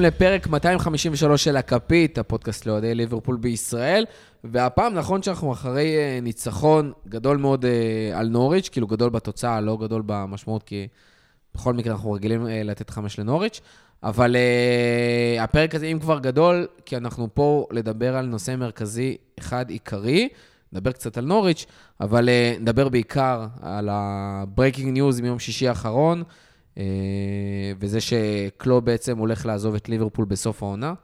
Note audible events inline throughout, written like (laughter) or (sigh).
הבאים לפרק 253 של הכפית, הפודקאסט לאוהדי ליברפול בישראל. והפעם, נכון שאנחנו אחרי אה, ניצחון גדול מאוד אה, על נוריץ', כאילו גדול בתוצאה, לא גדול במשמעות, כי בכל מקרה אנחנו רגילים אה, לתת חמש לנוריץ', אבל uh, הפרק הזה, אם כבר גדול, כי אנחנו פה לדבר על נושא מרכזי אחד עיקרי, נדבר קצת על נוריץ', אבל uh, נדבר בעיקר על ה-breaking news מיום שישי האחרון, וזה שקלופ בעצם הולך לעזוב את ליברפול בסוף העונה.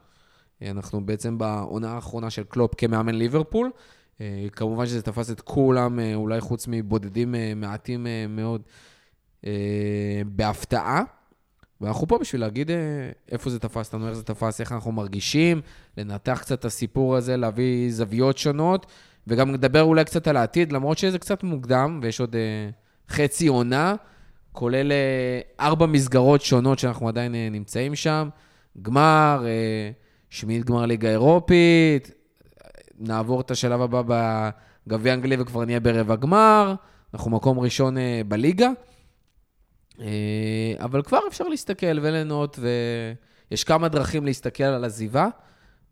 אנחנו בעצם בעונה האחרונה של קלופ כמאמן ליברפול. Uh, כמובן שזה תפס את כולם, אולי חוץ מבודדים מעטים מאוד, בהפתעה. ואנחנו פה בשביל להגיד אה, איפה זה תפס לנו, איך זה תפס, איך אנחנו מרגישים, לנתח קצת את הסיפור הזה, להביא זוויות שונות, וגם לדבר אולי קצת על העתיד, למרות שזה קצת מוקדם, ויש עוד אה, חצי עונה, כולל אה, ארבע מסגרות שונות שאנחנו עדיין נמצאים שם, גמר, שמינית גמר ליגה אירופית, נעבור את השלב הבא בגביע אנגלי וכבר נהיה ברבע גמר, אנחנו מקום ראשון בליגה. אה, אבל כבר אפשר להסתכל וליהנות, ויש כמה דרכים להסתכל על עזיבה.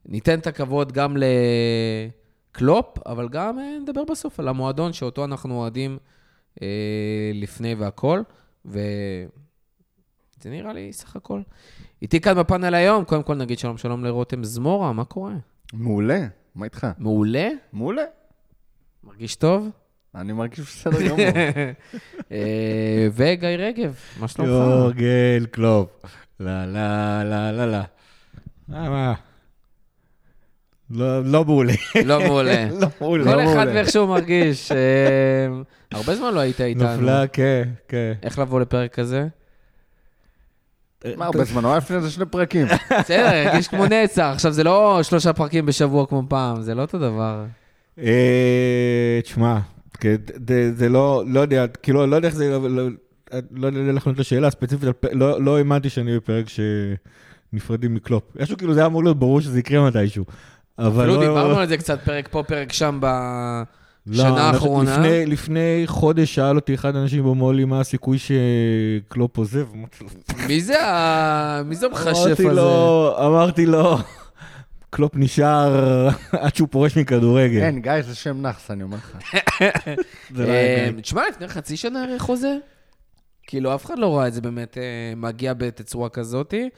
ניתן את הכבוד גם לקלופ, אבל גם אה, נדבר בסוף על המועדון שאותו אנחנו אוהדים אה, לפני והכול, וזה נראה לי סך הכל. איתי כאן בפאנל היום, קודם כל נגיד שלום שלום לרותם זמורה, מה קורה? מעולה, מה איתך? מעולה? מעולה. מרגיש טוב? אני מרגיש בסדר גמור. (laughs) אה, וגיא רגב, מה שלומך? יורגל קלופ. לא, לא, לא, לא, לא. לא, לא מעולה. לא מעולה. (laughs) לא מעולה. כל אחד ואיך שהוא מרגיש. (laughs) אה, הרבה זמן לא היית איתנו. נפלה, כן, כן. איך לבוא לפרק כזה? מה, הרבה זמן, היה לפני זה שני פרקים. (laughs) בסדר, הרגיש כמו נצח. עכשיו, זה לא שלושה פרקים בשבוע כמו פעם, זה לא אותו דבר. אה, תשמע, כן, זה לא, לא יודע, כאילו, לא יודע איך זה, לא, לא, לא יודע איך לענות לשאלה הספציפית, לא, לא האמנתי שאני בפרק שנפרדים מקלופ. איכשהו כאילו זה היה אמור להיות ברור שזה יקרה מתישהו. אבל לא... דיברנו על זה קצת, פרק פה, פרק שם בשנה לא, האחרונה. לפני, לפני חודש שאל אותי אחד האנשים במו"לי מה הסיכוי שקלופ עוזב. מי זה המכשף הזה? אמרתי לו, קלופ נשאר עד שהוא פורש מכדורגל. כן, גיא, זה שם נאחס, אני אומר לך. לא אה, תשמע, לפני חצי שנה הרי חוזה. כאילו, אף אחד לא רואה את זה באמת אה, מגיע בתצורה כזאתי.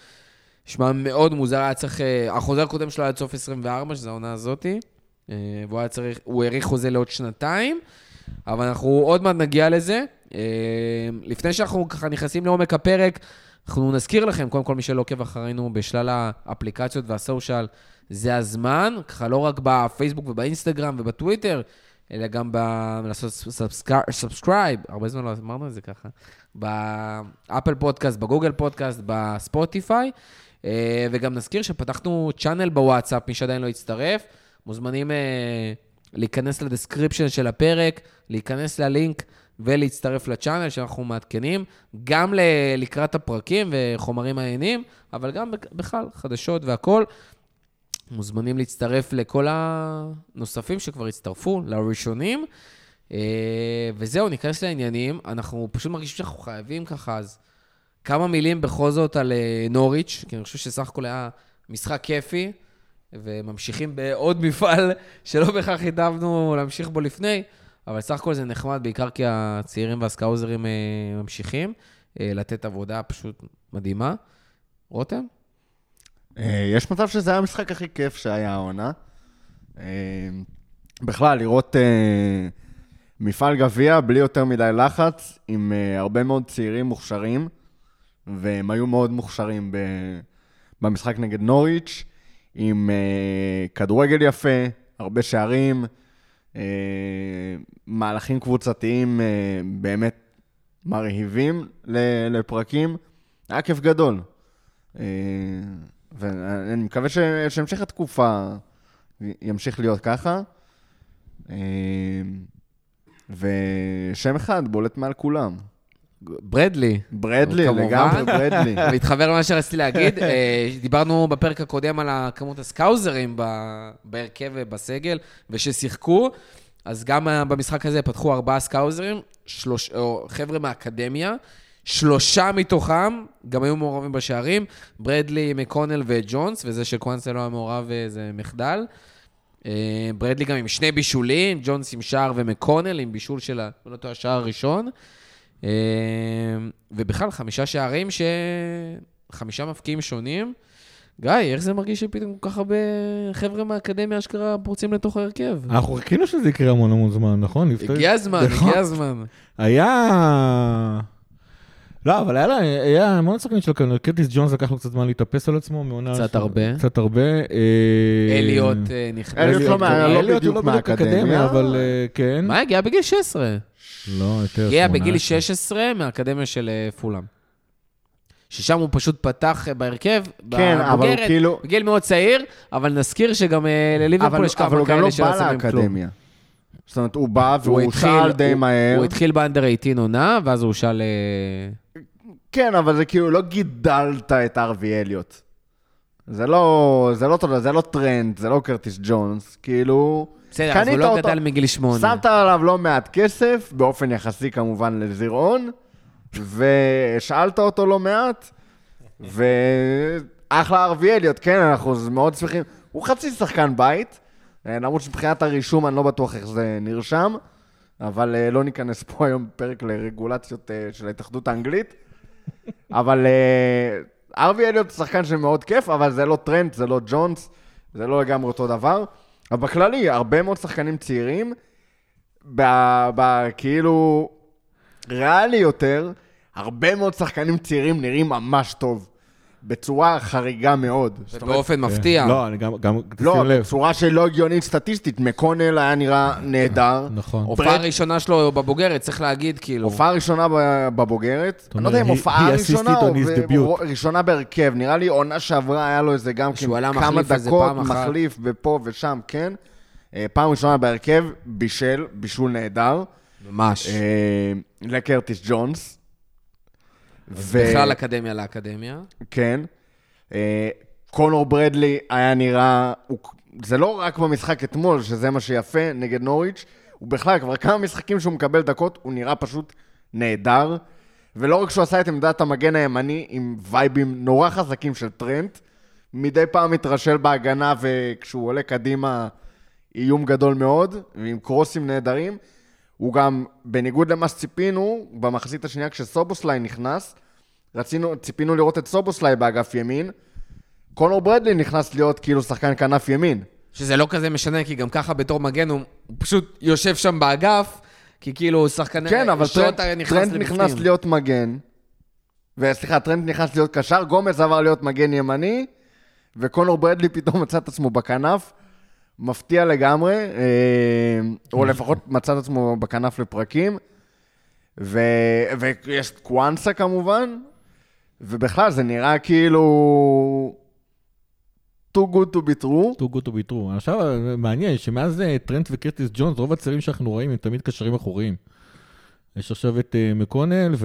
נשמע מאוד מוזר, היה צריך... אה, החוזה הקודם שלו היה עד סוף 24, שזו העונה הזאתי. והוא היה צריך... הוא האריך חוזה לעוד שנתיים, אבל אנחנו עוד מעט נגיע לזה. לפני שאנחנו ככה נכנסים לעומק הפרק, אנחנו נזכיר לכם, קודם כל מי שלא עוקב אחרינו בשלל האפליקציות והסושיאל, זה הזמן, ככה לא רק בפייסבוק ובאינסטגרם ובטוויטר, אלא גם ב... לעשות subscribe, הרבה זמן לא אמרנו את זה ככה, ב Apple Podcast, ב Google Podcast, ב Spotify, אה, וגם נזכיר שפתחנו channel בוואטסאפ, מי שעדיין לא הצטרף, מוזמנים אה, להיכנס ל description של הפרק, להיכנס ללינק ולהצטרף ל channel שאנחנו מעדכנים, גם לקראת הפרקים וחומרים מעניינים, אבל גם בכלל, חדשות והכול. מוזמנים להצטרף לכל הנוספים שכבר הצטרפו, לראשונים. אה, וזהו, ניכנס לעניינים. אנחנו פשוט מרגישים שאנחנו חייבים ככה, אז כמה מילים בכל זאת על אה, נוריץ', כי אני חושב שסך הכול היה משחק כיפי, וממשיכים בעוד מפעל (laughs) שלא בהכרח התאמנו להמשיך בו לפני, אבל סך הכול זה נחמד, בעיקר כי הצעירים והסקאוזרים אה, ממשיכים לתת עבודה פשוט מדהימה. רותם? אה, יש מצב שזה היה המשחק הכי כיף שהיה העונה. אה, בכלל, לראות אה, מפעל גביע בלי יותר מדי לחץ, עם הרבה מאוד צעירים מוכשרים, והם היו מאוד מוכשרים במשחק נגד נוריץ', עם כדורגל יפה, הרבה שערים, מהלכים קבוצתיים באמת מרהיבים לפרקים. היה כיף גדול. ואני מקווה שהמשך התקופה ימשיך להיות ככה. אמ, ושם אחד בולט מעל כולם. ברדלי. ברדלי, לגמרי ברדלי. (laughs) מתחבר למה שרציתי להגיד. אה, דיברנו בפרק הקודם על כמות הסקאוזרים בהרכב ובסגל, וששיחקו. אז גם במשחק הזה פתחו ארבעה סקאוזרים, שלוש, או חבר'ה מהאקדמיה, שלושה מתוכם גם היו מעורבים בשערים, ברדלי, מקונל וג'ונס, וזה שקוואנסה לא היה מעורב אה, זה מחדל. אה, ברדלי גם עם שני בישולים, ג'ונס עם שער ומקונל עם בישול של לא טועה, השער הראשון. אה, ובכלל, חמישה שערים ש... חמישה מפקיעים שונים. גיא, איך זה מרגיש שפתאום כל כך הרבה חבר'ה מהאקדמיה אשכרה פורצים לתוך ההרכב? אנחנו חיכינו שזה יקרה המון המון זמן, נכון? הגיע הזמן, נכון. הגיע הזמן. היה... לא, אבל היה לה, היה המון שחקנים של הקרנות. קרטיס ג'ונס לקח לו קצת זמן להתאפס על עצמו, מעונה... קצת ש- הרבה. קצת הרבה. אה, אליוט אה, נכנס. אליוט לא לא בדיוק מהאקדמיה. אבל אה, כן. מה, הגיע בגיל 16. לא, יותר הגיע 18. בגיל 16 מהאקדמיה של אה, פולאם. ששם הוא פשוט פתח אה, בהרכב, כן, אבל הוא בבוגרת, כאילו... בגיל מאוד צעיר, אבל נזכיר שגם אה, לליברפול אבל יש אבל כמה הוא גם לא כאלה שלא בא שמים כלום. לאקדמיה. זאת אומרת, הוא בא הוא והוא התחיל- שאל די הוא- מהר. הוא התחיל באנדר 18 עונה, ואז הוא שאל... אה, כן, אבל זה כאילו לא גידלת את ארווי אליוט. זה לא, זה לא, זה לא טרנד, זה לא קרטיס ג'ונס, כאילו... בסדר, אז הוא לא אותו- גדל מגיל 8. שמת עליו לא מעט כסף, באופן יחסי כמובן לזירעון, והשאלת אותו לא מעט, ואחלה ארווי אליוט, כן, אנחנו מאוד שמחים. הוא חצי שחקן בית, אה, למרות שמבחינת הרישום אני לא בטוח איך זה נרשם, אבל אה, לא ניכנס פה היום בפרק לרגולציות אה, של ההתאחדות האנגלית. אבל ארווי אליוט הוא שחקן שמאוד כיף, אבל זה לא טרנד, זה לא ג'ונס, זה לא לגמרי אותו דבר. אבל בכללי, הרבה מאוד שחקנים צעירים, ב- ב- כאילו, ריאלי יותר, הרבה מאוד שחקנים צעירים נראים ממש טוב. בצורה חריגה מאוד. באופן מפתיע. לא, אני גם, גם, לא, תשים לב. בצורה שלא הגיונית סטטיסטית. מקונל היה נראה נהדר. (laughs) נכון. הופעה ראשונה שלו בבוגרת, צריך להגיד, כאילו. הופעה ראשונה בבוגרת, אני לא יודע אם הופעה ראשונה או. ראשונה בהרכב, נראה לי עונה שעברה היה לו איזה גם כן כמה דקות. מחליף ופה ושם, כן. אה, פעם ראשונה בהרכב, בישל, בישול נהדר, ממש. אה, לקרטיס ג'ונס. ו- בכלל אקדמיה לאקדמיה. כן. אה, קונור ברדלי היה נראה, הוא, זה לא רק במשחק אתמול, שזה מה שיפה, נגד נוריץ', הוא בכלל, כבר כמה משחקים שהוא מקבל דקות, הוא נראה פשוט נהדר. ולא רק שהוא עשה את עמדת המגן הימני עם וייבים נורא חזקים של טרנט, מדי פעם מתרשל בהגנה, וכשהוא עולה קדימה, איום גדול מאוד, ועם קרוסים נהדרים. הוא גם, בניגוד למה שציפינו, במחצית השנייה כשסובוסליי נכנס, רצינו, ציפינו לראות את סובוסליי באגף ימין, קונור ברדלי נכנס להיות כאילו שחקן כנף ימין. שזה לא כזה משנה, כי גם ככה בתור מגן הוא פשוט יושב שם באגף, כי כאילו הוא שחקן... כן, אבל טרנד, נכנס טרנד. נכנס להיות מגן, וסליחה, טרנד נכנס להיות קשר, גומז עבר להיות מגן ימני, וקונור ברדלי פתאום מצא את עצמו בכנף, מפתיע לגמרי, אה, או לפחות מצא את עצמו בכנף לפרקים, ו... ויש קוואנסה כמובן, ובכלל זה נראה כאילו... too good to be true. too good to be true. עכשיו, מעניין שמאז אה, טרנט וקרטיס ג'ונס, רוב הצעירים שאנחנו רואים הם תמיד קשרים אחוריים. יש עכשיו את אה, מקונל,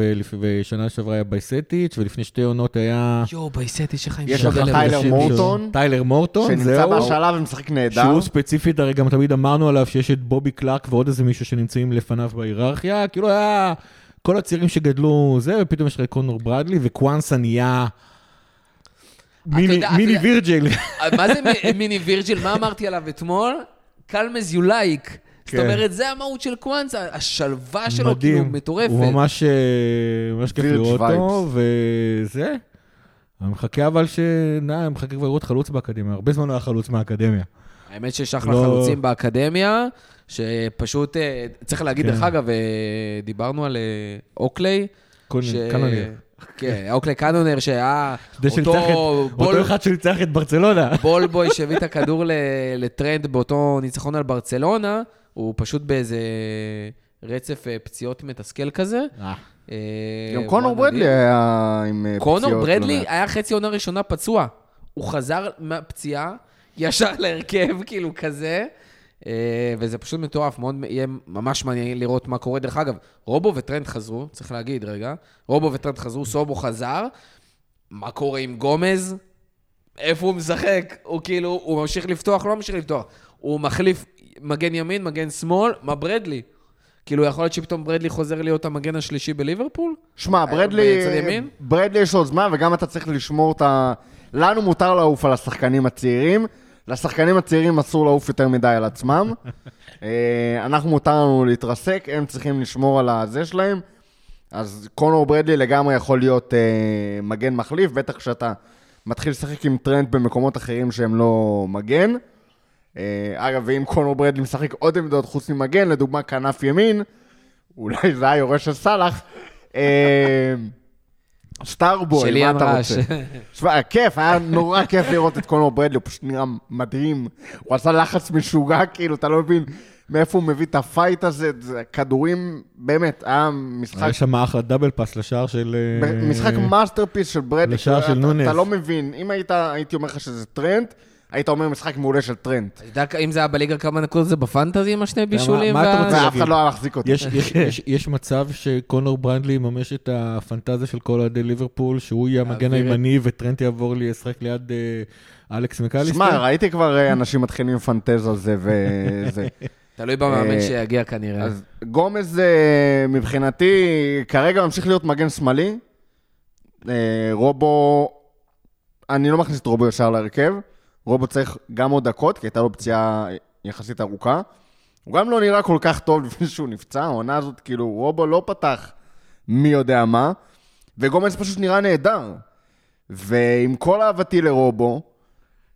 ושנה שעברה היה בייצ'טיץ', ולפני שתי עונות היה... יואו, בייסט, יש לך עם יש הלב. טיילר מורטון, טיילר מורטון, שנמצא זהו. בהשאלה ומשחק נהדר. שהוא ספציפית, הרי גם תמיד אמרנו עליו שיש את בובי קלארק ועוד איזה מישהו שנמצאים לפניו בהיררכיה, כאילו היה כל הצעירים שגדלו זה, ופתאום יש לך את קונור ברדלי, וקוואנסה נהיה מיני- וירג'יל. מה זה מי- מיני וירג'יל? מה אמרתי עליו אתמול? calm as you like. זאת כן. אומרת, זה המהות של קוואנסה, השלווה שלו כאילו. מטורפת. הוא ממש, אה, ממש כיף לראות אותו. וזה. אני מחכה אבל ש... נה, אני מחכה כבר לראות חלוץ באקדמיה. הרבה זמן לא היה חלוץ מהאקדמיה. האמת שיש אחלה לא- חלוצים באקדמיה, שפשוט, אה, צריך להגיד, כן. דרך אגב, אה, דיברנו על אוקליי. ש- קאנונייר. כן, אוקליי קאנונייר, שהיה אותו ball- אותו אחד שניצח את ברצלונה. ball boy שהביא את הכדור ל- לטרנד באותו ניצחון על ברצלונה, הוא פשוט באיזה רצף אה, פציעות מתסכל כזה. אה, גם קונור ברדלי. היה עם אה, פציעות. קונור לא ברדלי. היה חצי עונה ראשונה פצוע. הוא חזר מהפציעה, ישר להרכב, (laughs) כאילו כזה. אה, וזה פשוט מטורף, מאוד יהיה ממש מעניין לראות מה קורה. דרך אגב, רובו וטרנד חזרו, צריך להגיד רגע, רובו וטרנד חזרו, סובו חזר. מה קורה עם גומז? איפה הוא משחק? הוא כאילו, הוא ממשיך לפתוח, לא ממשיך לפתוח. הוא מחליף מגן ימין, מגן שמאל, מה ברדלי? כאילו, יכול להיות שפתאום ברדלי חוזר להיות המגן השלישי בליברפול? שמע, ברדלי, בצד ימין? ברדלי יש לו עוד זמן, וגם אתה צריך לשמור את ה... לנו מותר לעוף על השחקנים הצעירים, לשחקנים הצעירים אסור לעוף יותר מדי על עצמם. (laughs) אה, אנחנו מותר לנו להתרסק, הם צריכים לשמור על הזה שלהם. אז קונור ברדלי לגמרי יכול להיות אה, מגן מחליף, בטח כשאתה מתחיל לשחק עם טרנד במקומות אחרים שהם לא מגן. אה, אגב, ואם קונור ברדלי משחק עוד עמדות חוץ ממגן, לדוגמה כנף ימין, אולי זה היה יורש של סאלח. אה, starboy, מה אתה. רוצה? תשמע, כיף, היה נורא כיף לראות את קונור ברדלי, הוא פשוט נראה מדהים. הוא עשה לחץ משוגע, כאילו, אתה לא מבין מאיפה הוא מביא את ה fight הזה, זה כדורים, באמת, היה משחק יש שם אחלה double pass לשער של... אה, משחק masterpiece של ברדלי. לשער של אתה- נונייס. אתה לא מבין, אם היית, הייתי אומר לך שזה טרנד, היית אומר משחק מעולה של טרנד. אתה יודע אם זה היה בליגה, כמה נקודות זה ב fantasy עם השני בישולים? מה אתה רוצה להגיד? אחד לא היה מחזיק אותי. יש, יש, יש, יש מצב שקונור ברדלי יממש את הפנטזיה של כל אוהדי ליברפול, שהוא יהיה המגן הימני וטרנט יעבור לשחק ליד אה, אלכס מקליסטר? שמע, ראיתי כבר אה, אנשים מתחילים לפנטז על זה וזה. (laughs) תלוי במאמן אה, שיגיע כנראה. אז גומז מבחינתי כרגע ממשיך להיות מגן שמאלי. רובו, אני לא מכניס את רובו ישר להרכב. רובו צריך גם עוד דקות, כי הייתה לו פציעה יחסית ארוכה. הוא גם לא נראה כל כך טוב (laughs) לפני שהוא נפצע, העונה הזאת, כאילו, רובו לא פתח מי יודע מה, וגומז פשוט נראה נהדר. ועם כל אהבתי לרובו,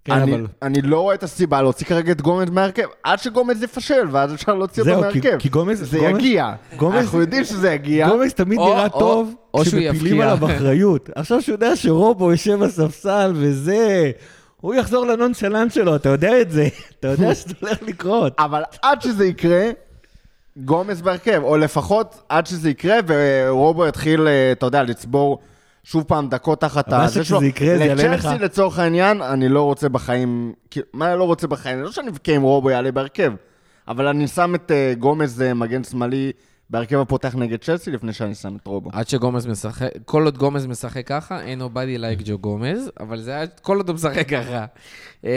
כן, אני, אבל... אני לא רואה את הסיבה להוציא כרגע את גומז מהרכב, עד שגומז יפשל, ואז אפשר להוציא אותו זהו, כי- מהרכב. כי גומז- זה גומז- יגיע. גומז- אנחנו יודעים שזה יגיע. גומז תמיד או- נראה או- טוב, או כשמפילים. עליו אחריות. עכשיו שהוא יודע שרובו יושב בספסל וזה, הוא יחזור לנונשלנט שלו, אתה יודע את זה. (laughs) אתה יודע שזה הולך לקרות. אבל עד שזה יקרה, גומז בהרכב, או לפחות עד שזה יקרה, ורובו יתחיל, אה, אתה יודע, לצבור שוב פעם דקות תחת הזה שכשזה שלו. יקרה, זה יעלה לך. לצ'לסי לצורך העניין, אני לא רוצה בחיים, מה אני לא רוצה בחיים? לא שאני מבכה אם רובו יעלה בהרכב, אבל אני שם את אה, גומז אה, מגן שמאלי בהרכב הפותח נגד צ'לסי, לפני שאני שם את רובו. עד שגומז משחק, כל עוד גומז משחק ככה, אין nobody like ג'ו גומז, אבל זה היה כל עוד הוא משחק ככה. אמ,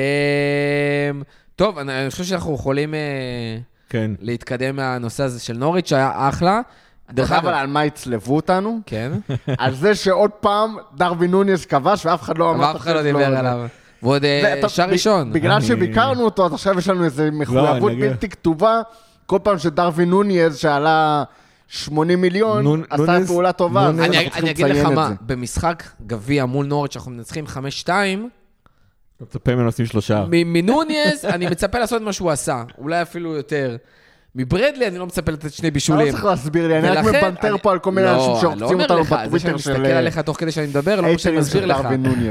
טוב, אני אני חושב שאנחנו יכולים אה, כן. להתקדם מהנושא הזה של נוריץ', שהיה אחלה. דרך אגב, על מה יצלבו אותנו? כן, (laughs) על זה שעוד פעם דרווין נוניס כבש ואף אחד לא אמר אבל אף אחד לא דיבר עליו. ועוד אה, שער ראשון. בגלל שביקרנו אותו, אז עכשיו יש לנו איזו מחויבות נגיע. בלתי כתובה. כל פעם שדרווין נוניז, שעלה 80 מיליון, נון- עשה נוניז- פעולה טובה, אז אנחנו אני צריכים אני אגיד לך מה. במשחק גביע מול נוריץ', שאנחנו מנצחים 5-2, אתה מצפה ממנו לשים שלושה. מנוניז אני מצפה לעשות מה שהוא עשה, אולי אפילו יותר. מברדלי אני לא מצפה לתת שני אתה לא בישולים. צריך להסביר לי, אני רק אני- פה על כל מיני לא, אנשים אני שעוקצים לא אותנו לך, זה שאני בטוויטר מסתכל של... עליך תוך כדי שאני מדבר, לא שאני מסביר של לך.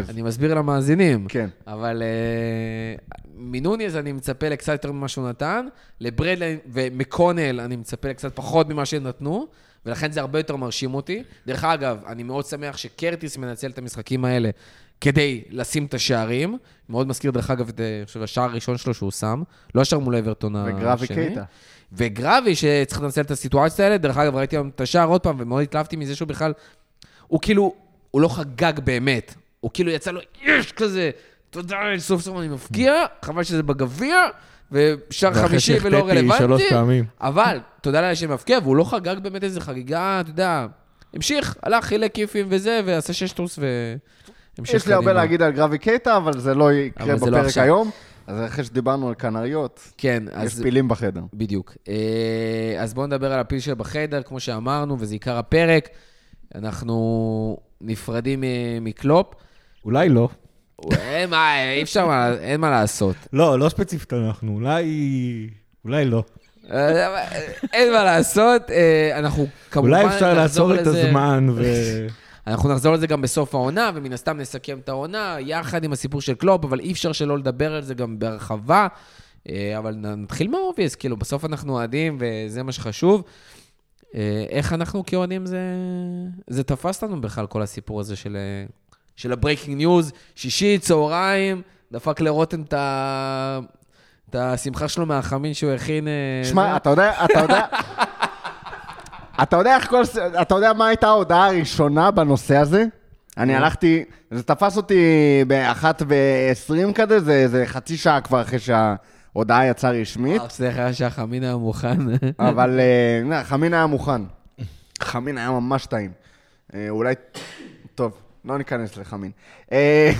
אני מסביר למאזינים. כן. אבל אה, מנוניז אני מצפה לקצת יותר ממה שהוא נתן, לברדלי ומקונל אני מצפה לקצת פחות ממה שהם נתנו, ולכן זה הרבה יותר מרשים אותי. דרך אגב, אני מאוד שמח שקרטיס מנצל את המשחקים האלה כדי לשים את השערים. מאוד מזכיר, דרך אגב, את, אה, השער הראשון שלו שהוא שם, לא השער מול אברטון השני. וגרבי קייטה. וגרבי שצריך לנצל את הסיטואציות האלה, דרך אגב, ראיתי היום את השער עוד פעם, ומאוד התלהבתי מזה שהוא בכלל, הוא כאילו, הוא לא חגג באמת. הוא כאילו יצא לו, יש כזה, תודה, סוף סוף אני מפקיע, חבל שזה בגביע, ושער חמישי ולא רלוונטי. שלוש פעמים. אבל, תודה לאלה שמפקיע, והוא לא חגג באמת איזה חגיגה, אתה יודע, המשיך, הלך, חילק כיפים וזה, ועשה ששטוס והמשיך יש לי הרבה להגיד על גרבי קייטה, אבל זה לא יקרה לא בפרק. היום. אז אחרי שדיברנו על כנריות, כן, יש אז... פילים בחדר. בדיוק. אה, אז בואו נדבר על הפיל שבחדר, כמו שאמרנו, וזה עיקר הפרק. אנחנו נפרדים מקלופ. אולי לא. אין מה, אי אפשר, מה- אין מה לעשות. לא, לא ספציפית אנחנו, אולי... אולי לא. אה, אין מה לעשות, אה, אנחנו כמובן אולי אפשר לעצור את הזמן ו... אנחנו נחזור לזה גם בסוף העונה, ומן הסתם נסכם את העונה, יחד עם הסיפור של קלופ, אבל אי אפשר שלא לדבר על זה גם בהרחבה. אה, אבל נתחיל מה obvious, כאילו, בסוף אנחנו אוהדים, וזה מה שחשוב. אה, איך אנחנו כאוהדים זה... זה תפס לנו בכלל, כל הסיפור הזה של, אה, של ה breaking news, שישי, צהריים, דפק לרותם את ה... את השמחה שלו מהחמין שהוא הכין. שמע, אתה יודע, אתה יודע... (laughs) אתה יודע איך כל... אתה יודע מה הייתה ההודעה הראשונה בנושא הזה? אני הלכתי, זה תפס אותי באחת ועשרים כזה, זה, זה חצי שעה כבר אחרי ההודעה יצאה רשמית, וואו, סליחה היה שהחמין היה מוכן. אבל אה, נה, חמין היה מוכן. חמין היה ממש טעים. אה, אולי... טוב, לא ניכנס לחמין. אה,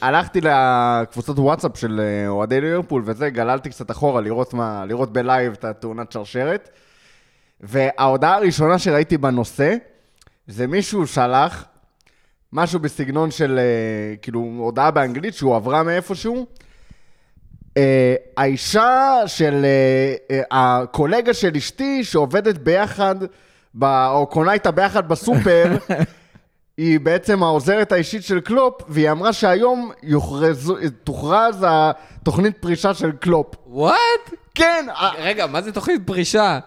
הלכתי לקבוצות וואטסאפ של אה, אוהדי ליברפול וזה, גללתי קצת אחורה לראות מה, לראות בלייב את התאונת שרשרת. וההודעה הראשונה שראיתי בנושא, זה מישהו שלח משהו בסגנון של, אה, כאילו, הודעה באנגלית שהוא עברה מאיפשהו. אה, האישה של אה, הקולגה של אשתי שעובדת ביחד, או קונה איתה ביחד בסופר, (laughs) היא בעצם העוזרת האישית של קלופ, והיא אמרה שהיום יוכרז, תוכרז התוכנית פרישה של קלופ. what? כן, רגע, מה זה תוכנית פרישה?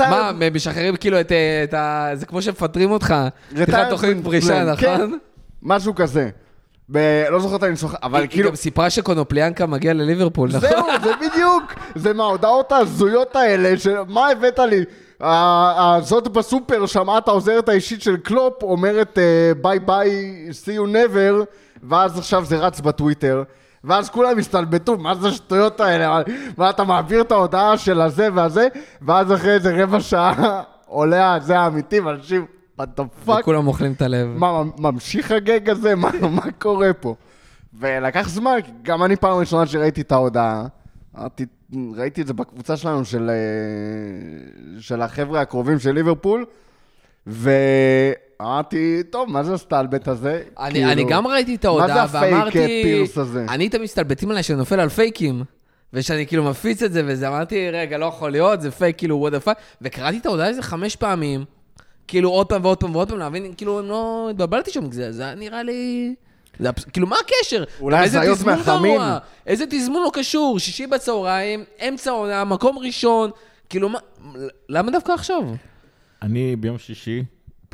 מה, משחררים כאילו את אה, את ה... זה כמו שמפטרים אותך. תכף תוכנית פרישה, כן, נכון? משהו כזה. ב- לא זוכר את הניסוח, אבל היא כאילו... גם סיפרה שקונופליאנקה מגיע לליברפול, נכון? זהו, זה בדיוק. זה מההודעות ההזויות האלה, של מה הבאת לי? ה- ה- זאת בסופר שמעה את העוזרת האישית של קלופ, אומרת אה, bye bye, see you never, ואז עכשיו זה רץ בטוויטר. ואז כולם הסתלבטו, מה זה השטויות האלה? מה, אתה מעביר את ההודעה של הזה והזה, ואז אחרי איזה רבע שעה (laughs) עולה הזה האמיתי, ואנשים, what the fuck? וכולם אוכלים את הלב. מה, ממשיך הגג הזה? מה, (laughs) מה קורה פה? ולקח זמן, גם אני פעם ראשונה שראיתי את ההודעה, ראיתי את זה בקבוצה שלנו של, אה, של החבר'ה הקרובים של ליברפול, ואמרתי, טוב, מה זה הסטלבט הזה? אני, כאילו, אני גם ראיתי את מה ההודעה, זה הפייק ואמרתי... פירס הזה? אני תמיד מסתלבטים עליי שאני נופל על פייקים. ושאני כאילו מפיץ את זה, וזה אמרתי, רגע, לא יכול להיות, זה פייק, כאילו, what the fuck. וקראתי את ההודעה איזה חמש פעמים, כאילו עוד פעם ועוד פעם ועוד פעם, להבין, כאילו, הם לא... התבלבלתי שם, זה, זה נראה לי... זה, כאילו, מה הקשר? אולי הזיות תזמון מהחמין. איזה תזמון לא קשור, שישי בצהריים, אמצע העונה, מקום ראשון, כאילו, מה... למה דווקא עכשיו? אני ביום שישי,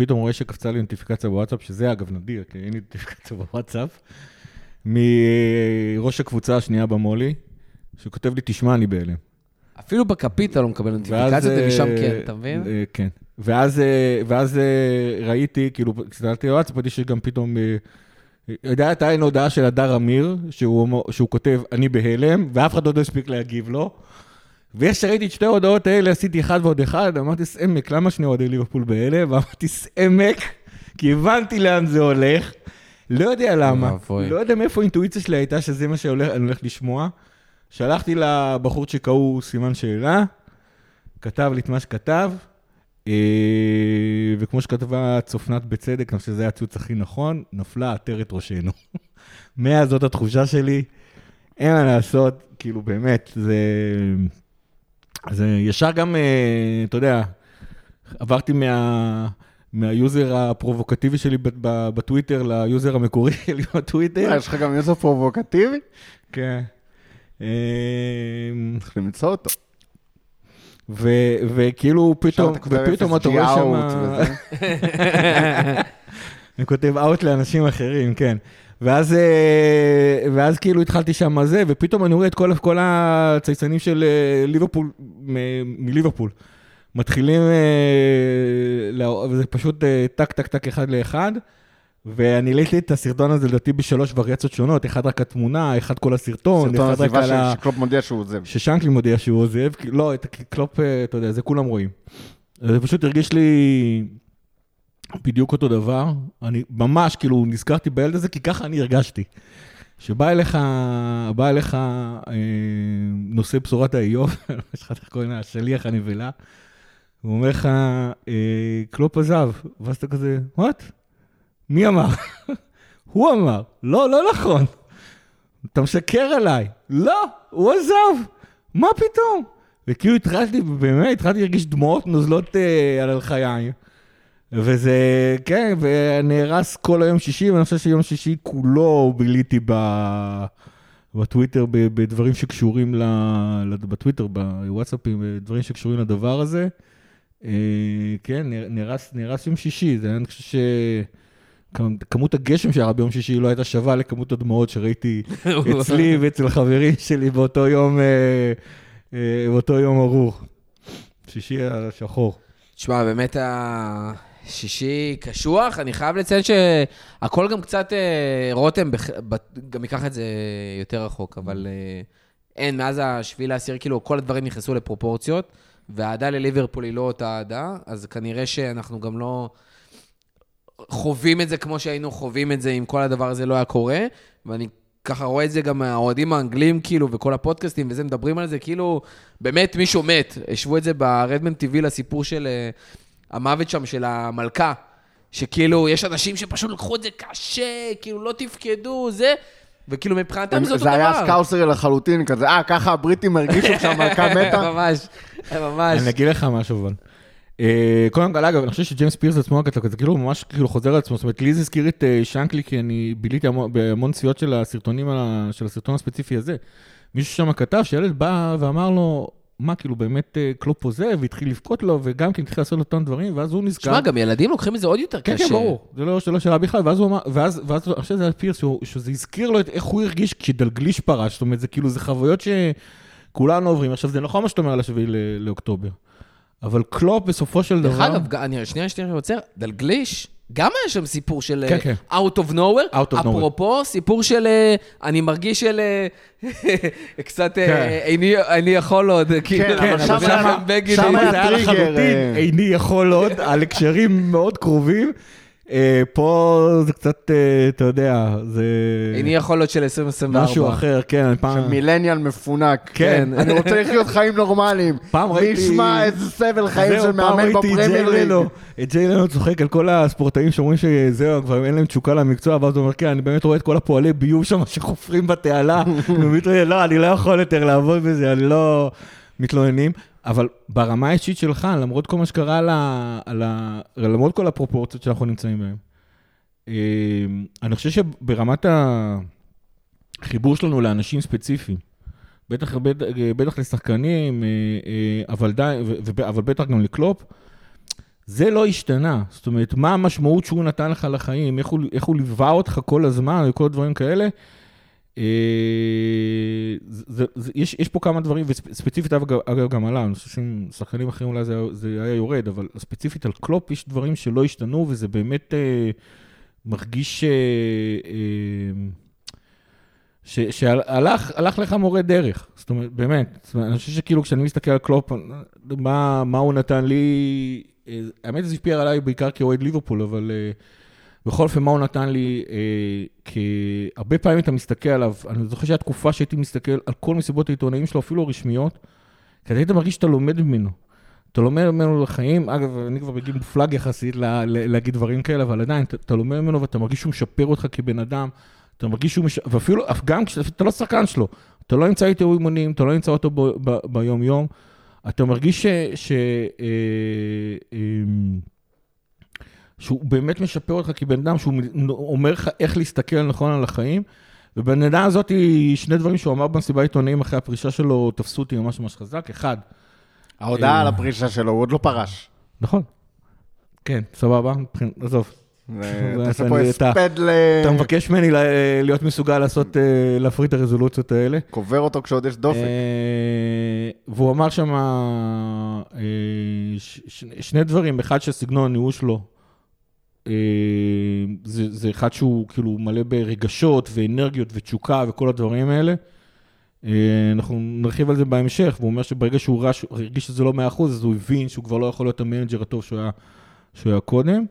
פתאום רואה שקפצה לי נוטיפיקציה בוואטסאפ, שזה אגב נדיר, כי אין לי נוטיפיקציה בוואטסאפ, מראש הקבוצה השנייה במו"לי, שכותב לי, תשמע, אני בהלם. אפילו בכפית אתה לא מקבל ואז, נוטיפיקציות, אה, ומשם כן, אתה מבין? אה, כן. ואז, אה, ואז אה, ראיתי, כאילו, כשסתכלתי בוואטסאפ, ראיתי שגם פתאום... אה, הייתה הודעה של הדר אמיר, שהוא, שהוא כותב, אני בהלם, ואף אחד עוד לא הספיק להגיב לו. ואיך שראיתי את שתי ההודעות האלה, עשיתי אחד ועוד אחד, אמרתי, סעמק, למה שני אוהדי ליברפול בהלם? ואמרתי, סעמק, כי הבנתי לאן זה הולך. לא יודע למה. לא יודע מאיפה האינטואיציה שלי הייתה שזה מה שאני הולך לשמוע. שלחתי לבחור שקראו סימן שאלה, כתב לי את מה שכתב, אה, וכמו שכתבה צופנת בצדק, אני חושב שזה היה הציוץ הכי נכון, נפלה עטרת ראשנו. (laughs) מאז זאת התחושה שלי, אין מה לעשות, כאילו באמת, זה... זה ישר גם, אה, אתה יודע, עברתי מה... מהיוזר הפרובוקטיבי שלי בטוויטר ליוזר המקורי (laughs) שלי בטוויטר. מה, יש לך גם יוזר פרובוקטיבי? כן. אה, צריך למצוא אותו. וכאילו פתאום, ופתאום אתה רואה שם... (laughs) אני כותב out לאנשים אחרים, כן. ואז, אה, ואז כאילו התחלתי שם זה, ופתאום אני רואה את כל, כל הצייצנים של אה, ליברפול, מליברפול. מתחילים, אה, וזה פשוט טק, טק, טק, אחד לאחד. ואני העליתי את הסרטון הזה לדעתי בשלוש וריאציות שונות, אחד רק התמונה, אחד כל הסרטון, סרטון אחד רק על ה... שקלופ מודיע שהוא עוזב. ששנקלי מודיע שהוא עוזב, לא, את הקלופ, אה, אתה יודע, זה כולם רואים. זה פשוט הרגיש לי בדיוק אותו דבר. אני ממש, כאילו, נזכרתי בילד הזה, כי ככה אני הרגשתי. שבא אליך, בא אליך אה, נושא בשורת האיוב, יש לך איך קוראים לה, השליח הנבלה, הוא אומר לך, אה, קלופ עזב, ואז אתה כזה, וואט? מי אמר? (laughs) הוא אמר, לא, לא נכון. אתה משקר עליי. לא, הוא עזב. מה פתאום? וכאילו התחלתי, באמת, התחלתי להרגיש דמעות נוזלות אה, על הלחיים. וזה, כן, ונהרס כל היום שישי, ואני חושב שיום שישי כולו ביליתי ב... בטוויטר ב- בדברים שקשורים ל... ל- בטוויטר, בוואטסאפים, דברים שקשורים לדבר הזה. אה, כן, נהר- נהרס, נהרס יום שישי, זה היה, אני חושב ש... כמ- כמות הגשם שהיה ביום שישי לא הייתה שווה לכמות הדמעות שראיתי (laughs) אצלי ואצל חברים שלי באותו יום, אה, אה, באותו יום ארור. שישי השחור. תשמע, באמת השישי קשוח, אני חייב לציין שהכל גם קצת, אה, רותם גם ייקח את זה יותר רחוק, אבל אה, אין, מאז השביעי לעשיר, כאילו, כל הדברים נכנסו לפרופורציות, והאהדה לליברפול היא לא אותה אהדה, אז כנראה שאנחנו גם לא חווים את זה כמו שהיינו חווים את זה אם כל הדבר הזה לא היה קורה, ואני ככה רואה את זה גם מהאוהדים האנגלים, כאילו, וכל הפודקאסטים וזה, מדברים על זה, כאילו, באמת מישהו מת. השוו את זה ברדמן TV לסיפור של uh, המוות שם, של המלכה, שכאילו, יש אנשים שפשוט לקחו את זה קשה, כאילו, לא תפקדו, זה, וכאילו, מבחינתם זה אותו דבר. זה היה סקאוסרי לחלוטין, כזה, אה, ככה הבריטים הרגישו (laughs) כשהמלכה מתה? (laughs) ממש, ממש. אני אגיד לך משהו, אבל. אה, קודם כל, אגב, אני חושב שג'יימס פירס עצמו, זה כאילו ממש כאילו חוזר על עצמו, זאת אומרת, לי זה הזכיר את אה, שנקלי, כי אני ביליתי בהמון צפיות של הסרטונים, של הסרטון הספציפי הזה. מישהו שם כתב שילד בא ואמר לו, מה, כאילו באמת אה, קלופ עוזב, והתחיל לבכות לו, וגם כן התחיל לעשות לו אותם דברים, ואז הוא נזכר. שמע, גם ילדים לוקחים את זה עוד יותר כן, קשה. כן, כן, ברור, זה לא, לא שאלה בכלל, ואז הוא אמר, ואז, ואז אני חושב שזה היה פירס, שזה הזכיר לו את איך הוא הרגיש כשדלגליש פרש, זאת אומרת, זה כאילו, זה חוויות שכולנו עוברים. עכשיו, זה נכון מה שאתה אומר על השביעי לאוקטובר. אבל קלופ בסופו של דבר... דרך אגב, אני שנייה, שנייה, עוצר, דלגליש, גם היה שם סיפור של כן, כן. Out of nowhere. Out of nowhere. אפרופו, סיפור של, אה, אני מרגיש של (laughs) קצת, אה, כן. איני, איני יכול עוד, כאילו, כן, אבל אבל שם בגין, שם היה טריגר, אה. איני יכול עוד, על הקשרים מאוד קרובים. אה, פה זה קצת, אה, אתה יודע, זה איני יכול עוד של 2024. משהו אחר, כן, אני פעם... מילניאל מפונק. כן. אני רוצה לחיות חיים נורמליים. פעם ראיתי- נשמע איזה סבל חיים של מאמן בפרמייר ג'יי ליג. לנו, את ג'יי לנו צוחק על כל הספורטאים שאומרים שזהו, כבר אין להם תשוקה למקצוע, ואז הוא אומר, כן, אני באמת רואה את כל הפועלי ביוב שם (laughs) שחופרים בתעלה, (laughs) לא, אני לא יכול יותר לעבוד בזה, אני לא... מתלוננים, אבל ברמה האישית שלך, למרות כל מה שקרה, על ה... על ה... למרות כל הפרופורציות שאנחנו נמצאים בהן, אה, אני חושב שברמת החיבור שלנו לאנשים ספציפיים, בטח, בטח, בטח לשחקנים, אה, אה, אבל, די, אבל בטח גם לקלופ, זה לא השתנה. זאת אומרת, מה המשמעות שהוא נתן לך לחיים, איך הוא, איך הוא ליווה אותך כל הזמן וכל הדברים כאלה. אה, זה, זה, יש, יש פה כמה דברים, וספציפית אגב, אגב גם עליו, אני חושב שעם שחקנים אחרים אולי זה, זה היה יורד, אבל ספציפית על קלופ יש דברים שלא השתנו, וזה באמת אה, מרגיש אה, אה, שהלך הלך לך מורה דרך, זאת אומרת, באמת. זאת אומרת, אני חושב שכאילו כשאני מסתכל על קלופ, מה, מה הוא נתן לי, אה, האמת זה השפיע עליי בעיקר כאוהד ליברפול, אבל אה, בכל אופן, מה הוא נתן לי, אה, כי הרבה פעמים אתה מסתכל עליו, אני זוכר שהייתה תקופה שהייתי מסתכל על כל מסיבות העיתונאים שלו, אפילו הרשמיות, כי היית מרגיש שאתה לומד ממנו. אתה לומד ממנו לחיים, אגב, אני כבר בגיל מופלג יחסית לה, לה, להגיד דברים כאלה, אבל עדיין, אתה, אתה לומד ממנו ואתה מרגיש שהוא משפר אותך כבן אדם, אתה מרגיש שהוא, מש... ואפילו, גם כשאתה לא שחקן שלו, אתה לא נמצא איתו אימונים, אתה לא נמצא אותו ביום-יום, אתה מרגיש ש... ש אה, אה, שהוא באמת משפר אותך כבן אדם, שהוא אומר לך איך להסתכל נכון על החיים. ובנדעה הזאת, שני דברים שהוא אמר במסיבה עיתונאים אחרי הפרישה שלו, תפסו אותי ממש ממש חזק. אחד, ההודעה אה. על הפרישה שלו, הוא עוד לא פרש. נכון. כן, סבבה, עזוב. (laughs) תעשה פה הספד ל... אתה מבקש ממני להיות מסוגל לעשות, אה, להפריד את הרזולוציות האלה. קובר אותו כשעוד יש דופק. אה, והוא אמר שם אה, שני דברים, אחד שסגנון הניהול שלו, זה, זה אחד שהוא כאילו מלא ברגשות ואנרגיות ותשוקה וכל הדברים האלה. אה, אנחנו נרחיב על זה בהמשך, והוא אומר שברגע שהוא רש, הרגיש שזה לא 100%, אז הוא הבין שהוא כבר לא יכול להיות המנג'ר הטוב שהוא היה, שהוא היה קודם.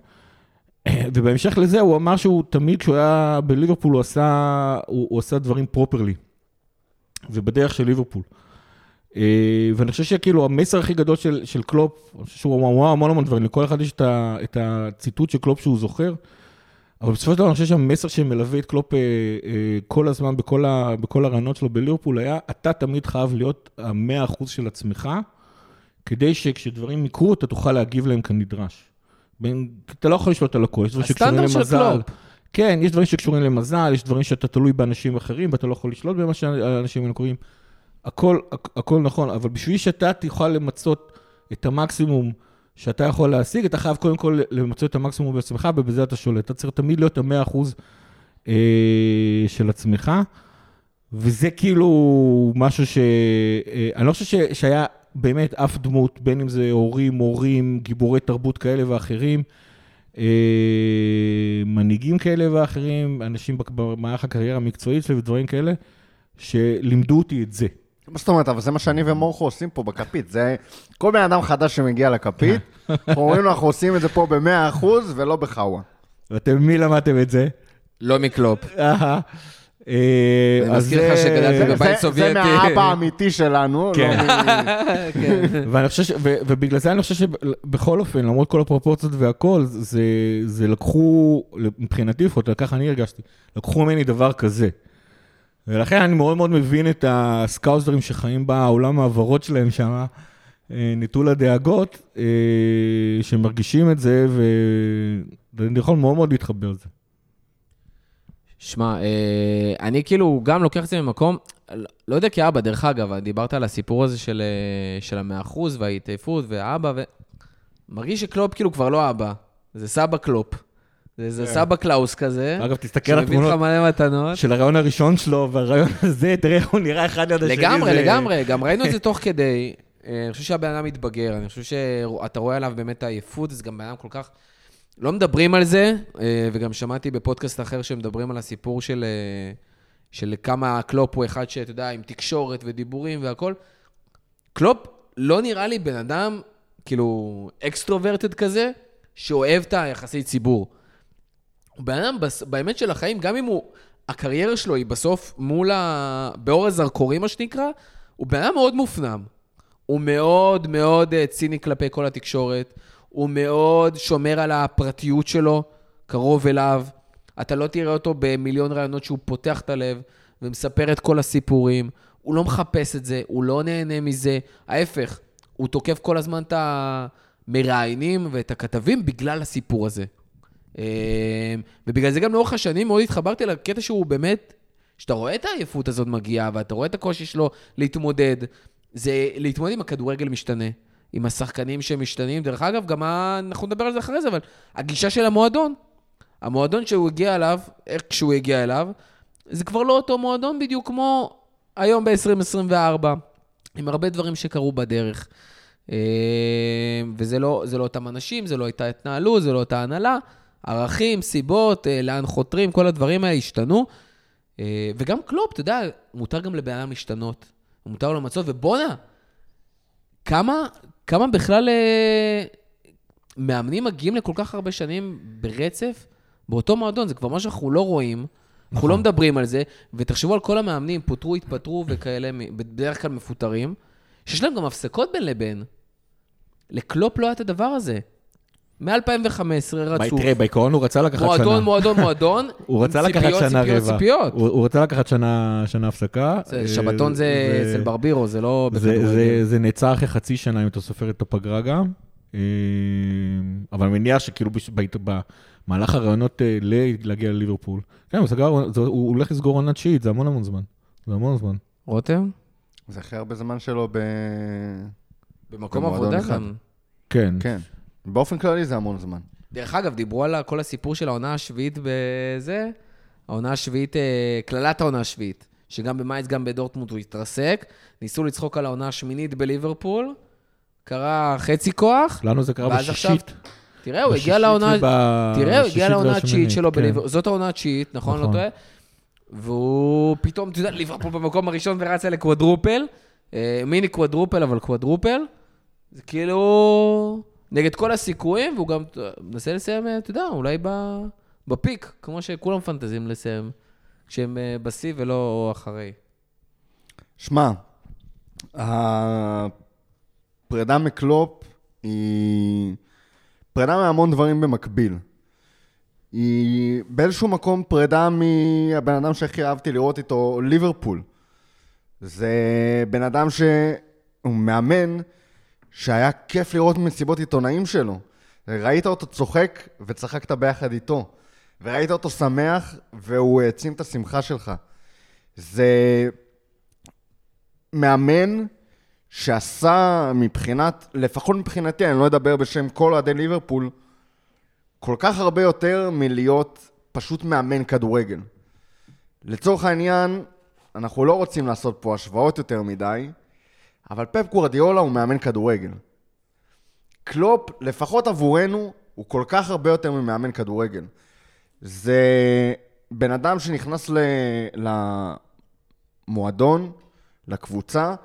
(coughs) ובהמשך לזה הוא אמר שהוא תמיד כשהוא היה בליברפול הוא עשה, הוא, הוא עשה דברים properly. ובדרך של ליברפול. אה, ואני חושב שכאילו המסר הכי גדול של, של קלופ, אני חושב שהוא אמר המון המון דברים, לכל אחד יש את, ה, את הציטוט של קלופ שהוא זוכר, אבל בסופו של דבר אני חושב שהמסר שמלווה את קלופ אה, אה, כל הזמן בכל, ה, בכל הראיונות שלו בליברפול היה, אתה תמיד חייב להיות המאה אחוז של עצמך, כדי שכשדברים יקרו אתה תוכל להגיב להם כנדרש. בין, אתה לא יכול לשלוט על הכל, יש דברים שקשורים למזל. קלופ. כן, יש דברים שקשורים למזל, יש דברים שאתה תלוי באנשים אחרים, ואתה לא יכול לשלוט במה שהאנשים האלה קוראים. הכל, הכ- הכל נכון, אבל בשביל שאתה תוכל למצות את המקסימום שאתה יכול להשיג, אתה חייב קודם כל למצות את המקסימום בעצמך, ובזה אתה שולט. אתה צריך תמיד להיות המאה אחוז אה, של עצמך, וזה כאילו משהו ש... אה, אני לא חושב ש, שהיה באמת אף דמות, בין אם זה הורים, מורים, גיבורי תרבות כאלה ואחרים, אה, מנהיגים כאלה ואחרים, אנשים במהלך הקריירה המקצועית שלי ודברים כאלה, שלימדו אותי את זה. מה זאת אומרת, אבל זה מה שאני ומורכו עושים פה בכפית. זה כל בן אדם חדש שמגיע לכפית, (laughs) אנחנו אומרים לו, אנחנו עושים את זה פה ב-100% ולא בחאווה. ואתם, מי למדתם את זה? לא מקלופ. (laughs) אהה. אה, אני אז מזכיר לך זה- שגדלתי זה- בבית סובייטי. זה מהאבא האמיתי שלנו, כן. לא. (laughs) כן. ואני חושב, ש- ו- ובגלל זה אני חושב שבכל אופן, למרות כל הפרופורציות והכל, זה, זה לקחו, מבחינתי לפחות, ככה אני הרגשתי, לקחו ממני דבר כזה. ולכן אני מאוד מאוד מבין את הסקאוזרים שחיים בעולם העברות שלהם שם, אה, נטול הדאגות, אה, שמרגישים את זה, ואני יכול מאוד מאוד להתחבר לזה. שמע, אה, אני כאילו גם לוקח את זה ממקום, לא- יודע כאבא, דרך אגב, דיברת על הסיפור הזה של, של המאה אחוז וההתעייפות והאבא, ו... מרגיש שקלופ כאילו כבר לא אבא, זה סבא קלופ. זה, זה סבא קלאוס כזה, אגב, תסתכל על שמביא לך התמונות מלא מתנות. של הריאיון הראשון שלו, והריאיון (laughs) הזה, תראה איך הוא נראה אחד ליד השני. לגמרי, לגמרי, גם ראינו את זה (laughs) תוך כדי. אה, אני חושב שהבן אדם מתבגר, אני חושב שאתה רואה עליו באמת את העייפות, זה גם בן אדם כל כך... לא מדברים על זה, אה, וגם שמעתי בפודקאסט אחר שמדברים על הסיפור של, אה, של כמה קלופ הוא אחד שאתה יודע, עם תקשורת ודיבורים והכול. קלופ לא נראה לי בן אדם, כאילו, extroverted כזה, שאוהב את היחסי ציבור. הוא בן אדם, באמת של החיים, גם אם הוא, הקריירה שלו היא בסוף מול ה... באור הזרקורים, מה שנקרא, הוא בן אדם מאוד מופנם. הוא מאוד מאוד אה, ציני כלפי כל התקשורת, הוא מאוד שומר על הפרטיות שלו, קרוב אליו. אתה לא תראה אותו במיליון רעיונות שהוא פותח את הלב ומספר את כל הסיפורים. הוא לא מחפש את זה, הוא לא נהנה מזה. ההפך, הוא תוקף כל הזמן את המראיינים ואת הכתבים בגלל הסיפור הזה. אה, ובגלל זה גם לאורך השנים מאוד התחברתי לקטע שהוא באמת, שאתה רואה את העייפות הזאת מגיעה, ואתה רואה את הקושי שלו להתמודד, זה להתמודד עם הכדורגל משתנה, עם השחקנים שמשתנים. דרך אגב, גם. אנחנו נדבר על זה אחרי זה, אבל הגישה של המועדון, המועדון שהוא הגיע אליו, איך כשהוא הגיע אליו, זה כבר לא אותו מועדון בדיוק כמו היום ב-2024, עם הרבה דברים שקרו בדרך. אה, וזה לא, לא אותם אנשים, זה לא הייתה התנהלות, זה לא אותה הנהלה. ערכים, סיבות, אה, לאן חותרים, כל הדברים האלה השתנו. אה, וגם קלופ, אתה יודע, מותר גם לבן אדם להשתנות. מותר לו למצות, ובואנה, כמה, כמה בכלל אה, מאמנים מגיעים לכל כך הרבה שנים ברצף באותו מועדון? זה כבר מה שאנחנו לא רואים. אנחנו לא מדברים על זה, ותחשבו על כל המאמנים, פוטרו, התפטרו (coughs) וכאלה, בדרך כלל מפוטרים, שיש להם גם הפסקות בין לבין. לקלופ לא היה את הדבר הזה. מ-2015 רצוף. תראה, בעיקרון הוא רצה לקחת שנה. מועדון, מועדון, מועדון. (laughs) הוא רצה לקחת ציפיות, שנה ציפיות, רבע. ציפיות. הוא רצה לקחת שנה הפסקה. זה- אה, שבתון זה אצל ברבירו, זה לא זה- בכדורגל. זה- זה נעצר אחרי חצי שנה, אם אתה סופר את הפגרה גם. אה, אבל אני מניח שכאילו במהלך הרעיונות אה, להגיע לליברפול. כן, הוא סגר, זה- הוא הולך לסגור עונת תשיעית, זה המון המון זמן. זה המון זמן. רותם? זה הכי הרבה זמן שלו ב... במקום עבודה. גם. כן. באופן כללי זה המון זמן. דרך אגב, דיברו על כל הסיפור של העונה השביעית בזה, העונה השביעית, אה, קללת העונה השביעית, שגם במאייץ, גם בדורטמונד הוא התרסק. ניסו לצחוק על העונה השמינית בליברפול, קרה חצי כוח. לנו זה קרה ואז עכשיו- בשישית. תראה, הוא בשישית הגיע לעונה... תראה, הוא הגיע בשישית לעונה התשיעית שלו כן. בליברפול. זאת העונה התשיעית, נכון? לא נכון. טועה? והוא פתאום, אתה יודע, ליברפול במקום הראשון ורצה לקוודרופל. אה, מיני קוודרופל, אבל קוודרופל. זה כאילו... נגד כל הסיכויים, והוא גם אה, מנסה לסיים, אה, אתה יודע, אולי. בפיק, כמו שכולם מפנטזים לסיים, כשהם אה, בשיא ולא אחרי. שמע, הפרידה מקלופ היא פרידה מהמון דברים במקביל. היא באיזשהו מקום פרידה מהבן אדם שהכי אהבתי לראות איתו, ליברפול. זה בן אדם שהוא מאמן שהיה כיף לראות מסיבות עיתונאים שלו. ראית אותו צוחק וצחקת ביחד איתו. וראית אותו שמח והוא העצים את השמחה שלך. זה מאמן שעשה מבחינת, לפחות מבחינתי, אני לא אדבר בשם כל אוהדי ליברפול, כל כך הרבה יותר מלהיות פשוט מאמן כדורגל. לצורך העניין, אנחנו לא רוצים לעשות פה השוואות יותר מדי, אבל פפ גורדיאולה הוא מאמן כדורגל. קלופ, לפחות עבורנו, הוא כל כך הרבה יותר ממאמן כדורגל. זה בן אדם שנכנס ל... למועדון, לקבוצה,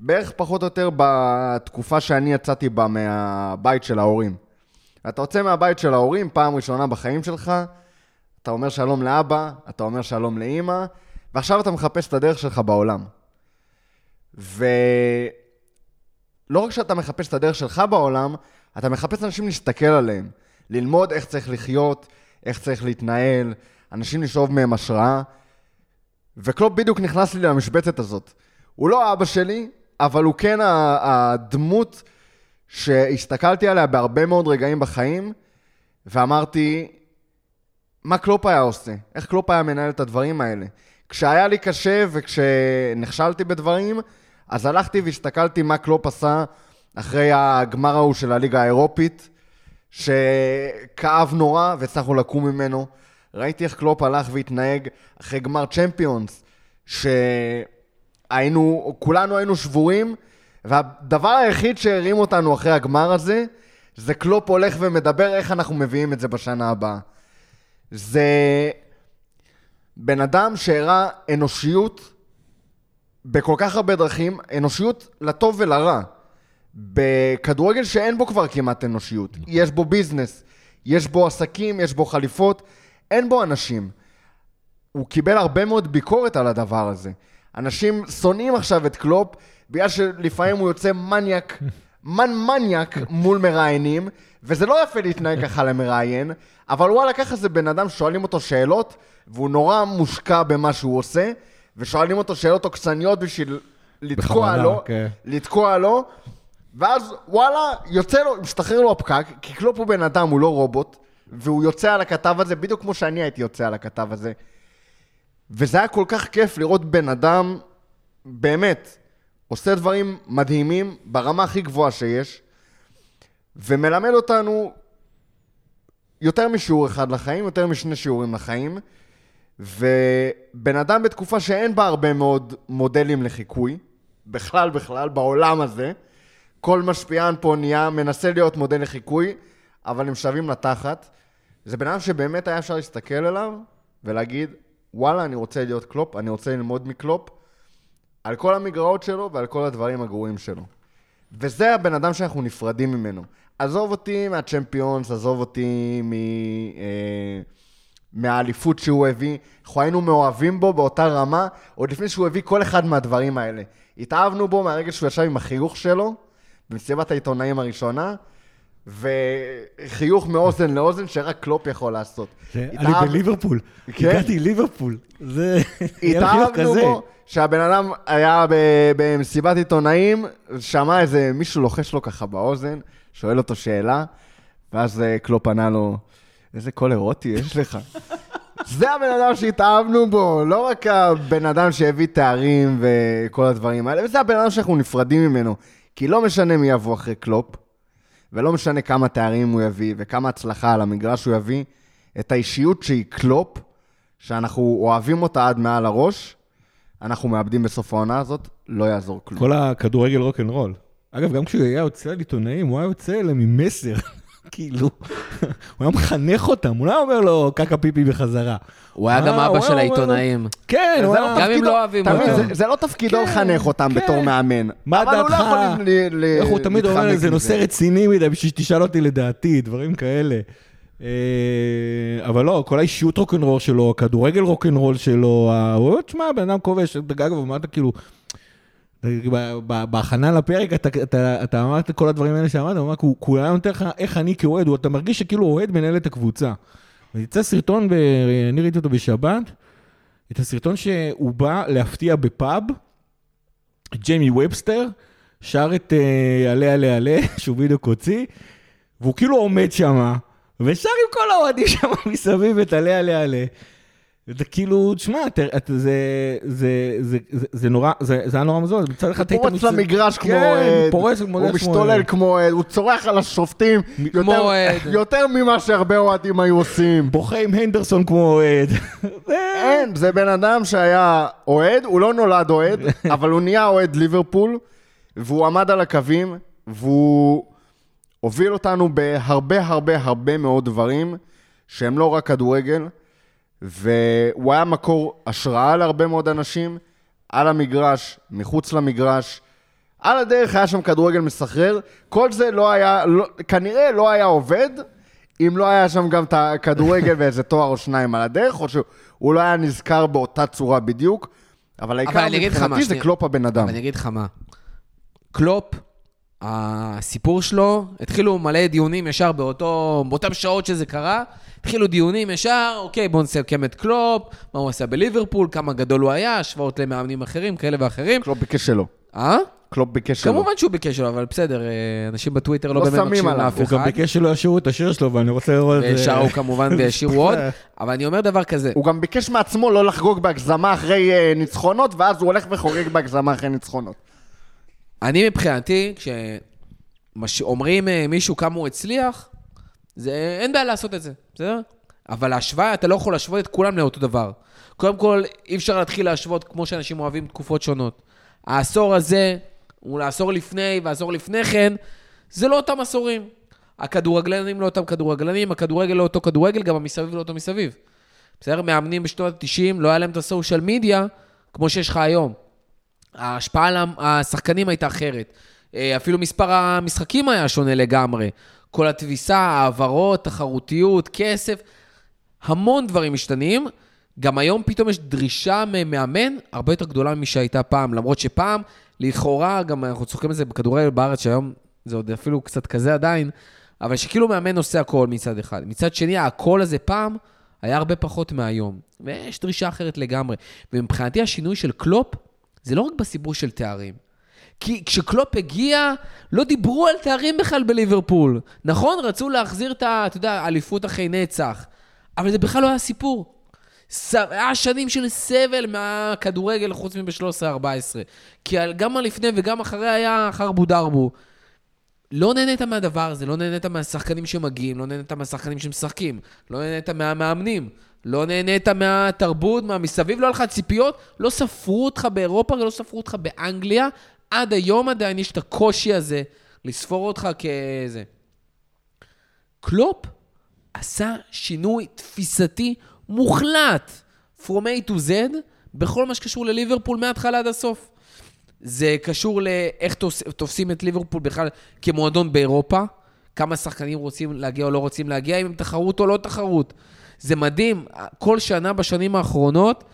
בערך פחות או יותר בתקופה שאני יצאתי בה מהבית של ההורים. אתה יוצא מהבית של ההורים, פעם ראשונה בחיים שלך, אתה אומר שלום לאבא, אתה אומר שלום לאימא, ועכשיו אתה מחפש את הדרך שלך בעולם. ולא רק שאתה מחפש את הדרך שלך בעולם, אתה מחפש אנשים להסתכל עליהם, ללמוד איך צריך לחיות, איך צריך להתנהל, אנשים לשאוב מהם השראה. וקלופ בדיוק נכנס לי למשבצת הזאת. הוא לא אבא שלי, אבל הוא כן הדמות שהסתכלתי עליה בהרבה מאוד רגעים בחיים, ואמרתי, מה קלופ היה עושה? איך קלופ היה מנהל את הדברים האלה? כשהיה לי קשה וכשנכשלתי בדברים, אז הלכתי והסתכלתי מה קלופ עשה אחרי הגמר ההוא של הליגה האירופית, שכאב נורא והצלחנו לקום ממנו. ראיתי איך קלופ הלך והתנהג אחרי גמר צ'מפיונס, שהיינו, כולנו היינו שבורים, והדבר היחיד שהרים אותנו אחרי הגמר הזה, זה קלופ הולך ומדבר איך אנחנו מביאים את זה בשנה הבאה. זה בן אדם שהראה אנושיות בכל כך הרבה דרכים, אנושיות לטוב ולרע. בכדורגל שאין בו כבר כמעט אנושיות. יש בו ביזנס, יש בו עסקים, יש בו חליפות, אין בו אנשים. הוא קיבל הרבה מאוד ביקורת על הדבר הזה. אנשים שונאים עכשיו את קלופ, בגלל שלפעמים הוא יוצא מניאק, (laughs) מן מניאק מול מראיינים, וזה לא יפה להתנהג ככה (laughs) למראיין, אבל וואלה, ככה זה בן אדם ששואלים אותו שאלות, והוא נורא מושקע במה שהוא עושה, ושואלים אותו שאלות עוקצניות בשביל לתקוע לו, okay. כן. לתקוע לו, ואז וואלה, יוצא לו, משתחרר לו הפקק, כי קלופ הוא בן אדם, הוא לא רובוט, והוא יוצא על הכתב הזה בדיוק כמו שאני הייתי יוצא על הכתב הזה. וזה היה כל כך כיף לראות בן אדם, באמת, עושה דברים מדהימים ברמה הכי גבוהה שיש, ומלמד אותנו יותר משיעור אחד לחיים, יותר משני שיעורים לחיים, ובן אדם בתקופה שאין בה הרבה מאוד מודלים לחיקוי, בכלל בכלל, בעולם הזה, כל משפיען פה נהיה, מנסה להיות מודל לחיקוי, אבל הם שווים לתחת. זה בן אדם שבאמת היה אפשר להסתכל עליו ולהגיד, וואלה, אני רוצה להיות קלופ, אני רוצה ללמוד מקלופ, על כל המגרעות שלו ועל כל הדברים הגרועים שלו. וזה הבן אדם שאנחנו נפרדים ממנו. עזוב אותי מהצ'מפיונס, עזוב אותי מ... אה, מהאליפות שהוא הביא. אנחנו היינו מאוהבים בו באותה רמה, עוד לפני שהוא הביא כל אחד מהדברים האלה. התאהבנו בו מהרגע שהוא ישב עם החיוך שלו, במסיבת העיתונאים הראשונה, וחיוך מאוזן לאוזן שרק קלופ יכול לעשות. אני בליברפול, כן? הגעתי ליברפול, זה... התאהבנו בו, שהבן אדם היה במסיבת עיתונאים, שמע איזה מישהו לוחש לו ככה באוזן, שואל אותו שאלה, ואז אה, קלופ ענה לו, איזה קול אירוטי יש לך. זה הבן אדם שהתאהבנו בו, לא רק הבן אדם שהביא תארים וכל הדברים האלה, וזה הבן אדם שאנחנו נפרדים ממנו. כי לא משנה מי יבוא אחרי קלופ, ולא משנה כמה תארים הוא יביא וכמה הצלחה על המגרש הוא יביא, את האישיות שהיא קלופ, שאנחנו אוהבים אותה עד מעל הראש, אנחנו מאבדים בסוף העונה הזאת, לא יעזור כלום. כל הכדורגל רוקנרול. אגב, גם כשהוא היה יוצא על עיתונאים, הוא היה יוצא אליהם עם מסר. כאילו, הוא היה מחנך אותם, הוא לא אומר לו קקה פיפי בחזרה. הוא היה גם אה, אבא של העיתונאים. כן, הוא היה... גם אם לא אוהבים אותו. זה לא תפקידו כן, לחנך אותם כן. בתור מאמן. מה דעתך? אבל הוא לא יכול להתחמק. איך הוא תמיד אומר, זה נושא רציני מדי בשביל שתשאל אותי לדעתי, דברים כאלה. אה, אבל לא, כל האישיות רוקנרול שלו, הכדורגל רוקנרול שלו, הוא, תשמע, בן אדם כובש, אגב, אמרת כאילו... בהכנה לפרק אתה, אתה, אתה אמרת כל הדברים האלה שאמרת, הוא אמר, הוא היה נותן לך איך אני כאוהד, אתה מרגיש שכאילו אוהד מנהל את הקבוצה. ויצא סרטון, ואני ראיתי אותו בשבת, את הסרטון שהוא בא להפתיע בפאב, ג'יימי ובסטר, שר את אה, עלה עלה עלה, (laughs) שהוא בדיוק הוציא, והוא כאילו עומד שם, ושר עם כל האוהדים שם מסביב את עלה עלה עלה. זה כאילו, תשמע, זה נורא, זה היה נורא מזול, מצד אחד היית... הוא פורץ למגרש כמו אוהד, הוא משתולל כמו אוהד, הוא צורח על השופטים יותר ממה שהרבה אוהדים היו עושים. בוכה עם הנדרסון כמו אוהד. (laughs) אין, זה בן אדם שהיה אוהד, הוא לא נולד אוהד, (laughs) אבל הוא נהיה אוהד ליברפול, והוא עמד על הקווים, והוא הוביל אותנו בהרבה הרבה הרבה מאוד דברים, שהם לא רק כדורגל. והוא היה מקור השראה להרבה מאוד אנשים. על המגרש, מחוץ למגרש. על הדרך היה שם כדורגל מסחרר. כל זה לא היה, לא, כנראה לא היה עובד, אם לא היה שם גם את הכדורגל (laughs) ואיזה תואר או שניים על הדרך, או שהוא לא היה נזכר באותה צורה בדיוק. אבל העיקר מבחינתי זה. קלופ הבן אדם. אבל אני אגיד לך מה, קלופ, הסיפור שלו, התחילו מלא דיונים ישר באותו, באותם שעות שזה קרה, התחילו דיונים ישר, אוקיי, בואו נסכם את קלופ, מה הוא עשה בליברפול, כמה גדול הוא היה, השוואות למאמנים אחרים, כאלה ואחרים. קלופ ביקש שלו. אה? קלופ ביקש שלו. כמובן שהוא ביקש שלו, אבל בסדר, אה, אנשים בטוויטר לא לא באמת מקשיבים לאף הוא גם אחד. ביקש שלא ישירו את השיר שלו, ואני רוצה לראות את זה. ושרו כמובן (laughs) והשאירו עוד, אבל אני אומר דבר כזה, הוא גם ביקש מעצמו לא לחגוג בהגזמה אחרי אה, ניצחונות, ואז הוא הולך וחוגג בהגזמה אחרי ניצחונות. אני מבחינתי, כשאומרים אה, מישהו כמה הוא הצליח, זה, אין בעיה לעשות את זה, בסדר? אבל ההשוואה, אתה לא יכול להשוות את כולם לאותו דבר. קודם כל, אי אפשר להתחיל להשוות כמו שאנשים אוהבים תקופות שונות. העשור הזה, הוא לעשור לפני והעשור לפני כן, זה לא אותם עשורים. הכדורגלנים לא אותם כדורגלנים, הכדורגל לא אותו כדורגל, גם המסביב לא אותו מסביב. בסדר? מאמנים בשנות ה-90, לא היה להם את הסושיאל מדיה כמו שיש לך היום. ההשפעה על השחקנים הייתה אחרת. אה, אפילו מספר המשחקים היה שונה לגמרי. כל התביסה, העברות, תחרותיות, כסף, המון דברים משתנים. גם היום פתאום יש דרישה ממאמן הרבה יותר גדולה משהייתה פעם, למרות שפעם, לכאורה, גם אנחנו צוחקים על זה בכדורגל בארץ, שהיום זה עוד אפילו קצת כזה עדיין, אבל שכאילו מאמן עושה הכל מצד אחד. מצד שני, הקול הזה פעם היה הרבה פחות מהיום. ויש דרישה אחרת לגמרי. ומבחינתי השינוי של קלופ, זה לא רק בסיפור של תארים. כי כשקלופ הגיע, לא דיברו על תארים בכלל בליברפול. נכון, רצו להחזיר את ה... אתה יודע, האליפות אחרי נצח. אבל זה בכלל לא היה סיפור. היה שנים של סבל מהכדורגל חוץ מב-13-14. כי גם לפני וגם אחרי היה חרבו דרבו. לא נהנית מהדבר הזה, לא נהנית מהשחקנים שמגיעים, לא נהנית מהשחקנים שמשחקים, לא נהנית מהמאמנים, לא נהנית מהתרבות, מהמסביב, לא היה לך ציפיות, לא ספרו אותך באירופה, לא ספרו אותך באנגליה. עד היום עדיין יש את הקושי הזה לספור אותך כאיזה. קלופ עשה שינוי תפיסתי מוחלט, from A to Z, בכל מה שקשור לליברפול מההתחלה עד הסוף. זה קשור לאיך תופסים את ליברפול בכלל כמועדון באירופה, כמה שחקנים רוצים להגיע או לא רוצים להגיע, אם הם תחרות או לא תחרות. זה מדהים, כל שנה בשנים האחרונות,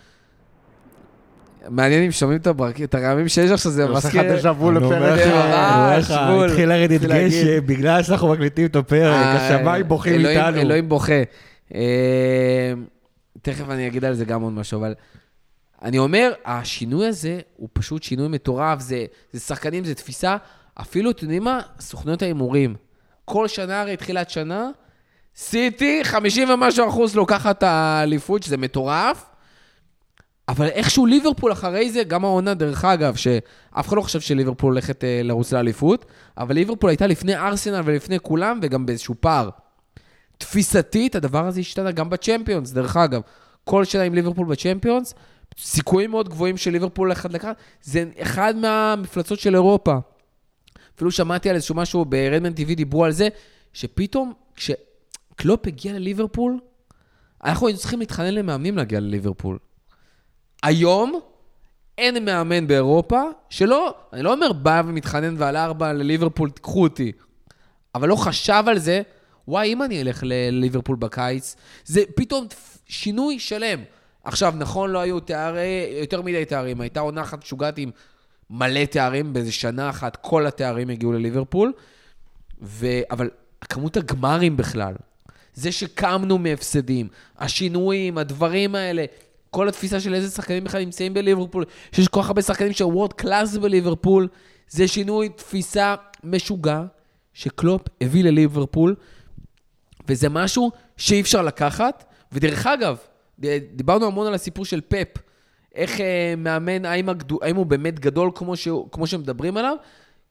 מעניין אם שומעים את הברק- את הרעמים שיש עכשיו, זה עושה לך מזכיר... דז'ה וו אני אומר לפרק. לך, אומר לך, ממש, בול. התחיל לרדת. גשם, בגלל שאנחנו מקליטים את הפרק, אה, השמיים בוכים איתנו. אלוהים בוכה. אה, תכף אני אגיד על זה גם עוד משהו, אבל אני אומר, השינוי הזה הוא פשוט שינוי מטורף, זה, זה שחקנים, זה תפיסה. אפילו, אתם יודעים מה? סוכנויות ההימורים. כל שנה, הרי תחילת שנה, סיטי, 50 ומשהו אחוז לוקחת את האליפות, שזה מטורף. אבל איכשהו ליברפול אחרי זה, גם העונה, דרך אגב, שאף אחד לא חושב שליברפול הולכת אה, לרוץ לאליפות, אבל ליברפול הייתה לפני ארסנל ולפני כולם, וגם באיזשהו פער. תפיסתית, הדבר הזה השתנה גם בצ'מפיונס, דרך אגב. כל שנה עם ליברפול בצ'מפיונס, סיכויים מאוד גבוהים של ליברפול ללכת לקראת, זה אחד מהמפלצות של אירופה. אפילו שמעתי על איזשהו משהו, ברדמן TV דיברו על זה, שפתאום כשקלופ הגיע לליברפול, אנחנו היינו צריכים להתחנן למאמנים להגיע לליברפול. היום אין מאמן באירופה שלא, אני לא אומר בא ומתחנן ועל ארבע לליברפול, תיקחו אותי. אבל לא חשב על זה, וואי, אם אני אלך לליברפול בקיץ, זה פתאום שינוי שלם. עכשיו, נכון, לא היו תארי, יותר מדי תארים, הייתה עונה אחת משוגעת עם מלא תארים, באיזה שנה אחת כל התארים הגיעו לליברפול, ו... אבל כמות הגמרים בכלל, זה שקמנו מהפסדים, השינויים, הדברים האלה, כל התפיסה של איזה שחקנים בכלל נמצאים בליברפול, שיש כל כך הרבה שחקנים של וורד קלאס בליברפול, זה שינוי תפיסה משוגע שקלופ הביא לליברפול, וזה משהו שאי אפשר לקחת. ודרך אגב, דיברנו המון על הסיפור של פפ, איך אה, מאמן, האם, הגדו, האם הוא באמת גדול כמו, ש, כמו שמדברים עליו,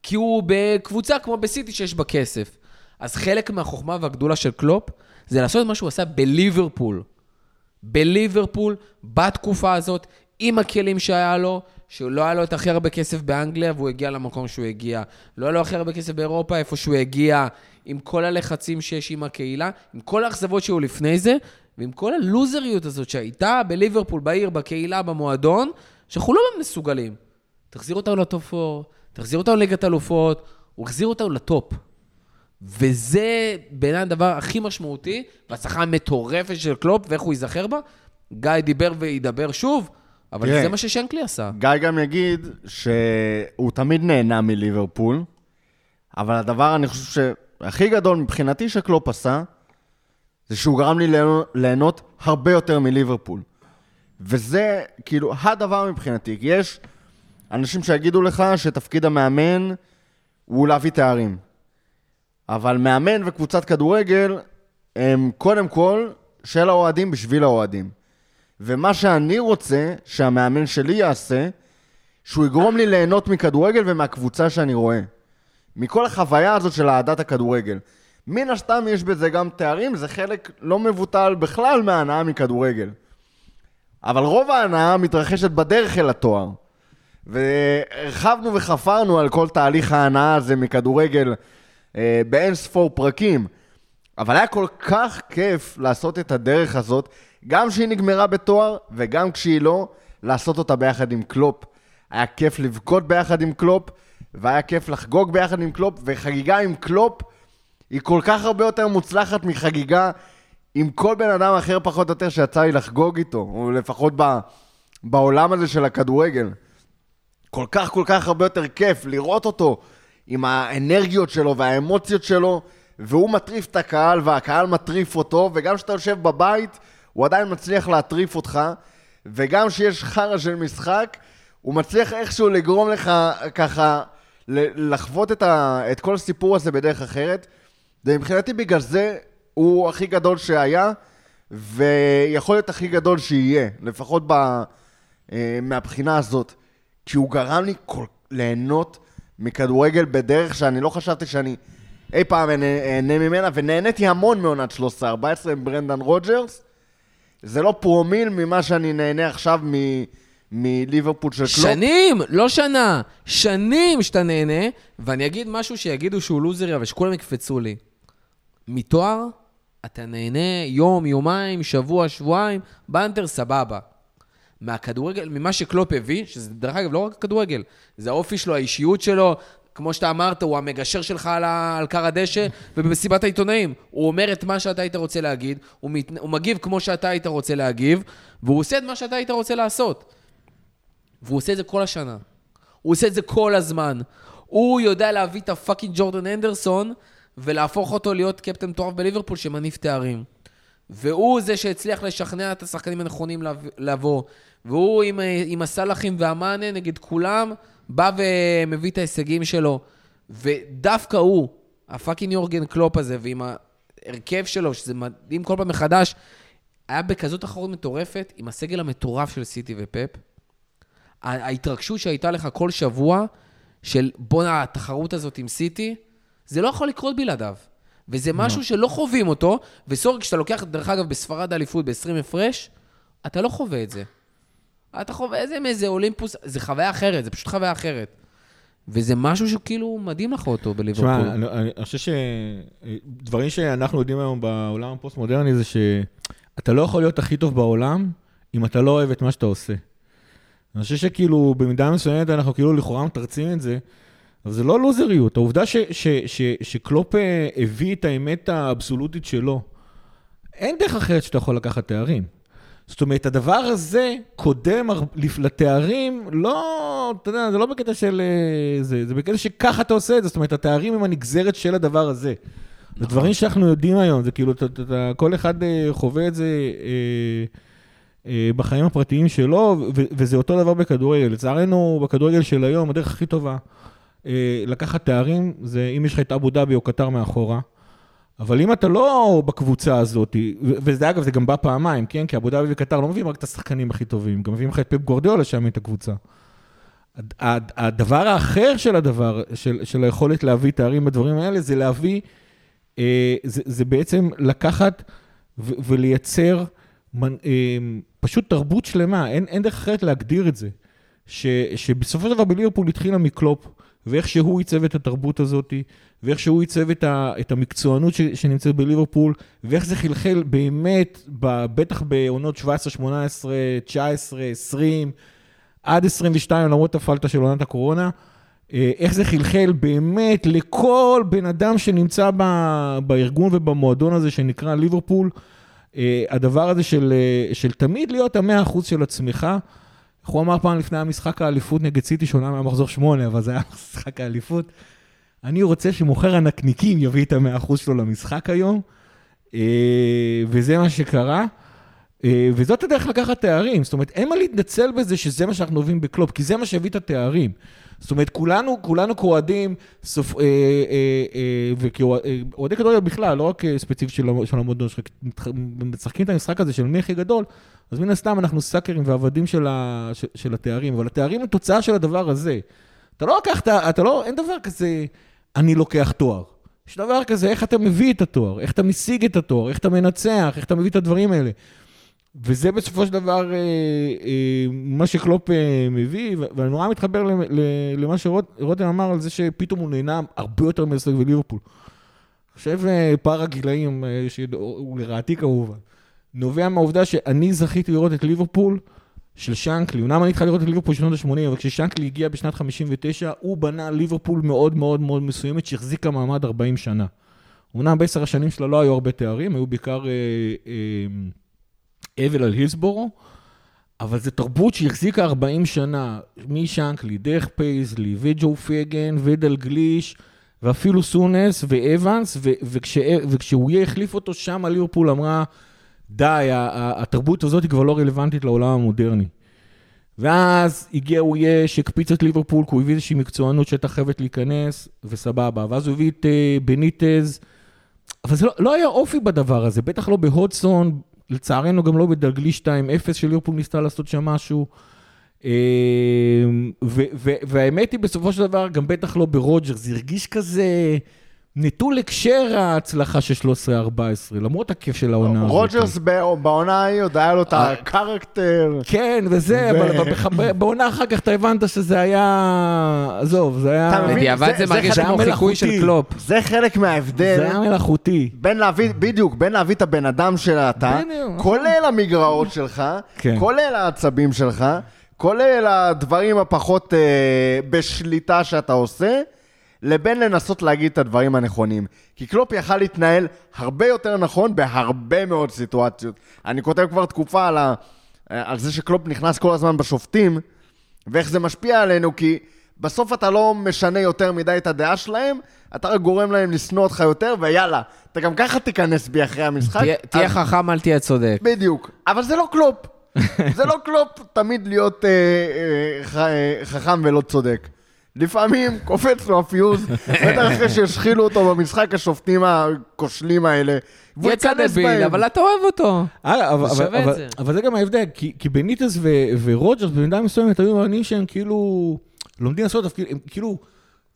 כי הוא בקבוצה כמו בסיטי שיש בה כסף. אז חלק מהחוכמה והגדולה של קלופ זה לעשות מה שהוא עשה בליברפול. בליברפול, בתקופה הזאת, עם הכלים שהיה לו, שלא היה לו את הכי הרבה כסף באנגליה, והוא הגיע למקום שהוא הגיע. לא היה לו הכי הרבה כסף באירופה, איפה שהוא הגיע, עם כל הלחצים שיש עם הקהילה, עם כל האכזבות שהיו לפני זה, ועם כל הלוזריות הזאת שהייתה בליברפול, בעיר, בקהילה, במועדון, שאנחנו לא מסוגלים. תחזיר אותנו לטופ 4, תחזיר אותנו לליגת אלופות, הוא החזיר אותנו לטופ. וזה בעיניי הדבר הכי משמעותי, והצלחה המטורפת של קלופ, ואיך הוא ייזכר בה. גיא דיבר וידבר שוב, אבל תראה. זה מה ששנקלי עשה. גיא גם יגיד שהוא תמיד נהנה מליברפול, אבל הדבר, אני חושב שהכי גדול מבחינתי שקלופ עשה, זה שהוא גרם לי ליהנו- ליהנות הרבה יותר מליברפול. וזה כאילו הדבר מבחינתי, כי יש אנשים שיגידו לך שתפקיד המאמן הוא להביא תארים. אבל מאמן וקבוצת כדורגל הם קודם כל של האוהדים בשביל האוהדים. ומה שאני רוצה שהמאמן שלי יעשה, שהוא יגרום לי ליהנות מכדורגל ומהקבוצה שאני רואה. מכל החוויה הזאת של אהדת הכדורגל. מן הסתם יש בזה גם תארים, זה חלק לא מבוטל בכלל מההנאה מכדורגל. אבל רוב ההנאה מתרחשת בדרך אל התואר. והרחבנו וחפרנו על כל תהליך ההנאה הזה מכדורגל אה, באין ספור פרקים. אבל היה כל כך כיף לעשות את הדרך הזאת, גם כשהיא נגמרה בתואר וגם כשהיא לא, לעשות אותה ביחד עם קלופ. היה כיף לבכות ביחד עם קלופ, והיה כיף לחגוג ביחד עם קלופ, וחגיגה עם קלופ היא כל כך הרבה יותר מוצלחת מחגיגה עם כל בן אדם אחר פחות או יותר שיצא לי לחגוג איתו, או לפחות ב, בעולם הזה של הכדורגל. כל כך כל כך הרבה יותר כיף לראות אותו עם האנרגיות שלו והאמוציות שלו, והוא מטריף את הקהל והקהל מטריף אותו, וגם כשאתה יושב בבית, הוא עדיין מצליח להטריף אותך, וגם כשיש חרא של משחק, הוא מצליח איכשהו לגרום לך ככה לחוות את, ה- את כל הסיפור הזה בדרך אחרת. ומבחינתי בגלל זה הוא הכי גדול שהיה, ויכול להיות הכי גדול שיהיה, לפחות ב, אה, מהבחינה הזאת. כי הוא גרם לי כל, ליהנות מכדורגל בדרך שאני לא חשבתי שאני אי פעם אהנה ממנה, ונהניתי המון מעונת 13-14 עם ברנדן רוג'רס. זה לא פרומיל ממה שאני נהנה עכשיו מ- מליברפול של קלופ. שנים, לא שנה, שנים שאתה נהנה, ואני אגיד משהו שיגידו שהוא לוזרי, אבל שכולם יקפצו לי. מתואר, אתה נהנה יום, יומיים, שבוע, שבועיים, בנטר, סבבה. מהכדורגל, ממה שקלופ הביא, שזה דרך אגב לא רק הכדורגל, זה האופי שלו, האישיות שלו, כמו שאתה אמרת, הוא המגשר שלך על, על כר הדשא, (laughs) ובמסיבת העיתונאים. הוא אומר את מה שאתה היית רוצה להגיד, הוא, מת, הוא מגיב כמו שאתה היית רוצה להגיב, והוא עושה את מה שאתה היית רוצה לעשות. והוא עושה את זה כל השנה. הוא עושה את זה כל הזמן. הוא יודע להביא את הפאקינג ג'ורדן אנדרסון ולהפוך אותו להיות קפטן מטורף בליברפול שמניף תארים. והוא זה שהצליח לשכנע את השחקנים הנכונים לב- לבוא. והוא עם, עם הסלאחים והמאנה נגד כולם, בא ומביא את ההישגים שלו. ודווקא הוא, ה fucking יורגן קלופ הזה, ועם ההרכב שלו, שזה מדהים כל פעם מחדש, היה בכזאת תחרות מטורפת, עם הסגל המטורף של סיטי ופפ. ההתרגשות שהייתה לך כל שבוע, של בואנה, התחרות הזאת עם סיטי, זה לא יכול לקרות בלעדיו. וזה משהו שלא חווים אותו, וסורי, כשאתה לוקח, דרך אגב, בספרד האליפות ב-20 הפרש, אתה לא חווה את זה. אתה חווה את זה מאיזה אולימפוס, זה חוויה אחרת, זה פשוט חוויה אחרת. וזה משהו שכאילו מדהים לך אותו בליברפול. תשמע, אני, אני אני חושב שדברים שאנחנו יודעים היום בעולם הפוסט-מודרני זה שאתה לא יכול להיות הכי טוב בעולם אם אתה לא אוהב את מה שאתה עושה. אני חושב שכאילו במידה מסוימת אנחנו כאילו לכאורה מתרצים את זה, אבל זה לא לוזריות. העובדה ש, ש, ש, שקלופ אה, הביא את האמת האבסולוטית שלו, אין דרך אחרת שאתה יכול לקחת תארים. זאת אומרת, הדבר הזה קודם לתארים, לא, אתה יודע, זה לא בקטע של... אה, זה, זה בקטע שככה אתה עושה את זה, זאת אומרת, התארים הם הנגזרת של הדבר הזה. זה דברים שאנחנו יודעים היום, זה כאילו, אתה, אתה, אתה, כל אחד אה, חווה את זה אה, אה, בחיים הפרטיים שלו, ו, וזה אותו דבר בכדורגל. לצערנו, בכדורגל של היום, הדרך הכי טובה לקחת תארים, זה אם יש לך את אבו דאבי או קטר מאחורה. אבל אם אתה לא בקבוצה הזאת, וזה אגב, זה גם בא פעמיים, כן? כי אבו דאבי וקטר לא מביאים רק את השחקנים הכי טובים, גם מביאים לך את פפ גורדיאלה שם את הקבוצה. הד- הד- הדבר האחר של הדבר, של, של היכולת להביא תארים בדברים האלה, זה להביא, אה, זה, זה בעצם לקחת ו- ולייצר מנ, אה, פשוט תרבות שלמה, אין, אין דרך אחרת להגדיר את זה. ש, שבסופו של דבר בליברפול התחילה מקלופ, ואיך שהוא עיצב את התרבות הזאת, ואיך שהוא עיצב את, ה, את המקצוענות ש, שנמצאת בליברפול, ואיך זה חלחל באמת, בטח בעונות 17, 18, 19, 20, עד 22, למרות הפלטה של עונת הקורונה, אה, איך זה חלחל באמת לכל בן אדם שנמצא ב, בארגון ובמועדון הזה שנקרא ליברפול, אה, הדבר הזה של, אה, של תמיד להיות המאה אחוז של עצמך. איך הוא אמר פעם לפני המשחק האליפות נגד סיטי, שעונה מהמחזור שמונה, אבל זה היה משחק האליפות. אני רוצה שמוכר הנקניקים יביא את המאה אחוז שלו למשחק היום, וזה מה שקרה. וזאת הדרך לקחת תארים, זאת אומרת, אין מה להתנצל בזה שזה מה שאנחנו אוהבים בקלופ, כי זה מה שהביא את התארים. זאת אומרת, כולנו, כולנו כאוהדים, סופ... אה, אה, אה, וכאוהדי כדורגל בכלל, לא רק אה, ספציפית של, של המועדון שלך, משחקים את המשחק הזה של מי הכי גדול, אז מן הסתם אנחנו סאקרים ועבדים של, ה, של, של התארים, אבל התארים הם תוצאה של הדבר הזה. אתה לא לקחת, אתה לא, אין דבר כזה, אני לוקח תואר. יש דבר כזה, איך אתה מביא את התואר, איך אתה משיג את התואר, איך אתה מנצח, איך אתה מביא את הדברים האלה. וזה בסופו של דבר אה, אה, מה שקלופ אה, מביא, ואני נורא מתחבר למה שרותם אמר על זה שפתאום הוא נהנה הרבה יותר מלשחק בליברפול. חושב פער הגילאים, שהוא לרעתי כמובן, נובע מהעובדה שאני זכיתי לראות את ליברפול של שנקלי. אומנם אני התחלתי לראות את ליברפול בשנות ה-80, אבל כששנקלי הגיע בשנת 59, הוא בנה ליברפול מאוד מאוד מאוד מסוימת שהחזיקה מעמד 40 שנה. אומנם בעשר השנים שלה לא היו הרבה תארים, היו בעיקר... אה, אה, אבל על הילסבורו, אבל זו תרבות שהחזיקה 40 שנה, משנקלי, דרך פייזלי, וג'ו פגן, ודלגליש, ואפילו סונס ואבנס, וכש, וכשהוא יהיה החליף אותו, שם ליברפול אמרה, די, התרבות הזאת היא כבר לא רלוונטית לעולם המודרני. ואז הגיע הוא יהיה שהקפיץ את ליברפול, כי הוא הביא איזושהי מקצוענות שהייתה חייבת להיכנס, וסבבה. ואז הוא הביא את uh, בניטז, אבל זה לא, לא היה אופי בדבר הזה, בטח לא בהודסון, לצערנו גם לא בדרגלי 2-0 שליברפול ניסתה לעשות שם משהו. אמ, והאמת היא, בסופו של דבר, גם בטח לא ברוג'רס, הרגיש כזה... נטול הקשר ההצלחה של 13-14, למרות הכיף של העונה הזאת. רוג'רס בעונה ההיא עוד היה לו את אה, ה character. כן, וזה, אבל בעונה אחר כך אתה הבנת שזה היה... עזוב, זה היה... בדיעבד זה מרגיש כמו חיקוי של קלופ. זה חלק מההבדל. זה היה מלאכותי. בין להביא, בדיוק, בין להביא את הבן אדם שאתה, כולל המגרעות שלך, כן. כולל העצבים שלך, כולל הדברים הפחות אה, בשליטה שאתה עושה. לבין לנסות להגיד את הדברים הנכונים. כי קלופ יכל להתנהל הרבה יותר נכון בהרבה מאוד סיטואציות. אני כותב כבר תקופה על, ה... על זה שקלופ נכנס כל הזמן בשופטים, ואיך זה משפיע עלינו, כי בסוף אתה לא משנה יותר מדי את הדעה שלהם, אתה רק גורם להם לשנוא אותך יותר, ויאללה, אתה גם ככה תיכנס בי אחרי המשחק. תהיה אז... חכם, אל תהיה צודק. בדיוק. אבל זה לא קלופ. (laughs) זה לא קלופ תמיד להיות אה, אה, ח, אה, חכם ולא צודק. לפעמים קופץ לו הפיוז, (laughs) בטח אחרי שהשחילו אותו במשחק השופטים הכושלים האלה. והוא יצא דביל, אבל אתה אוהב אותו. אה, אבל זה גם ההבדל, כי בניטז ורוג'רס במידה מסוימת היו מאמינים שהם כאילו לומדים לעשות תפקיד, הם כאילו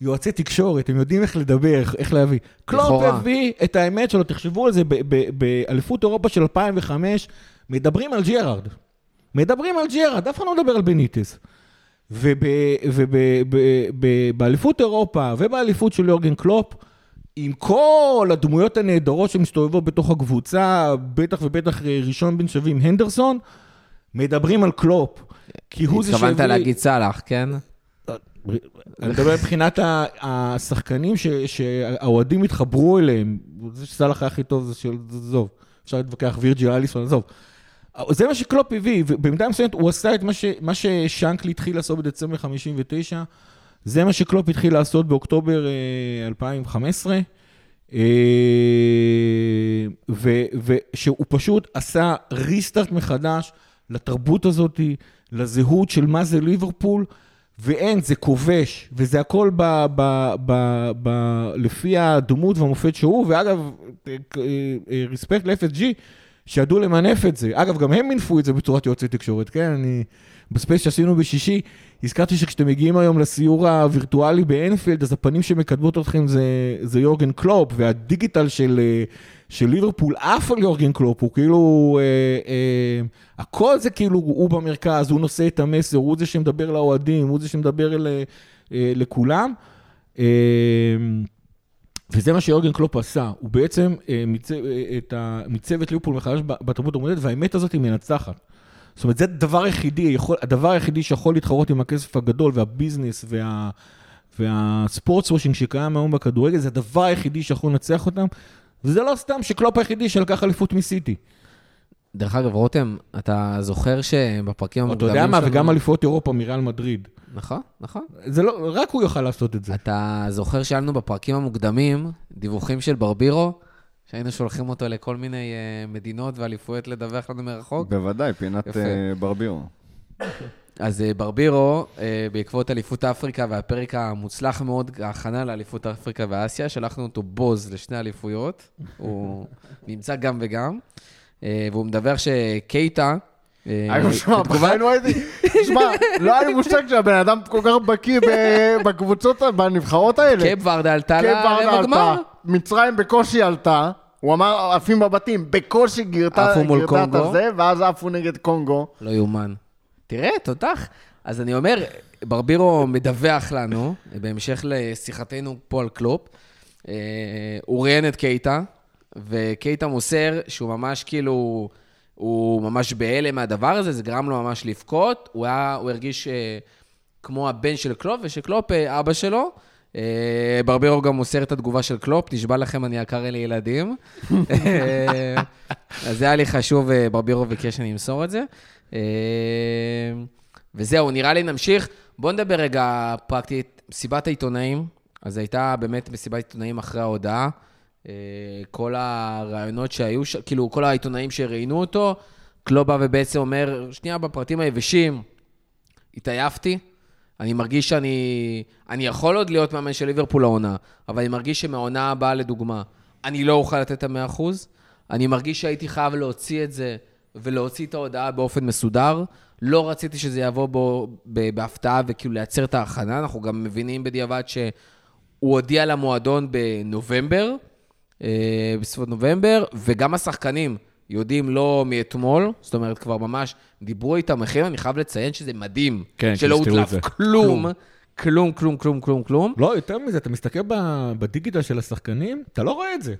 יועצי תקשורת, הם יודעים איך לדבר, איך להביא. קלופ הביא את האמת שלו, תחשבו על זה, באליפות אירופה של 2005, מדברים על ג'רארד. מדברים על ג'רארד, אף אחד לא מדבר על בניטז. ובאליפות אירופה ובאליפות של יורגן קלופ, עם כל הדמויות הנהדרות שמסתובבות בתוך הקבוצה, בטח ובטח ראשון בין שווים הנדרסון, מדברים על קלופ. כי הוא זה שהביא... התכוונת להגיד סאלח, כן? אני מדבר מבחינת השחקנים שהאוהדים התחברו אליהם. זה שסאלח היה הכי טוב, זה של... עזוב. אפשר להתווכח וירג'י אליסון, עזוב. זה מה שקלופ הביא, ובמידה מסוימת הוא עשה את מה, ש, מה ששנקלי התחיל לעשות בדצמבר 59, זה מה שקלופ התחיל לעשות באוקטובר 2015, אה, ושהוא פשוט עשה ריסטארט מחדש לתרבות הזאת, לזהות של מה זה ליברפול, ואין, זה כובש, וזה הכל ב, ב, ב, ב, לפי הדמות והמופת שהוא, ואגב, respect אה, אה, ל-FSG, שידעו למנף את זה. אגב, גם הם מינפו את זה בצורת יועצי תקשורת, כן? אני... ב space שעשינו בשישי, הזכרתי שכשאתם מגיעים היום לסיור הווירטואלי באנפילד, אז הפנים שמקדמות אתכם זה, זה יורגן קלופ, והדיגיטל של, אה, של ליברפול עף על יורגן קלופ, הוא כאילו, אה, אה, הכל זה כאילו, הוא במרכז, הוא נושא את המסר, הוא זה שמדבר לאוהדים, הוא זה שמדבר אל, אה, לכולם. אה, וזה מה שיורגן קלופ עשה, הוא בעצם אה, מיצב, אה, את מיצב את ליברפול מחדש בתרבות המודדת, והאמת הזאת היא מנצחת. זאת אומרת, זה הדבר היחידי, יכול, הדבר היחידי שיכול להתחרות עם הכסף הגדול וה business וה, וה sportswashing שקיים היום בכדורגל, זה הדבר היחידי שיכול לנצח אותם, וזה לא סתם שקלופ היחידי שלקח אליפות מסיטי. דרך אגב, רותם, אתה זוכר שבפרקים אתה המוקדמים יודע מה, שלנו- וגם אליפות אירופה מריאל מדריד. נכון, נכון. זה לא, רק הוא יוכל לעשות את זה. אתה זוכר שהיה לנו בפרקים המוקדמים דיווחים של ברבירו, שהיינו שולחים אותו לכל מיני אה, מדינות ואליפויות לדווח לנו מרחוק? בוודאי, פינת יפה. אה, ברבירו. אז אה, ברבירו, בעקבות אליפות אפריקה והפרק המוצלח מאוד, ההכנה לאליפות אפריקה ואסיה, שלחנו אותו בוז לשני אליפויות. הוא (laughs) נמצא גם וגם. והוא מדווח שקייטה... אה, שמע, לא. שמע, לא היה לי מושג שהבן אדם כל כך בקיא בקבוצות, בנבחרות האלה. קייפ ורדה עלתה קייפ ורדה לרבע גמר. עלתה, מצרים בקושי עלתה, הוא אמר עפים בבתים, בקושי גירדה את. הזה, ואז עפו נגד קונגו. לא יאומן. תראה, תותח. אז אני אומר, ברבירו מדווח לנו, בהמשך לשיחתנו פה על קלופ, אה, הוא ראיין את קייטה, וקייטה מוסר שהוא ממש כאילו, הוא ממש בהלם מהדבר הזה, זה גרם לו ממש לבכות, הוא, הוא הרגיש אה, כמו הבן של קלופ, ושקלופ אה, אבא שלו. אה, ברבירו גם מוסר את התגובה של קלופ, נשבע לכם, אני יקר אלי ילדים. אה, אז זה היה לי חשוב, אה, ברבירו ביקש שאני אמסור את זה. אה, וזהו, נראה לי נמשיך. בואו נדבר רגע פרקטית, מסיבת העיתונאים. אז הייתה באמת מסיבת עיתונאים אחרי ההודעה. אה, כל הרעיונות שהיו, כאילו, כל העיתונאים שראיינו אותו, קלוב בא ובעצם אומר, שנייה, בפרטים היבשים, התעייפתי. אני מרגיש שאני... אני יכול עוד להיות מאמן של ליברפול העונה, אבל אני מרגיש שמהעונה הבאה, לדוגמה, אני לא אוכל לתת את המאה אחוז. אני מרגיש שהייתי חייב להוציא את זה ולהוציא את ההודעה באופן מסודר. לא רציתי שזה יבוא בו ב- בהפתעה וכאילו לייצר את ההכנה. אנחנו גם מבינים בדיעבד שהוא הודיע למועדון בנובמבר, בסביבות נובמבר, וגם השחקנים יודעים לא מאתמול, זאת אומרת, כבר ממש דיברו איתם אחרים, אני חייב לציין שזה מדהים. כן, שלא הודלף זה. כלום, כלום, כלום, כלום, כלום, כלום. לא, יותר מזה, אתה מסתכל בדיגיטל של השחקנים, אתה לא רואה את זה.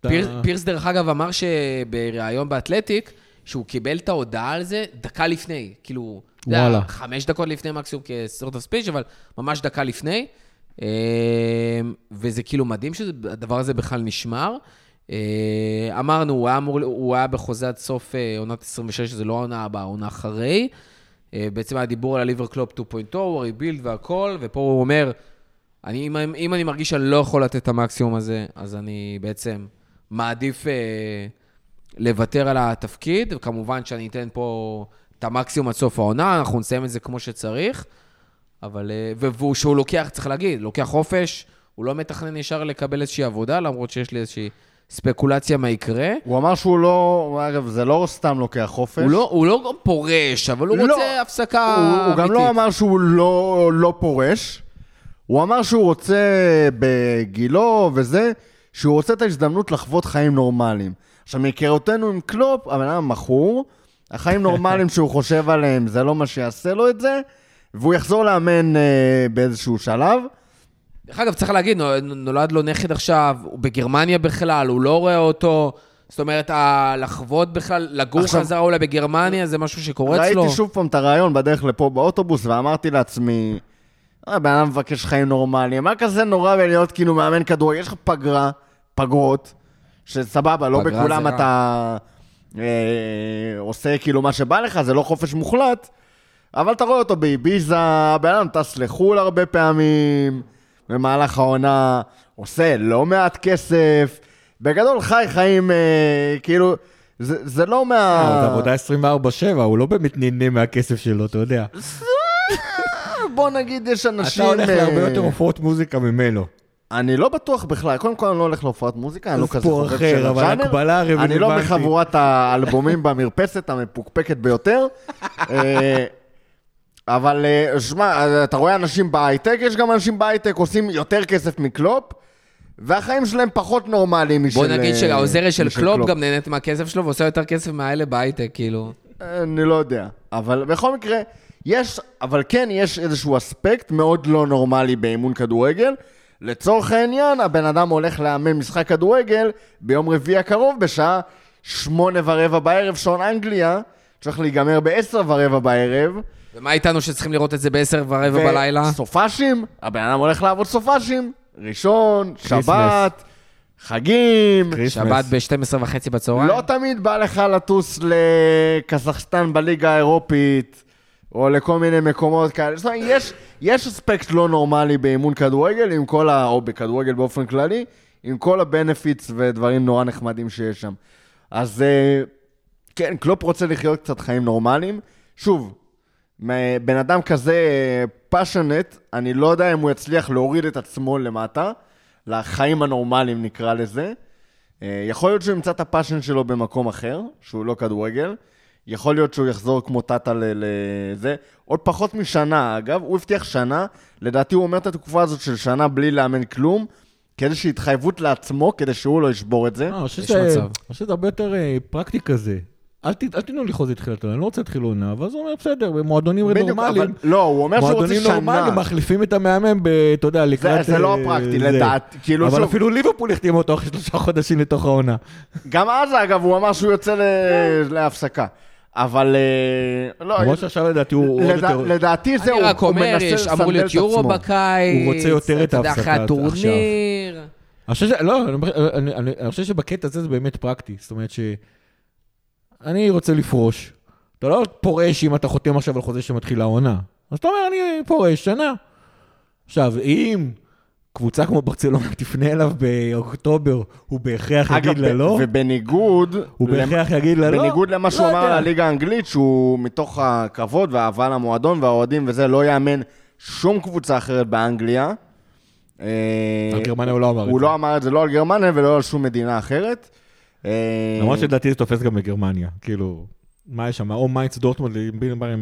אתה- פיר, פירס, דרך אגב, אמר שבריאיון באתלטיק, שהוא קיבל את ההודעה על זה דקה לפני. כאילו, אתה וואלה. חמש דקות לפני מקסימום כסרט הספיץ', אבל ממש דקה לפני. אה, וזה כאילו מדהים שהדבר הזה בכלל נשמר. אה, אמרנו, הוא היה, אמור, הוא היה בחוזה עד סוף אה, עונת 26, שזה לא העונה הבאה, העונה אחרי. אה, בעצם היה דיבור על הליבר קלופ 2.0, הריבילד והכל, ופה הוא אומר, אני, אם, אם אני מרגיש שאני לא יכול לתת את המקסימום הזה, אז אני בעצם מעדיף אה, לוותר על התפקיד, וכמובן שאני אתן פה את המקסימום עד סוף העונה, אנחנו נסיים את זה כמו שצריך, אבל... אה, ו- והוא שהוא לוקח, צריך להגיד, לוקח חופש, הוא לא מתכנן ישר לקבל איזושהי עבודה, למרות שיש לי איזושהי ספקולציה מה יקרה. הוא אמר שהוא לא, אגב, זה לא סתם לוקח חופש. הוא לא, הוא לא פורש, אבל הוא לא. רוצה הפסקה הוא, הוא אמיתית. גם לא אמר שהוא לא, לא פורש, הוא אמר שהוא רוצה בגילו וזה, שהוא רוצה את ההזדמנות לחוות חיים נורמליים. עכשיו, מהיכרותנו עם קלופ, הבן אדם מכור, החיים (laughs) נורמליים שהוא חושב עליהם, זה לא מה שיעשה לו את זה, והוא יחזור לאמן אה, באיזשהו שלב. דרך אגב, צריך להגיד, נו- נולד לו נכד עכשיו, הוא בגרמניה בכלל, הוא לא רואה אותו. זאת אומרת, לחוות בכלל, לגור עכשיו- חזרה אולי בגרמניה, זה משהו שקורה אצלו. ראיתי שוב פעם את הרעיון בדרך לפה באוטובוס, ואמרתי לעצמי, אה, בן אדם מבקש חיים נורמליים, מה כזה נורא בלהיות כאילו מאמן כדורגל? יש לך פגרה, פגרות, שסבבה, לא בכולם. אתה אה, עושה כאילו מה שבא לך, זה לא חופש מוחלט, אבל אתה רואה אותו באביזה, הבן אדם טס לחו"ל הרבה פעמים, במהלך העונה, עושה לא מעט כסף, בגדול חי חיים, אה, כאילו, זה, זה לא מה... זה עבודה 24-7, הוא לא באמת נהנה מהכסף שלו, אתה יודע. בוא נגיד, יש אנשים... אתה הולך אה, להרבה יותר הופעות מוזיקה ממנו. אני לא בטוח בכלל, קודם כל אני לא הולך להופעת מוזיקה, אני לא כזה חובב אחר, של אבל הז'אנר. הקבלה אני לא. מחבורת האלבומים במרפסת המפוקפקת ביותר. (laughs) אבל אה, שמע, אתה רואה אנשים בהייטק, יש גם אנשים בהייטק עושים יותר כסף מקלופ, והחיים שלהם פחות נורמליים משל... בוא נגיד אה, שהעוזרת של קלופ גם נהנית מהכסף שלו ועושה יותר כסף מהאלה בהייטק, כאילו. אני לא יודע. אבל בכל מקרה, יש, אבל כן יש איזשהו אספקט מאוד לא נורמלי באימון כדורגל. לצורך העניין, הבן אדם הולך לאמן משחק כדורגל ביום רביעי הקרוב בשעה שמונה ורבע בערב, שעון אנגליה. שהולך להיגמר ב-10 ורבע בערב. ומה איתנו שצריכים לראות את זה ב-10 ורבע בלילה? סופאשים, הבן אדם הולך לעבוד סופאשים. ראשון. שבת, חגים. שבת ב-12 וחצי בצהריים? לא תמיד בא לך לטוס לקזחסטן בליגה האירופית, או לכל מיני מקומות כאלה. זאת אומרת, יש, יש אספקט לא נורמלי באימון כדורגל, עם כל ה... או בכדורגל באופן כללי, עם כל ה benefits ודברים נורא נחמדים שיש שם. אז אה, כן, קלופ רוצה לחיות קצת חיים נורמליים. שוב, בן אדם כזה passionate, אני לא יודע אם הוא יצליח להוריד את עצמו למטה, לחיים הנורמליים נקרא לזה. אה, יכול להיות שהוא ימצא את ה passion שלו במקום אחר, שהוא לא כדורגל. יכול להיות שהוא יחזור כמו טאטה לזה. עוד פחות משנה, אגב, הוא הבטיח שנה. לדעתי הוא אומר את התקופה הזאת של שנה בלי לאמן כלום, כאיזושהי התחייבות לעצמו, כדי שהוא לא ישבור את זה. אני חושב יש שזה- מצב. אני חושב שזה הרבה יותר אה, פרקטי כזה. אל ת- אל תיתנו לי חוזה תחילת עונה, אני לא רוצה להתחיל עונה, ואז הוא אומר, בסדר, במועדונים בדיוק, נורמליים, אבל לא, הוא אומר שהוא רוצה מועדונים שנה. נורמליים מחליפים את המאמן, ב- אתה יודע, לקראת... זה לא אה, הפרקטי, זה. לדעת, כאילו אבל שוב, אפילו ליברפול החתימו אותו אחרי שלושה חודשים לתוך העונה. גם אז, אגב, הוא אמר שהוא יוצא ל- להפסקה. אבל אה, לא, למרות שעכשיו לדעתי הוא עוד יותר... לדעתי זהו, אני רק הוא אומר, מנסה יש, אמור לסנדל להיות את יורו עצמו. בקיץ. הוא רוצה יותר את אתה יודע, אחרי ההפסקה הטורניר. חושב ש... לא, אני חושב שבקטע הזה זה באמת פרקטי. זאת אומרת ש... אני רוצה לפרוש. אתה לא פורש אם אתה חותם עכשיו על חוזה שמתחיל העונה. אז אתה אומר, אני פורש שנה. עכשיו, אם קבוצה כמו ברצלונה (laughs) תפנה אליו באוקטובר, הוא בהכרח יגיד לה לא? ובניגוד, הוא בהכרח יגיד לה לא? בניגוד למה שהוא לא אמר על. הליגה האנגלית, שהוא מתוך הכבוד והאהבה למועדון והאוהדים וזה, לא יאמן שום קבוצה אחרת באנגליה. אה, על גרמניה הוא לא אמר את הוא זה. לא אמר את זה לא על גרמניה ולא על שום מדינה אחרת. אה, למרות שלדעתי זה תופס גם בגרמניה. כאילו, מה יש שם? או מיינץ דורטמונד,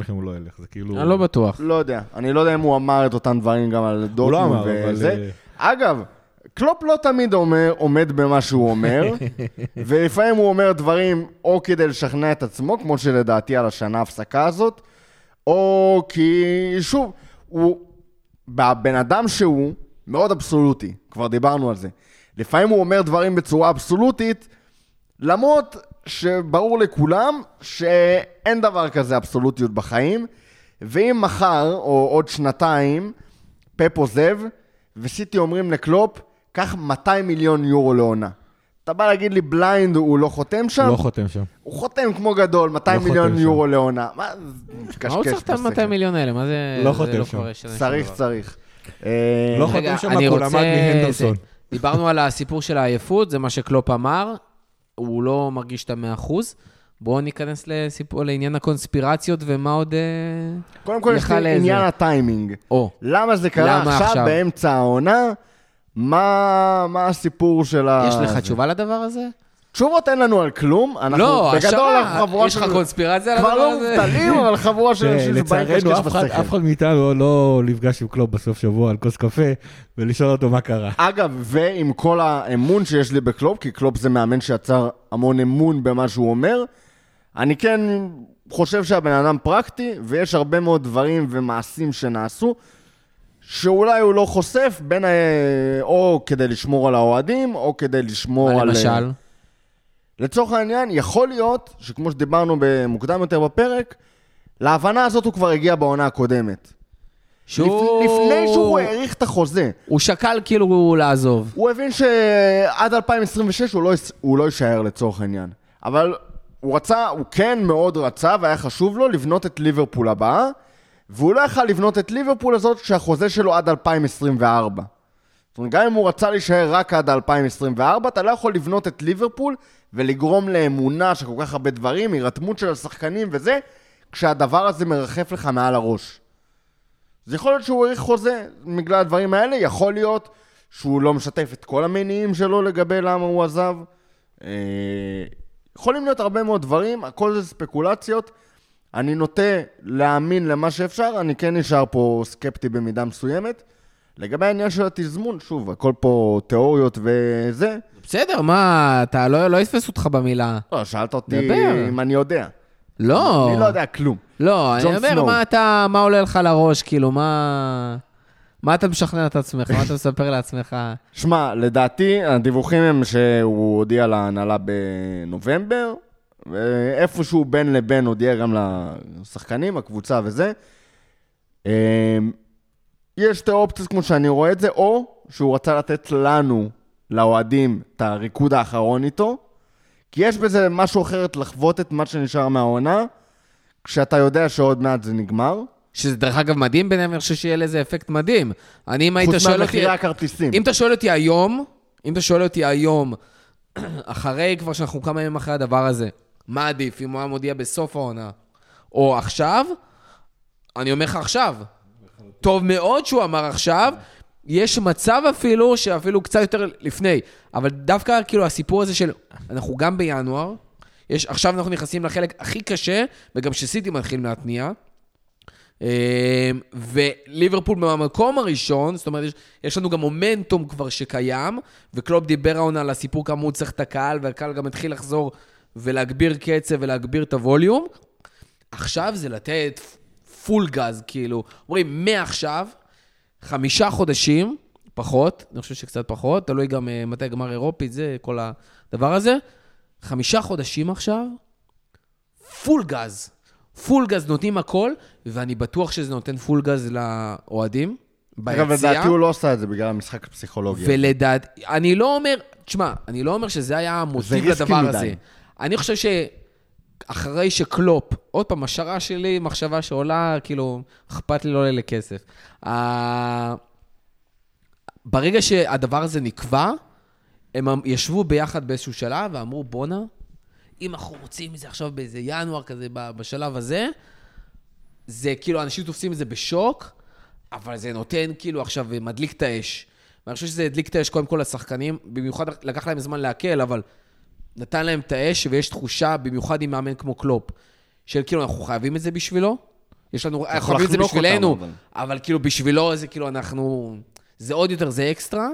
לכם הוא לא ילך. זה כאילו... אני לא בטוח. לא יודע. אני לא יודע אם הוא אמר את אותם דברים גם על לא דורטמונד אמר, אבל... וזה. אה, אגב, קלופ לא תמיד אומר, עומד במה שהוא אומר, (laughs) ולפעמים הוא אומר דברים או כדי לשכנע את עצמו, כמו שלדעתי על השנה הפסקה הזאת, או כי, שוב, הוא, הבן אדם שהוא מאוד אבסולוטי, כבר דיברנו על זה. לפעמים הוא אומר דברים בצורה אבסולוטית, למרות שברור לכולם שאין דבר כזה אבסולוטיות בחיים, ואם מחר, או עוד שנתיים, פפ עוזב, וסיטי אומרים לקלופ, קח 200 מיליון יורו לעונה. אתה בא להגיד לי blind הוא לא חותם שם? לא חותם שם. הוא חותם כמו גדול, 200 לא מיליון יורו לעונה. מה, זה מה קשקש הוא צריך את ה-200 בשכל. מיליון האלה? מה זה... לא זה חותם לא שם. צריך. צריך. אה, לא חותם שם, הוא רוצה- למד מהנדרסון. דיברנו על הסיפור של העייפות, זה מה שקלופ אמר, הוא לא מרגיש את המאה אחוז. בואו ניכנס לסיפור, לעניין הקונספירציות ומה עוד... אה, קודם כל, יש לי עניין הטיימינג. או, למה זה קרה למה עכשיו, עכשיו? באמצע העונה? מה מה הסיפור של ה... יש לך? תשובה לדבר הזה? תשובות אין לנו על כלום. אנחנו, לא, בגדול, חבורה יש לך של- קונספירציה על כבר הדבר לא הזה? מובטלים, אבל חבורה של אנשים שבאים לצערנו, קשקש אף אחד- בשכל. אף אחד מאיתנו לא נפגש עם קלופ בסוף שבוע על כוס קפה ולשאול אותו מה קרה. אגב, ועם כל האמון שיש לי בקלופ, כי קלופ זה מאמן שיצר המון אמון במה שהוא אומר, אני כן חושב שהבן אדם פרקטי, ויש הרבה מאוד דברים ומעשים שנעשו, שאולי הוא לא חושף, בין ה... או כדי לשמור על האוהדים, או כדי לשמור מה על... למשל? לצורך העניין, יכול להיות שכמו שדיברנו במוקדם יותר בפרק, להבנה הזאת הוא כבר הגיע בעונה הקודמת. שהוא... לפ... לפני שהוא האריך את החוזה. הוא שקל כאילו לעזוב. הוא הבין שעד 2026 הוא לא, הוא לא יישאר לצורך העניין. אבל הוא רצה, הוא כן מאוד רצה והיה חשוב לו לבנות את ליברפול הבאה, והוא לא יכל לבנות את ליברפול הזאת כשהחוזה שלו עד 2024. זאת אומרת, גם אם הוא רצה להישאר רק עד 2024, אתה לא יכול לבנות את ליברפול ולגרום לאמונה של כל כך הרבה דברים, הירתמות של השחקנים וזה, כשהדבר הזה מרחף לך מעל הראש. אז יכול להיות שהוא האריך חוזה בגלל הדברים האלה, יכול להיות שהוא לא משתף את כל המניעים שלו לגבי למה הוא עזב. אה, יכולים להיות הרבה מאוד דברים, הכל זה ספקולציות. אני נוטה להאמין למה שאפשר, אני כן נשאר פה סקפטי במידה מסוימת. לגבי העניין של התזמון, שוב, הכל פה תיאוריות וזה. בסדר, מה, אתה לא לא יתפס אותך במילה. לא, שאלת אותי דבר. אם אני יודע. לא. אני לא יודע כלום. לא, אני אומר. מה אתה, מה עולה לך לראש, כאילו, מה... מה אתה משכנע את עצמך? מה אתה מספר לעצמך? (laughs) שמע, לדעתי, הדיווחים הם שהוא הודיע להנהלה בנובמבר, ואיפשהו בין לבין הודיע גם לשחקנים, הקבוצה וזה. יש שתי אופציות כמו שאני רואה את זה, או שהוא רצה לתת לנו, לאוהדים, את הריקוד האחרון איתו, כי יש בזה משהו אחרת לחוות את מה שנשאר מהעונה, כשאתה יודע שעוד מעט זה נגמר. שזה דרך אגב מדהים ביניהם, אני חושב שיהיה לזה אפקט מדהים. אני, אם היית חוץ שואל אותי... מהמחירי הכרטיסים. אם אתה שואל אותי היום, אם אתה שואל אותי היום, (clears throat) אחרי כבר שאנחנו כמה ימים אחרי הדבר הזה, מה עדיף, אם הוא היה מודיע בסוף העונה, או עכשיו, אני אומר לך עכשיו. טוב מאוד שהוא אמר עכשיו, יש מצב אפילו, שאפילו קצת יותר לפני, אבל דווקא כאילו הסיפור הזה של, אנחנו גם בינואר, יש, עכשיו אנחנו נכנסים לחלק הכי קשה, וגם שסיטי מתחילים להתניע. אה, וליברפול במקום הראשון, זאת אומרת, יש, יש לנו גם מומנטום כבר שקיים, וקלופ דיבר העונה על הסיפור כמה הוא צריך את הקהל, והקהל גם התחיל לחזור ולהגביר קצב ולהגביר את הווליום. עכשיו זה לתת פול גז, כאילו, אומרים, מעכשיו, חמישה חודשים, פחות, אני חושב שקצת פחות, תלוי גם אה, מתי גמר אירופית, זה כל הדבר הזה. חמישה חודשים עכשיו, פול גז. פול גז נותנים הכל, ואני בטוח שזה נותן פול גז לאוהדים. אגב, לדעתי הוא לא עשה את זה בגלל המשחק הפסיכולוגי. ולדעת, אני לא אומר, תשמע, אני לא אומר שזה היה המוטיב לדבר מדי. הזה. אני חושב שאחרי שקלופ, עוד פעם, השערה שלי, מחשבה שעולה, כאילו, אכפת לי לא עולה לכסף. ה- ברגע שהדבר הזה נקבע, הם אמ- ישבו ביחד באיזשהו שלב ואמרו, בואנה, אם אנחנו רוצים את זה עכשיו באיזה ינואר כזה, בשלב הזה, זה כאילו, אנשים תופסים את זה בשוק, אבל זה נותן כאילו עכשיו, מדליק את האש. ואני חושב שזה הדליק את האש קודם כל לשחקנים, במיוחד לקח להם זמן לעכל, אבל נתן להם את האש, ויש תחושה, במיוחד עם מאמן כמו קלופ, של כאילו, אנחנו חייבים את זה בשבילו. יש לנו, אנחנו חייבים את זה לחנוק אותם, בשבילנו, אבל. אבל כאילו בשבילו זה כאילו אנחנו... זה עוד יותר, זה אקסטרה,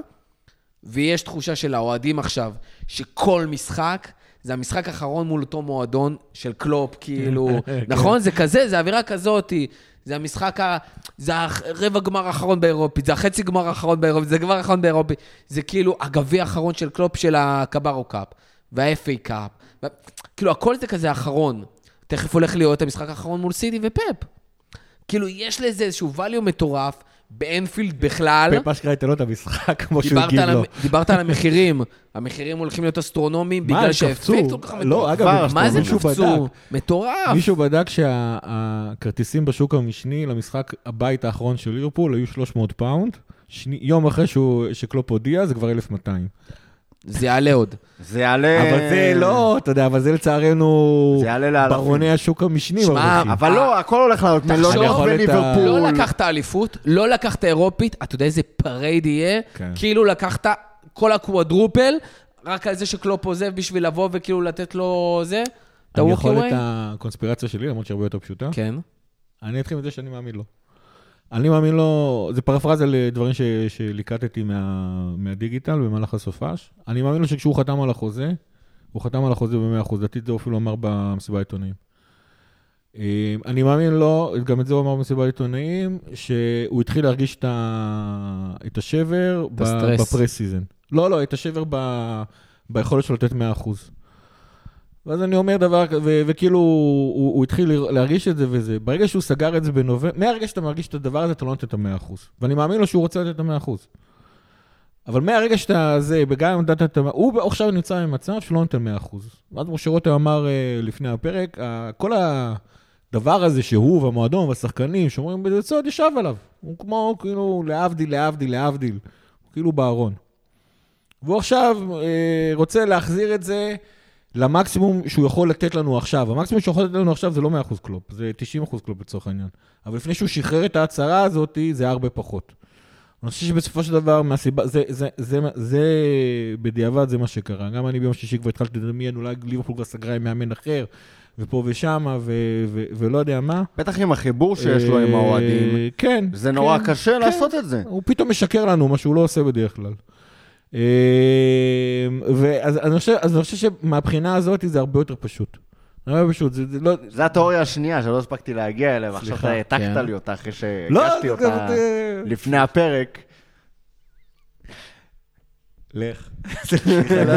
ויש תחושה של האוהדים עכשיו, שכל משחק, זה המשחק האחרון מול אותו מועדון של קלופ, כאילו, (laughs) נכון? זה כזה, זה אווירה כזאתי. זה המשחק ה... זה הרבע גמר האחרון באירופית, זה החצי גמר האחרון באירופית, זה הגמר האחרון באירופית. זה כאילו הגביע האחרון של קלופ של ה Carabao Cup, וה-FA Cup. ו... כאילו, הכל זה כזה אחרון. תכף הולך להיות המשחק האחרון מול סיטי ופפ. כאילו, יש לזה איזשהו value מטורף, באנפילד בכלל. פפ אשכרה ייתן לו את המשחק כמו שהוא הגיב לו. דיברת על המחירים. המחירים הולכים להיות אסטרונומיים בגלל שהאפקט? כל כך לא, מטורף. אגב, כבר מה זה קפצו? מטורף. מישהו בדק שהכרטיסים בשוק המשני למשחק הבית האחרון של ליברפול היו 300 פאונד. יום אחרי שקלופ הודיע, זה כבר 1,200. זה יעלה עוד. זה יעלה... אבל זה לא, אתה יודע, אבל זה לצערנו... זה יעלה לאלפים. ברוני השוק המשני. שמע. אבל לא, הכל הולך לעלות. ה- וליברפול. לא לקחת אליפות, לא לקחת אירופית, אתה יודע איזה parade יהיה? כן. כאילו לקחת כל ה quadruple, רק על זה שקלופ עוזב בשביל לבוא וכאילו לתת לו זה? את אני יכול את? הקונספירציה שלי, למרות שהיא הרבה יותר פשוטה. כן. אני אתחיל מזה שאני מאמין לו. אני מאמין לו, זה פרפרזה לדברים ש, שליקטתי מה, מהדיגיטל במהלך הסופש. אני מאמין לו שכשהוא חתם על החוזה, הוא חתם על החוזה ב-100%, לדעתי זה הוא אפילו אמר במסיבת העיתונאים. אה, אני מאמין לו, גם את זה הוא אמר במסיבת העיתונאים, שהוא התחיל להרגיש את, ה, את השבר את הסטרס. ב pre-season. לא, לא, את השבר ב, ביכולת שלו לתת 100%. ואז אני אומר דבר כזה, ו- וכאילו הוא, הוא התחיל להרגיש את זה וזה. ברגע שהוא סגר את זה בנובמבר, מהרגע שאתה מרגיש את הדבר הזה, אתה לא נותן את המאה אחוז. ואני מאמין לו שהוא רוצה לתת את המאה אחוז. אבל מהרגע שאתה זה, וגם אם נתת את המאה, הוא עכשיו נמצא במצב שלא נותן מאה אחוז. ואז כמו שרותם אמר אה, לפני הפרק, כל הדבר הזה שהוא והמועדון והשחקנים שאומרים בצד ישב עליו. הוא כמו כאילו להבדיל, להבדיל, להבדיל. כאילו בארון. והוא עכשיו אה, רוצה להחזיר את זה למקסימום שהוא יכול לתת לנו עכשיו. המקסימום שהוא יכול לתת לנו עכשיו זה לא 100% קלופ, זה 90% קלופ לצורך העניין. אבל לפני שהוא שחרר את ההצהרה הזאת, זה הרבה פחות. אני חושב שבסופו של דבר, מהסיבה, זה, זה, זה, זה, זה בדיעבד זה מה שקרה. גם אני ביום שישי כבר התחלתי לדמיין, אולי ליברפול כבר סגרה עם מאמן אחר, ופה ושמה, ו, ו, ולא יודע מה. בטח עם החיבור שיש לו עם אה, האוהדים. כן. זה נורא כן, קשה כן. לעשות את זה. הוא פתאום משקר לנו, מה שהוא לא עושה בדרך כלל. אה, ואז אני חושב, אז אני חושב שמהבחינה הזאת זה הרבה יותר פשוט. זה הרבה פשוט, זה, זה לא... זו התיאוריה השנייה שלא הספקתי להגיע אליה, ועכשיו אתה העתקת כן. לי אותה אחרי לא, שהגשתי זה- אותה זה- לפני הפרק. לך. (laughs) סליחה, לא,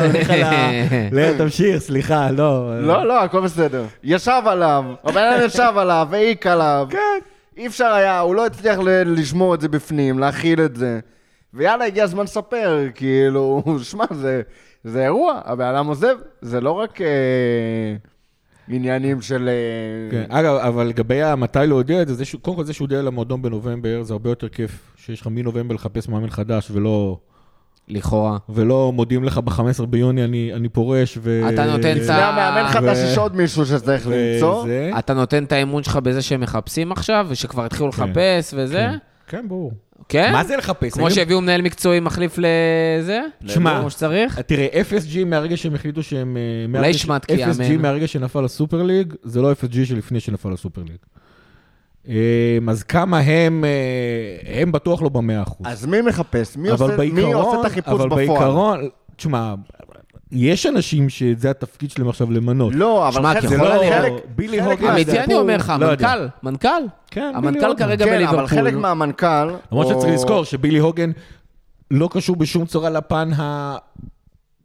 (laughs) לך תמשיך, סליחה, לא. לא, לא, הכל בסדר. ישב עליו, הבן אדם ישב עליו, העיק עליו. כן. אי אפשר היה, הוא לא הצליח לשמור את זה בפנים, להכיל את זה. ויאללה, הגיע הזמן לספר, כאילו, (laughs) שמע, זה, זה אירוע, הבן אדם עוזב, זה לא רק אה, עניינים של... אה, כן, אגב, אבל לגבי המתי להודיע את זה, זה, ש- קודם כל זה שהוא הודיע למועדון בנובמבר, זה הרבה יותר כיף שיש לך מנובמבר לחפש מאמן חדש, ולא, לכאורה. ולא מודיעים לך ב-15 ביוני אני, אני פורש, ו... אתה נותן את לפני ה- המאמן חדש יש עוד מישהו שצריך למצוא. וזה- אתה נותן את האמון שלך בזה שהם מחפשים עכשיו, ושכבר התחילו כן. לחפש וזה? כן. כן, ברור. כן? מה זה לחפש? כמו שהביאו מנהל מקצועי מחליף לזה? שמע, כמו שצריך? תראה, FSG מהרגע שהם החליטו שהם... אה, אולי מהרגע ש- שמטקי FSG יאמן. מהרגע שנפל הסופר ליג, זה לא FSG שלפני שנפל הסופר ליג. אה, אז כמה הם, אה, הם בטוח לא במאה אחוז. אז מי מחפש? מי אבל עושה בעיקרון, את החיפוש אבל בפועל? בעיקרון, תשמע, יש אנשים שזה התפקיד שלהם עכשיו למנות. לא, אבל חלק- זה לא חלק- בילי חלק הוגן. אמיתי אני אומר לך, לא יודע. מנכ"ל, מנכ"ל. כן, בילי המנכ"ל. כרגע כן, בליברפול. אבל חלק מהמנכ"ל... למרות או- שצריך לזכור שבילי הוגן לא קשור בשום צורה לפן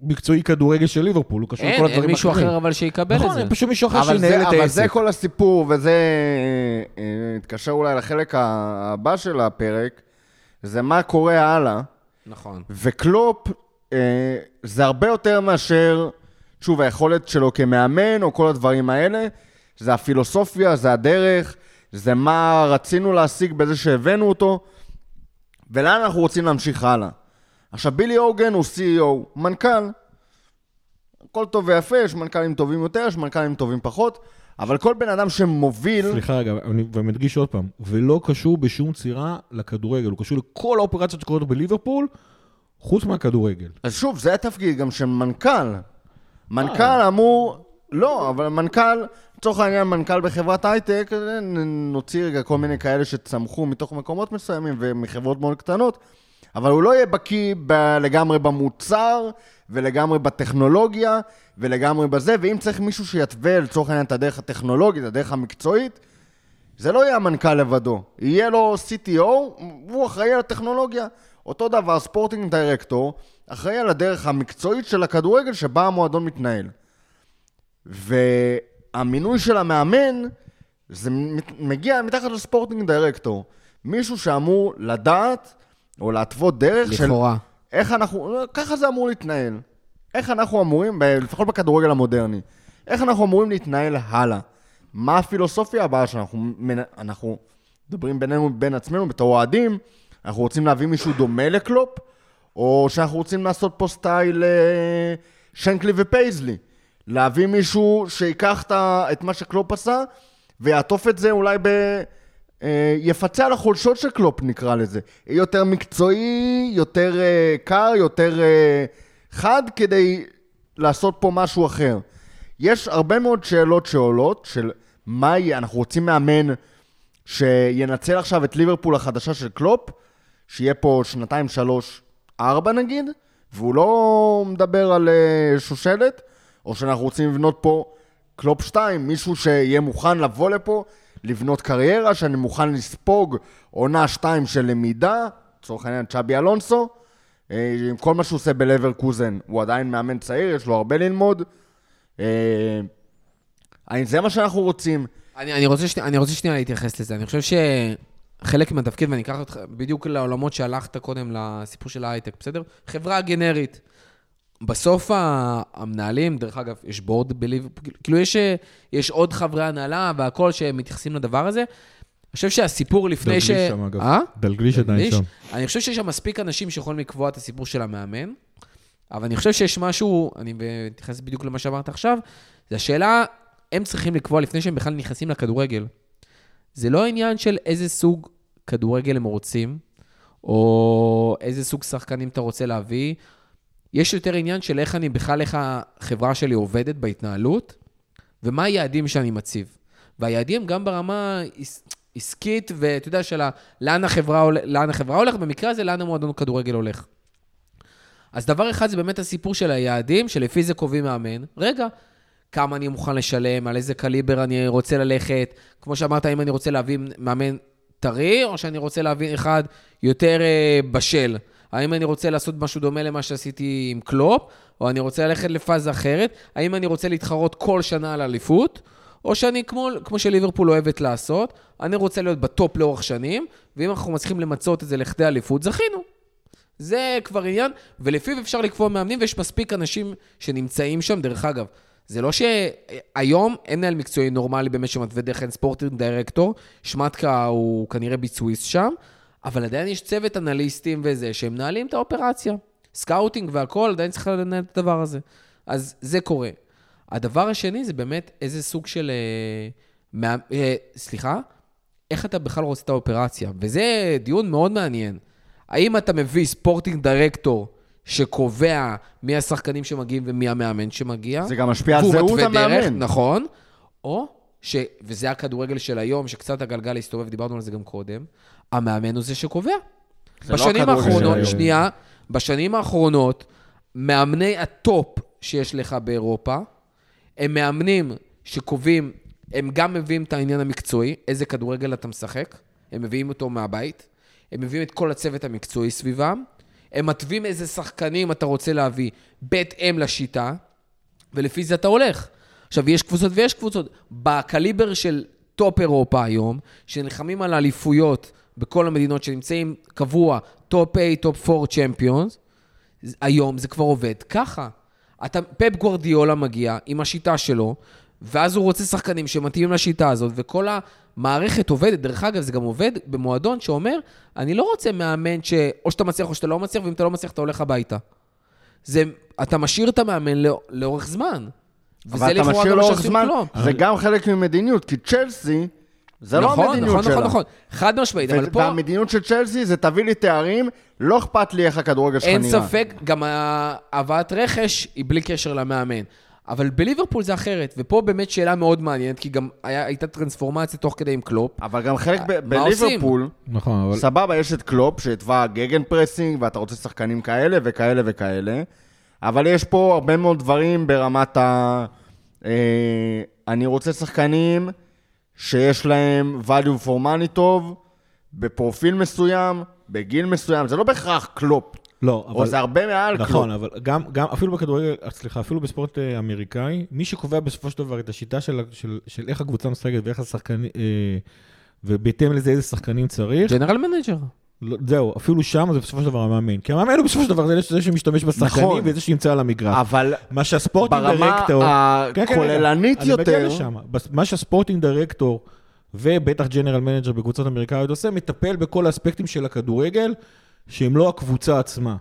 המקצועי כדורגל של ליברפול, הוא קשור לכל אין, הדברים אין מישהו האחרים. אחר אבל שיקבל את נכון, זה. אין פשוט מישהו אחר אבל שינהל זה, את אבל העסק. זה כל הסיפור, וזה אה, אה, התקשר אולי לחלק הבא של הפרק, זה מה קורה הלאה. נכון. וקלופ אה, זה הרבה יותר מאשר, שוב, היכולת שלו כמאמן, או כל הדברים האלה, זה הפילוסופיה, זה הדרך, זה מה רצינו להשיג בזה שהבאנו אותו, ולאן אנחנו רוצים להמשיך הלאה. עכשיו, בילי הוגן הוא CEO, מנכ"ל. הכל טוב ויפה, יש מנכ"לים טובים יותר, יש מנכ"לים טובים פחות, אבל כל בן אדם שמוביל... סליחה רגע, אני ומדגיש עוד פעם, ולא קשור בשום צורה לכדורגל, הוא קשור לכל האופרציות שקורות בליברפול, חוץ מהכדורגל. אז שוב, זה התפקיד גם של מנכ"ל. מנכ"ל אמור... לא, אבל מנכ"ל, לצורך העניין, מנכ"ל בחברת הייטק, אה, נוציא רגע כל מיני כאלה שצמחו מתוך מקומות מסוימים ומחברות מאוד קטנות, אבל הוא לא יהיה בקיא ב- לגמרי במוצר, ולגמרי בטכנולוגיה, ולגמרי בזה, ואם צריך מישהו שיתווה לצורך העניין את הדרך הטכנולוגית, הדרך המקצועית, זה לא יהיה המנכ"ל לבדו, יהיה לו CTO, הוא אחראי על הטכנולוגיה. אותו דבר, ספורטינג דירקטור, אחראי על הדרך המקצועית של הכדורגל שבה המועדון מתנהל. והמינוי של המאמן, זה מגיע מתחת לספורטינג דירקטור. מישהו שאמור לדעת, או להתוות דרך של לכאורה. איך אנחנו, ככה זה אמור להתנהל. איך אנחנו אמורים, לפחות בכדורגל המודרני, איך אנחנו אמורים להתנהל הלאה. מה הפילוסופיה הבאה שאנחנו אנחנו מדברים בינינו, בין עצמנו, בתור אוהדים, אנחנו רוצים להביא מישהו דומה לקלופ, או שאנחנו רוצים לעשות פה סטייל אה, שנקלי ופייזלי. להביא מישהו שיקח את מה שקלופ עשה, ויעטוף את זה אולי ב... אה, יפצה על החולשות של קלופ, נקרא לזה. יותר מקצועי, יותר אה, קר, יותר חד, כדי לעשות פה משהו אחר. יש הרבה מאוד שאלות שעולות, של מה יהיה, אנחנו רוצים מאמן שינצל עכשיו את ליברפול החדשה של קלופ, שיהיה פה שנתיים, שלוש, ארבע נגיד, והוא לא מדבר על אה, שושלת, או שאנחנו רוצים לבנות פה קלופ 2, מישהו שיהיה מוכן לבוא לפה, לבנות קריירה, שאני מוכן לספוג עונה 2 של למידה, לצורך העניין צ'אבי אלונסו, אה, עם כל מה שהוא עושה בלברקוזן, הוא עדיין מאמן צעיר, יש לו הרבה ללמוד. אה, האם זה מה שאנחנו רוצים? אני, אני, רוצה שני, אני רוצה שנייה להתייחס לזה. אני חושב שחלק מהתפקיד, ואני אקח אותך בדיוק לעולמות שהלכת קודם לסיפור של ההייטק, בסדר? חברה גנרית. בסוף המנהלים, דרך אגב, יש בורד בליברפול, כאילו יש, יש עוד חברי הנהלה והכול שמתייחסים לדבר הזה. אני חושב שהסיפור לפני ש... דלגליש שם, אגב. אה? דלגליש עדיין דלגליש? שם. אני חושב שיש שם מספיק אנשים שיכולים לקבוע את הסיפור של המאמן, אבל אני חושב שיש משהו, אני מתייחס בדיוק למה שאמרת עכשיו, זה השאלה, הם צריכים לקבוע לפני שהם בכלל נכנסים לכדורגל. זה לא העניין של איזה סוג כדורגל הם רוצים, או איזה סוג שחקנים אתה רוצה להביא. יש יותר עניין של איך אני, בכלל איך החברה שלי עובדת בהתנהלות, ומה היעדים שאני מציב. והיעדים גם ברמה עס- עסקית, ואתה יודע, של לאן החברה, לאן החברה הולכת, במקרה הזה, לאן המועדון כדורגל הולך. אז דבר אחד זה באמת הסיפור של היעדים, שלפי זה קובעים מאמן. רגע, כמה אני מוכן לשלם, על איזה קליבר אני רוצה ללכת. כמו שאמרת, האם אני רוצה להביא מאמן טרי, או שאני רוצה להביא אחד יותר אה, בשל. האם אני רוצה לעשות משהו דומה למה שעשיתי עם קלופ, או אני רוצה ללכת לפאזה אחרת? האם אני רוצה להתחרות כל שנה על אליפות? או שאני, כמו, כמו שליברפול אוהבת לעשות, אני רוצה להיות בטופ לאורך שנים, ואם אנחנו מצליחים למצות את זה לכדי אליפות, זכינו. זה כבר עניין, ולפיו אפשר לקבוע מאמנים, ויש מספיק אנשים שנמצאים שם. דרך אגב, זה לא שהיום אין מנהל מקצועי נורמלי באמת שמתווה דרך אין sporting director, שמטקה הוא כנראה ביצועיסט שם, אבל עדיין יש צוות אנליסטים וזה, שהם מנהלים את האופרציה. scouting והכול, עדיין צריך לנהל את הדבר הזה. אז זה קורה. הדבר השני זה באמת איזה סוג של... אה, מה, אה, סליחה? איך אתה בכלל רוצה את האופרציה? וזה דיון מאוד מעניין. האם אתה מביא sporting director שקובע מי השחקנים שמגיעים ומי המאמן שמגיע? זה גם משפיע על זהות דרך, המאמן. נכון. או, ש, וזה הכדורגל של היום, שקצת הגלגל הסתובב, דיברנו על זה גם קודם, המאמן הוא זה שקובע. זה לא בשנים של האחרונות. שנייה, בשנים האחרונות, מאמני הטופ שיש לך באירופה, הם מאמנים שקובעים, הם גם מביאים את העניין המקצועי, איזה כדורגל אתה משחק, הם מביאים אותו מהבית, הם מביאים את כל הצוות המקצועי סביבם, הם מתווים איזה שחקנים אתה רוצה להביא בהתאם לשיטה, ולפי זה אתה הולך. עכשיו, יש קבוצות ויש קבוצות. בקליבר של טופ אירופה היום, שנלחמים על האליפויות בכל המדינות שנמצאים קבוע, טופ A, טופ 4 Champions, היום זה כבר עובד ככה. אתה, פפ גוורדיולה מגיע עם השיטה שלו, ואז הוא רוצה שחקנים שמתאימים לשיטה הזאת, וכל המערכת עובדת. דרך אגב, זה גם עובד במועדון שאומר, אני לא רוצה מאמן שאו שאתה מצליח או שאתה לא מצליח, ואם אתה לא מצליח, אתה הולך הביתה. זה, אתה משאיר את המאמן לא, לאורך זמן. אבל אתה משאיר מה לאורך זמן, קלופ. זה גם חלק ממדיניות, כי צ'לסי, זה לא נכון, המדיניות נכון, שלה. נכון, נכון. חד משמעית, אבל פה והמדיניות של צ'לסי זה תביא לי תארים, לא אכפת לי איך הכדורגל שלך אין נראה. ספק, גם הבאת רכש היא בלי קשר למאמן. אבל בליברפול זה אחרת, ופה באמת שאלה מאוד מעניינת, כי גם היה, הייתה טרנספורמציה תוך כדי עם קלופ. אבל גם חלק ב-? בליברפול, נכון, אבל... סבבה, יש את קלופ שהתווה gegenpressing, ואתה רוצה שחקנים כאלה וכאלה וכאלה, אבל יש פה הרבה מאוד דברים ברמת ה... אה, אני רוצה שחקנים שיש להם value for money טוב, בפרופיל מסוים, בגיל מסוים, זה לא בהכרח קלופ, לא, או זה הרבה מעל נכון, קלופ. אבל גם, גם אפילו בכדורגל, סליחה, אפילו בספורט אה, אמריקאי, מי שקובע בסופו של דבר את השיטה של, של, של איך הקבוצה משחקת ואיך השחקנים, אה, ובהתאם לזה איזה שחקנים צריך, general manager. לא, זהו, אפילו שם זה בסופו של דבר המאמן. כי המאמן הוא בסופו של דבר זה זה שמשתמש בשחקנים נכון. וזה שנמצא על המגרש. אבל מה שה sporting ברמה דירקטור... כן, כן, רגע, הכוללנית מגיע יותר, לשם. מה שה sporting director ובטח general manager בקבוצות אמריקאיות עושה, מטפל בכל האספקטים של הכדורגל, שהם לא הקבוצה עצמה.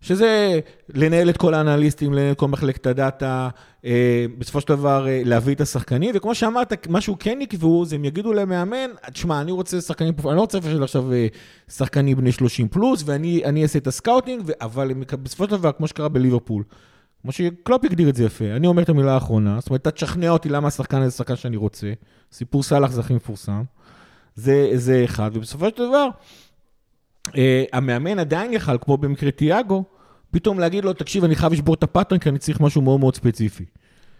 שזה לנהל את כל האנליסטים, לנהל את כל מחלקת ה data, אה, בסופו של דבר אה, להביא את השחקנים, וכמו שאמרת, מה שהוא כן יקבעו, זה הם יגידו למאמן, תשמע, אני רוצה שחקנים, אני לא רוצה עכשיו אה, שחקנים בני 30 פלוס, ואני אני אעשה את ה scouting, אבל בסופו של דבר, כמו שקרה בליברפול, כמו שקלופ הגדיר את זה יפה, אני אומר את המילה האחרונה, זאת אומרת, אתה תשכנע אותי למה השחקן הזה שחקן שאני רוצה, סיפור סאלח זה הכי מפורסם, זה, זה אחד, ובסופו של דבר, המאמן עדיין יכל, כמו במקרה תיאגו, פתאום להגיד לו, תקשיב, אני חייב לשבור את ה pattern, כי אני צריך משהו מאוד מאוד ספציפי.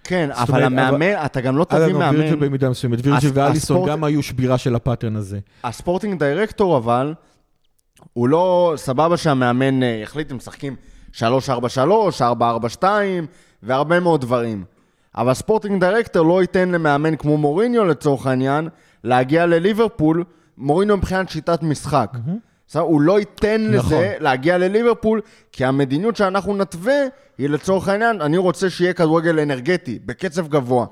כן, אבל אומרת, המאמן, אתה גם לא תביא אגב, וירג'ל מאמן, במידה מסוימת, וירג'ל ואליסון הספורט- גם היו שבירה של ה pattern הזה. ה sporting director אבל, הוא לא, סבבה שהמאמן אה, יחליט אם משחקים 3-4-3, 4-4-2 והרבה מאוד דברים. אבל ספורטינג דירקטור לא ייתן למאמן כמו מוריניו לצורך העניין, להגיע לליברפול, מוריניו מבחינת שיטת משחק. בסדר? הוא לא ייתן נכון. לזה להגיע לליברפול, כי המדיניות שאנחנו נתווה היא לצורך העניין, אני רוצה שיהיה כדורגל אנרגטי, בקצב גבוה.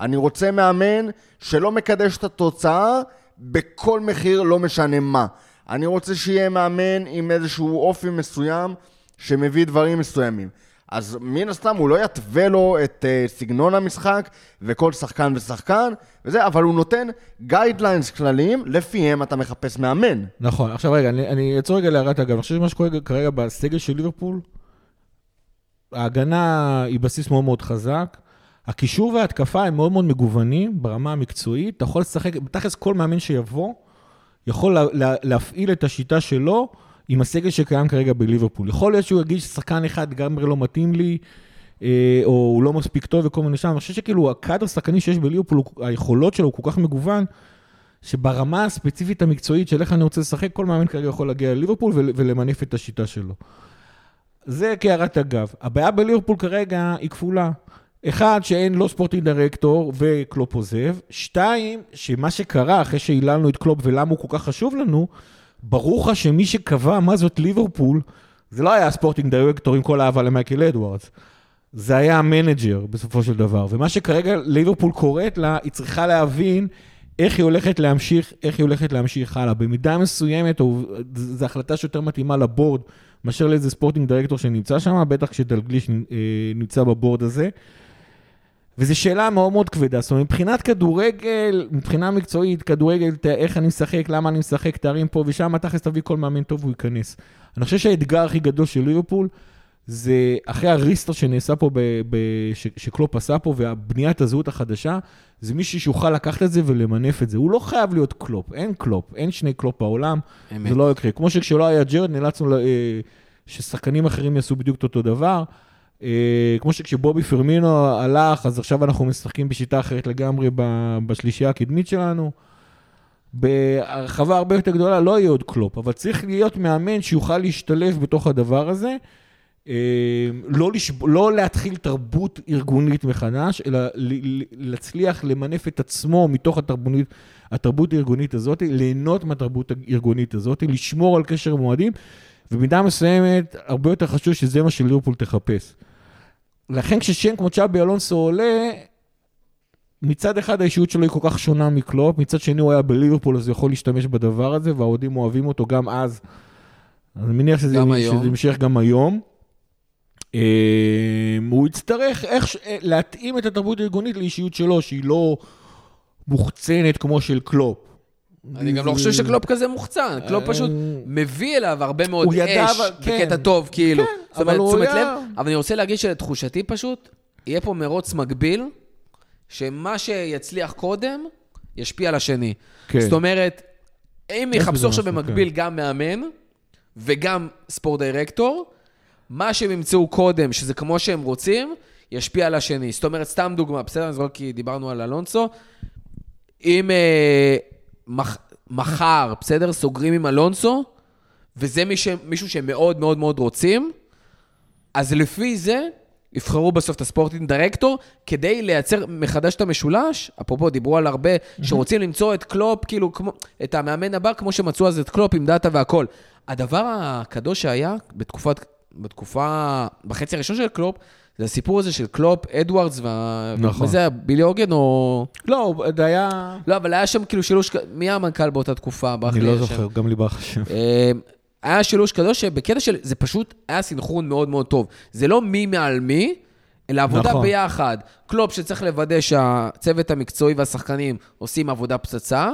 אני רוצה מאמן שלא מקדש את התוצאה בכל מחיר, לא משנה מה. אני רוצה שיהיה מאמן עם איזשהו אופי מסוים שמביא דברים מסוימים. אז מן הסתם הוא לא יתווה לו את אה, סגנון המשחק וכל שחקן ושחקן וזה, אבל הוא נותן guidelines כלליים, לפיהם אתה מחפש מאמן. נכון, עכשיו רגע, אני, אעצור רגע להערת אגב, אני חושב שמה שקורה כרגע בסגל של ליברפול, ההגנה היא בסיס מאוד מאוד חזק, הקישור וההתקפה הם מאוד מאוד מגוונים ברמה המקצועית, אתה יכול לשחק, בתכלס כל מאמן שיבוא, יכול לה, לה, להפעיל את השיטה שלו עם הסגל שקיים כרגע בליברפול. יכול להיות שהוא יגיד ששחקן אחד לגמרי לא מתאים לי, אה, או הוא לא מספיק טוב וכל מיני שם, אני חושב שכאילו הקאדר שחקנים שיש בליברפול, היכולות שלו הוא כל כך מגוון, שברמה הספציפית המקצועית של איך אני רוצה לשחק, כל מאמן כרגע יכול להגיע לליברפול ול- ולמנף את השיטה שלו. זה כהערת אגב. הבעיה בליברפול כרגע היא כפולה. אחד, שאין לא sporting director וקלופ עוזב. שתיים, שמה שקרה אחרי שהיללנו את קלופ ולמה הוא כל כך חשוב לנו, ברור לך שמי שקבע מה זאת ליברפול, זה לא היה ה sporting director עם כל האהבה למייקל אדוארדס. זה היה ה manager בסופו של דבר. ומה שכרגע ליברפול קוראת לה, היא צריכה להבין איך היא הולכת להמשיך, איך היא הולכת להמשיך הלאה. במידה מסוימת, זו החלטה שיותר מתאימה ל board, מאשר לאיזה sporting director שנמצא שם, בטח כשדלגליש אה, נמצא ב board הזה. וזו שאלה מאוד מאוד כבדה. זאת אומרת, מבחינת כדורגל, מבחינה מקצועית, כדורגל, איך אני משחק, למה אני משחק, תארים פה ושם, תכלס תביא כל מאמן טוב והוא ייכנס. אני חושב שהאתגר הכי גדול של ליברפול, זה אחרי ה restart שנעשה פה, ב, ב, ש, שקלופ עשה פה, והבניית הזהות החדשה, זה מישהו שיוכל לקחת את זה ולמנף את זה. הוא לא חייב להיות קלופ, אין קלופ, אין שני קלופ בעולם, אמת. זה לא יקרה. כמו שכשלא היה ג'רד, נאלצנו ל- אה, ששחקנים אחרים יעשו בדיוק את אותו דבר. אה, כמו שכשבובי פרמינו הלך, אז עכשיו אנחנו משחקים בשיטה אחרת לגמרי בשלישייה הקדמית שלנו. בהרחבה הרבה יותר גדולה לא יהיה עוד קלופ, אבל צריך להיות מאמן שיוכל להשתלב בתוך הדבר הזה. אה, לא, לשב... לא להתחיל תרבות ארגונית מחדש, אלא להצליח למנף את עצמו מתוך התרבונית, התרבות הארגונית הזאת, ליהנות מהתרבות הארגונית הזאת, לשמור על קשר מועדים, ובמידה מסוימת, הרבה יותר חשוב שזה מה שליברפול תחפש. לכן כששם כמו צ'אבי אלונסו עולה, מצד אחד האישיות שלו היא כל כך שונה מקלופ, מצד שני הוא היה בליברפול אז הוא יכול להשתמש בדבר הזה, והאוהדים אוהבים אותו גם אז. אני מניח שזה, יימשך גם היום. אה, הוא יצטרך איך, להתאים את התרבות הארגונית לאישיות שלו, שהיא לא מוחצנת כמו של קלופ. אני גם לא חושב שקלופ כזה מוחצן, קלופ פשוט מביא אליו הרבה מאוד אש, אבל- כן. בקטע טוב, כאילו. כן, זאת אומרת, אבל הוא תשומת לב. אבל אני רוצה להגיד שלתחושתי פשוט, יהיה פה מרוץ מקביל, שמה שיצליח קודם, ישפיע על השני. כן. זאת אומרת, אם יחפשו עכשיו במקביל כן. גם מאמן וגם ספורט דירקטור, מה שהם ימצאו קודם, שזה כמו שהם רוצים, ישפיע על השני. זאת אומרת, סתם דוגמה, בסדר? אני זוכר כי דיברנו על אלונסו. אם אה, מח, מחר, בסדר? סוגרים עם אלונסו, וזה מי ש, מישהו שהם מאוד מאוד מאוד רוצים, אז לפי זה יבחרו בסוף את ה sporting director, כדי לייצר מחדש את המשולש. אפרופו, דיברו על הרבה שרוצים למצוא את קלופ, כאילו, כמו, את המאמן הבא, כמו שמצאו אז את קלופ עם data והכל. הדבר הקדוש שהיה בתקופת, בתקופה, בחצי הראשון של קלופ, זה הסיפור הזה של קלופ, אדוארדס, וה... נכון. וזה היה בילי הוגן או... לא, זה היה... לא, אבל היה שם כאילו שילוש, מי היה המנכ"ל באותה תקופה? אני לא. זוכר, גם לי ברח השם. אה, היה שילוש כזה שבקטע של, זה פשוט היה סינכרון מאוד מאוד טוב. זה לא מי מעל מי, אלא עבודה נכון. ביחד. קלופ שצריך לוודא שהצוות המקצועי והשחקנים עושים עבודה פצצה.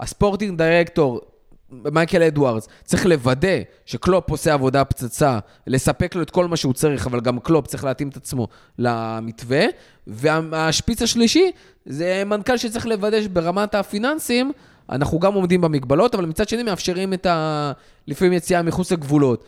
ה sporting director, מייקל אדוארדס, צריך לוודא שקלופ עושה עבודה פצצה, לספק לו את כל מה שהוא צריך, אבל גם קלופ צריך להתאים את עצמו למתווה. והשפיץ השלישי, זה מנכ"ל שצריך לוודא שברמת הפיננסים, אנחנו גם עומדים במגבלות, אבל מצד שני מאפשרים את ה... לפעמים יציאה מחוץ לגבולות.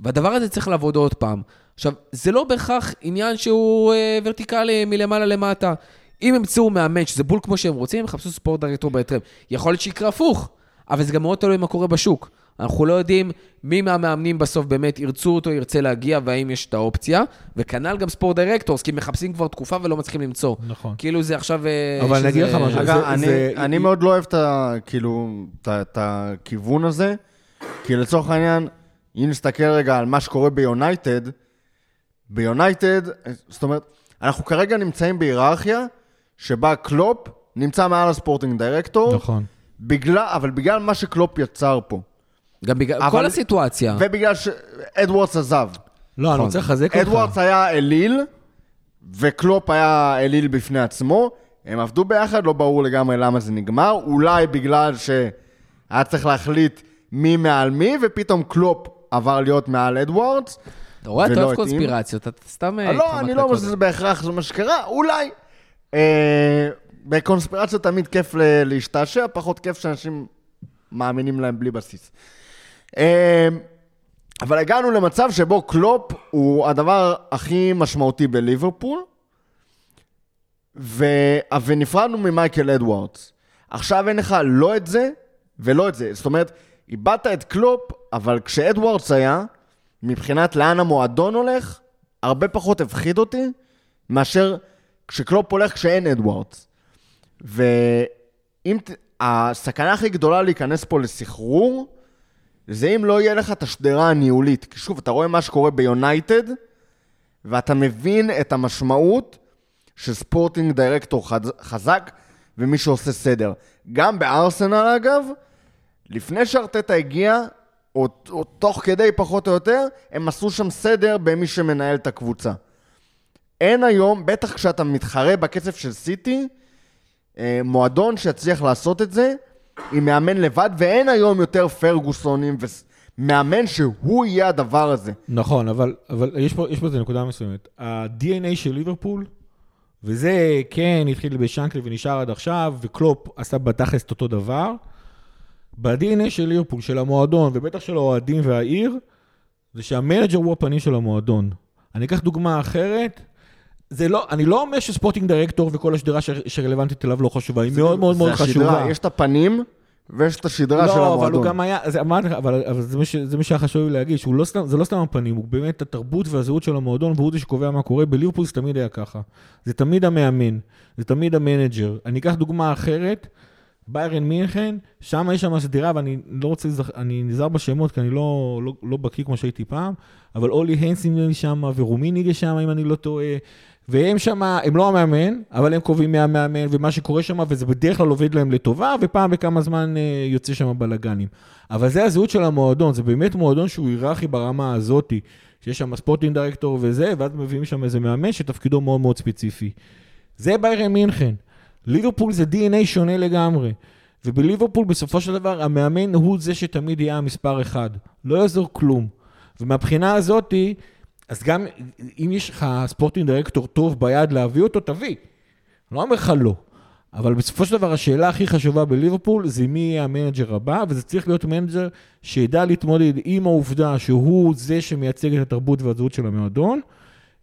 והדבר הזה צריך לעבוד עוד פעם. עכשיו, זה לא בהכרח עניין שהוא אה, ורטיקלי מלמעלה למטה. אם ימצאו מאמן שזה בול כמו שהם רוצים, הם יחפשו sport director בהתאם. יכול להיות שיקרה הפוך, אבל זה גם מאוד תלוי מה קורה בשוק. אנחנו לא יודעים מי מהמאמנים בסוף באמת ירצו אותו, ירצה להגיע, והאם יש את האופציה. וכנ"ל גם sport directors, כי מחפשים כבר תקופה ולא מצליחים למצוא. נכון. כאילו זה עכשיו... אה, אבל אני אגיד לך משהו. אגב, זה- אני, זה- אני מאוד לא אוהב את ה... כאילו, את הכיוון הזה, כי לצורך העניין, אם נסתכל רגע על מה שקורה ביונייטד, ביונייטד, זאת אומרת, אנחנו כרגע נמצאים בהיררכיה שבה קלופ נמצא מעל ה sporting director, נכון. בגלל, אבל בגלל מה שקלופ יצר פה, גם בגלל אבל- כל הסיטואציה. ובגלל שאדוורדס עזב. לא, אני נכון. רוצה לחזק אותך. אדוורדס היה אליל, וקלופ היה אליל בפני עצמו. הם עבדו ביחד, לא ברור לגמרי למה זה נגמר. אולי בגלל שהיה צריך להחליט מי מעל מי, ופתאום קלופ עבר להיות מעל אדוורדס. אתה רואה, אתה אוהב. קונספירציות, אתה סתם... אה, לא, אני לא אומר. שזה בהכרח זה מה שקרה, אולי. בקונספירציות תמיד כיף להשתעשע, פחות כיף שאנשים מאמינים להם בלי בסיס. אה, אבל הגענו למצב שבו קלופ הוא הדבר הכי משמעותי בליברפול, ו... ונפרדנו ממייקל אדוארדס. עכשיו אין לך לא את זה ולא את זה. זאת אומרת, איבדת את קלופ, אבל כשאדוארדס היה, מבחינת לאן המועדון הולך, הרבה פחות הפחיד אותי מאשר כשקלופ הולך כשאין אדוארדס. ואם... הסכנה הכי גדולה להיכנס פה לסחרור, זה אם לא יהיה לך את השדרה הניהולית. כי שוב, אתה רואה מה שקורה ביונייטד, ואתה מבין את המשמעות של ספורטינג דירקטור חז- חזק ומי שעושה סדר. גם בארסנל, אגב, לפני שארטטה הגיע, או, או תוך כדי פחות או יותר, הם עשו שם סדר במי שמנהל את הקבוצה. אין היום, בטח כשאתה מתחרה בקצב של סיטי, מועדון שיצליח לעשות את זה עם מאמן לבד, ואין היום יותר פרגוסונים ומאמן שהוא יהיה הדבר הזה. נכון, אבל, אבל יש, פה, איזה נקודה מסוימת. ה-DNA של ליברפול, וזה כן התחיל בשנקלי ונשאר עד עכשיו, וקלופ עשה בתכלס אותו דבר. ב-DNA של ליברפול, של המועדון, ובטח של האוהדים והעיר, זה שה manager הוא הפנים של המועדון. אני אקח דוגמה אחרת. זה לא, אני לא אומר ש sporting director וכל השדרה ש- שרלוונטית אליו לא חשובה, היא מאוד מאוד מאוד זה השדרה, חשובה. יש את הפנים ויש את השדרה של לא, המועדון. אבל הוא גם היה, זה, לך, אבל, אבל זה, מה ש, זה מה שהיה חשוב לי להגיד, שהוא לא סתם, זה לא סתם הפנים, הוא באמת התרבות והזהות של המועדון, והוא זה שקובע מה קורה. בליברפול זה תמיד היה ככה. זה תמיד המאמן, זה תמיד המנג'ר. אני אקח דוגמה אחרת, ביירן מינכן, שם יש שם שדרה, ואני לא רוצה. אני נזהר בשמות, כי אני לא, לא, לא בקיא כמו שהייתי פעם, אבל אולי הנסינג שם, ורומניגה שם, אם אני לא טועה. והם שם, הם לא המאמן, אבל הם קובעים מי המאמן ומה שקורה שם, וזה בדרך כלל עובד להם לטובה, ופעם בכמה זמן אה, יוצא שם בלאגנים. אבל זה הזהות של המועדון, זה באמת מועדון שהוא היררכי ברמה הזאתי, שיש שם ספורטינג דירקטור וזה, ואז מביאים שם איזה מאמן שתפקידו מאוד מאוד ספציפי. זה ביירן מינכן. ליברפול זה DNA שונה לגמרי. ובליברפול בסופו של דבר המאמן הוא זה שתמיד יהיה המספר אחד. לא יעזור כלום. ומהבחינה הזאתי, אז גם אם יש לך ספורטינג דירקטור טוב ביד להביא אותו, תביא. אני לא אומר לך לא. אבל בסופו של דבר השאלה הכי חשובה בליברפול זה מי יהיה המנג'ר הבא, וזה צריך להיות מנג'ר שידע להתמודד עם העובדה שהוא זה שמייצג את התרבות והזהות של המועדון,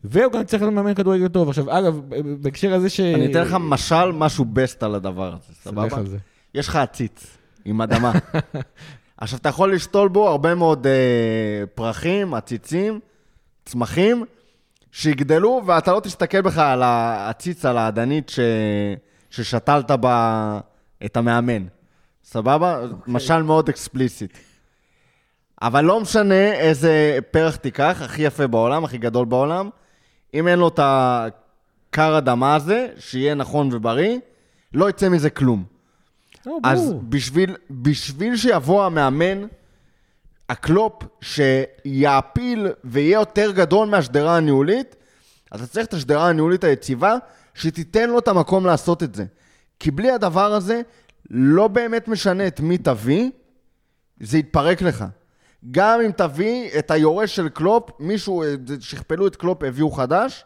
והוא גם צריך להיות מאמן כדורגל טוב. עכשיו, אגב, בהקשר הזה ש... אני אתן לך משל, משהו בסט על הדבר הזה, סבבה? זה. יש לך עציץ עם אדמה. (laughs) עכשיו, אתה יכול לשתול בו הרבה מאוד אה, פרחים, עציצים, צמחים, שיגדלו, ואתה לא תסתכל בכלל על העציץ, על האדנית ש... ששתלת בה את המאמן. סבבה? Okay. משל מאוד אקספליסיט. אבל לא משנה איזה פרח תיקח, הכי יפה בעולם, הכי גדול בעולם, אם אין לו את הכר אדמה הזה, שיהיה נכון ובריא, לא יצא מזה כלום. לא, אז. בשביל, בשביל שיבוא המאמן, הקלופ, שיעפיל ויהיה יותר גדול מהשדרה הניהולית, אתה צריך את השדרה הניהולית היציבה, שתיתן לו את המקום לעשות את זה. כי בלי הדבר הזה, לא באמת משנה את מי תביא, זה יתפרק לך. גם אם תביא את היורש של קלופ, מישהו, אה, שכפלו את קלופ, הביאו חדש,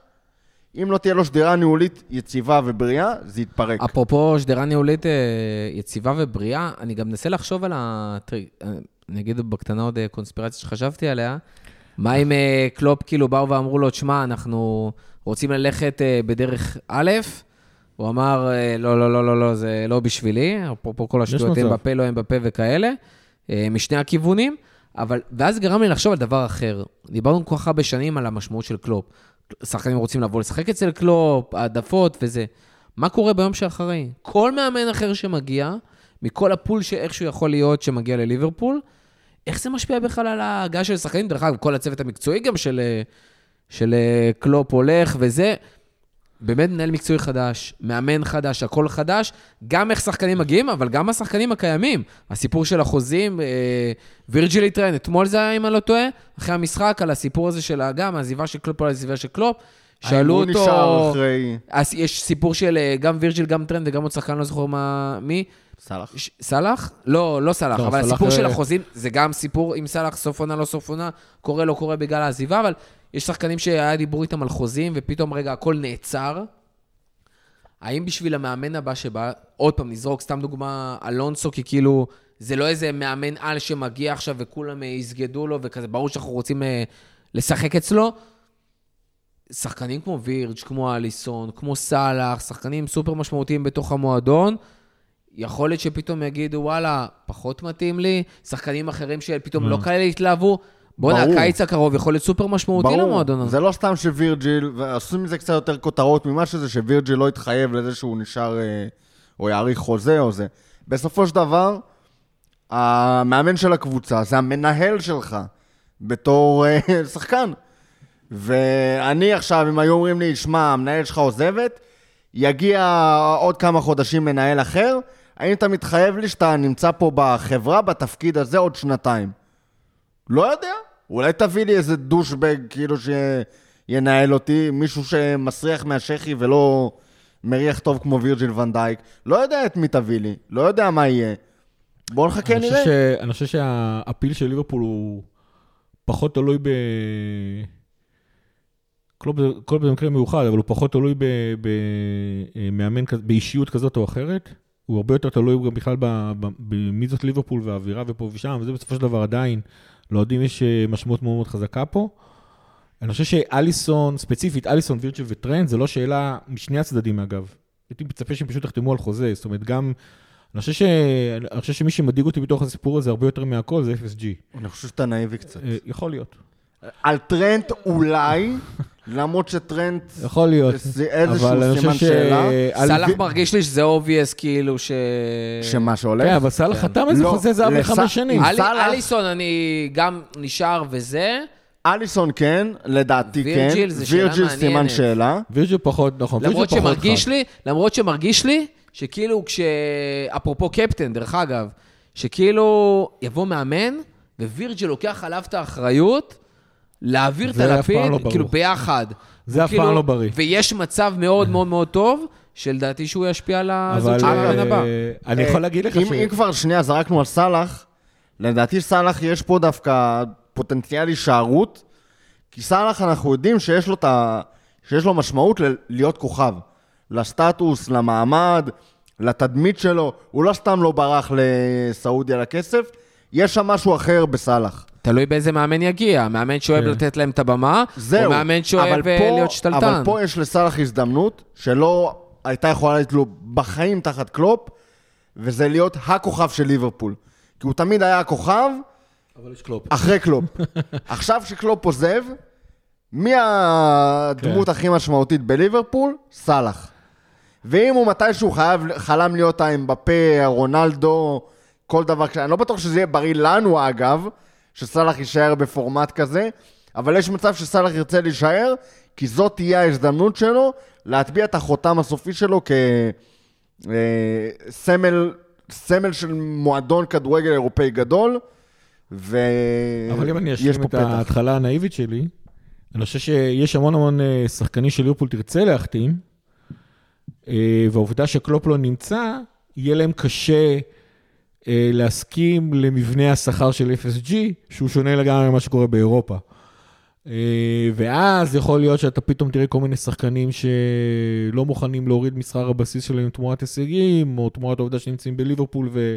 אם לא תהיה לו שדרה ניהולית יציבה ובריאה, זה יתפרק. אפרופו שדרה ניהולית אה, יציבה ובריאה, אני גם מנסה לחשוב על ה... אני אגיד בקטנה עוד אה, קונספירציה שחשבתי עליה. מה אם אה, קלופ כאילו באו ואמרו לו, תשמע, אנחנו רוצים ללכת אה, בדרך א', הוא אמר, לא, לא, לא, לא, לא, זה לא בשבילי, אפרופו כל השטויות. אמבפה, לא אמבפה וכאלה, משני הכיוונים, אבל, ואז גרם לי לחשוב על דבר אחר. דיברנו כל כך הרבה שנים על המשמעות של קלופ. שחקנים רוצים לבוא לשחק אצל קלופ, העדפות וזה. מה קורה ביום שאחרי? כל מאמן אחר שמגיע, מכל ה pool שאיכשהו יכול להיות שמגיע לליברפול, איך זה משפיע בכלל על ההגעה של שחקנים? דרך אגב, כל הצוות המקצועי גם של, אה, של אה, קלופ הולך וזה. באמת מנהל מקצועי חדש, מאמן חדש, הכל חדש, גם איך שחקנים מגיעים, אבל גם השחקנים הקיימים. הסיפור של החוזים, אה, וירג'יל התראיין, אתמול זה היה, אם אני לא טועה, אחרי המשחק, על הסיפור הזה של גם העזיבה של קלופ על העזיבה של קלופ. שאלו הוא אותו... נשאר אחרי... יש סיפור של אה, גם וירג'יל, גם טרנט וגם עוד שחקן, לא זוכר מה... מי. סלאח. ש- סאלח? לא, לא סאלח, לא, אבל סאלח, הסיפור של אה, החוזים, זה גם סיפור עם סאלח, סוף עונה, לא סוף עונה, קורה, לא קורה בגלל העזיבה, אבל יש שחקנים שהיה דיבור איתם על חוזים, ופתאום רגע הכל נעצר. האם בשביל המאמן הבא שבא, עוד פעם, נזרוק סתם דוגמה, אלונסו, כי כאילו, זה לא איזה מאמן על שמגיע עכשיו וכולם אה, יסגדו לו, וכזה, ברור שאנחנו רוצים אה, לשחק אצלו. שחקנים כמו וירג', כמו אליסון, כמו סאלח, שחקנים סופר משמעותיים בתוך המועדון, יכול להיות שפתאום יגידו, וואלה, פחות מתאים לי, שחקנים אחרים שפתאום לא כאלה יתלהבו. בואנה. הקיץ הקרוב יכול להיות סופר משמעותי למועדון הזה. זה לא סתם שווירג'יל, ועשו מזה קצת יותר כותרות ממה שזה, שווירג'יל לא יתחייב לזה שהוא נשאר, אה, או יאריך חוזה או זה. בסופו של דבר, המאמן של הקבוצה זה המנהל שלך, בתור אה, (laughs) שחקן. ואני עכשיו, אם היו אומרים לי, שמע, המנהל שלך עוזבת, יגיע עוד כמה חודשים מנהל אחר, האם אתה מתחייב לי שאתה נמצא פה בחברה, בתפקיד הזה, עוד שנתיים? לא יודע. אולי תביא לי איזה דושבג, כאילו שינהל אותי, מישהו שמסריח מהשחי ולא מריח טוב כמו וירג'יל ונדייק. לא יודע את מי תביא לי, לא יודע מה יהיה. בואו נחכה ונראה. ש- אני חושב שה appeal של ליברפול הוא פחות תלוי ב... קלופ זה- קלופ זה מקרה מיוחד, אבל הוא פחות תלוי במאמן, כזה- באישיות כזאת או אחרת. הוא הרבה יותר תלוי גם בכלל במי זאת ליברפול והאווירה ופה ושם, וזה בסופו של דבר עדיין, לאוהדים יש אה, משמעות מאוד מאוד חזקה פה. אני חושב שאליסון, ספציפית, אליסון, וירג'ל וטרנט, זה לא שאלה משני הצדדים אגב. הייתי מצפה שהם פשוט יחתמו על חוזה, זאת אומרת, גם... אני חושב, ש... אני חושב שמי שמדאיג אותי בתוך הסיפור הזה הרבה יותר מהכל זה FSG. אני חושב שאתה נאיבי קצת. אה, יכול להיות. על טרנט אולי, למרות שטרנט יכול להיות. זה איזשהו אבל אני סימן חושב שאלה. סאלח מרגיש לי שזה obvious, כאילו ש... שמה שהולך. כן, אבל סאלח חתם איזה לא, חוזה זהב לס- לחמש שנים. אלי- סאלח- אליסון, אני גם נשאר וזה. אליסון כן, לדעתי כן. וירג'יל זה שאלה וירג'יל סימן מעניינת. שאלה. וירג'ל פחות, נכון. למרות שמרגיש. לי, למרות שמרגיש לי, שכאילו כש... אפרופו קפטן, דרך אגב, שכאילו יבוא מאמן, ווירג'ל לוקח עליו את האחריות, להעביר את הלפיד, לא. כאילו ביחד. זה אף כאילו- פעם לא בריא. ויש מצב מאוד מאוד מאוד טוב, שלדעתי שהוא ישפיע על הזוג אבל של המאמן הבא. אה, אני יכול להגיד לך ש... אם כבר שנייה זרקנו על סאלח, לדעתי סאלח יש פה דווקא פוטנציאל הישארות, כי סאלח אנחנו יודעים שיש לו, ה... שיש לו משמעות ל- להיות כוכב. לסטטוס, למעמד, לתדמית שלו. הוא לא סתם לא ברח לסעודיה לכסף, יש שם משהו אחר בסאלח. תלוי באיזה מאמן יגיע. מאמן שאוהב כן. לתת להם את הבמה, זהו. או מאמן שאוהב אבל אה, פה- להיות שתלטן. אבל פה יש לסאלח הזדמנות שלא הייתה יכולה להיות לו בחיים תחת קלופ, וזה להיות הכוכב של ליברפול. כי הוא תמיד היה הכוכב אבל יש קלופ. אחרי קלופ. (laughs) עכשיו שקלופ עוזב, מי הדמות כן. הכי משמעותית בליברפול? סאלח. ואם הוא מתישהו חייב, חלם להיות האמבפה, רונלדו, כל דבר כזה, אני לא בטוח שזה יהיה בריא לנו אגב, שסאלח יישאר בפורמט כזה, אבל יש מצב שסאלח ירצה להישאר, כי זאת תהיה ההזדמנות שלו להטביע את החותם הסופי שלו כסמל סמל של מועדון כדורגל אירופאי גדול, ויש אבל אם אני אשלים פה את פתח. ההתחלה הנאיבית שלי, אני חושב שיש המון המון אה, שחקנים של ליברפול תרצה להחתים, אה, והעובדה שקלופ לא נמצא, יהיה להם קשה אה, להסכים למבנה השכר של FSG, שהוא שונה לגמרי ממה שקורה באירופה. אה, ואז יכול להיות שאתה פתאום תראה כל מיני שחקנים שלא מוכנים להוריד משכר הבסיס שלהם תמורת הישגים, או תמורת העובדה שנמצאים בליברפול ו...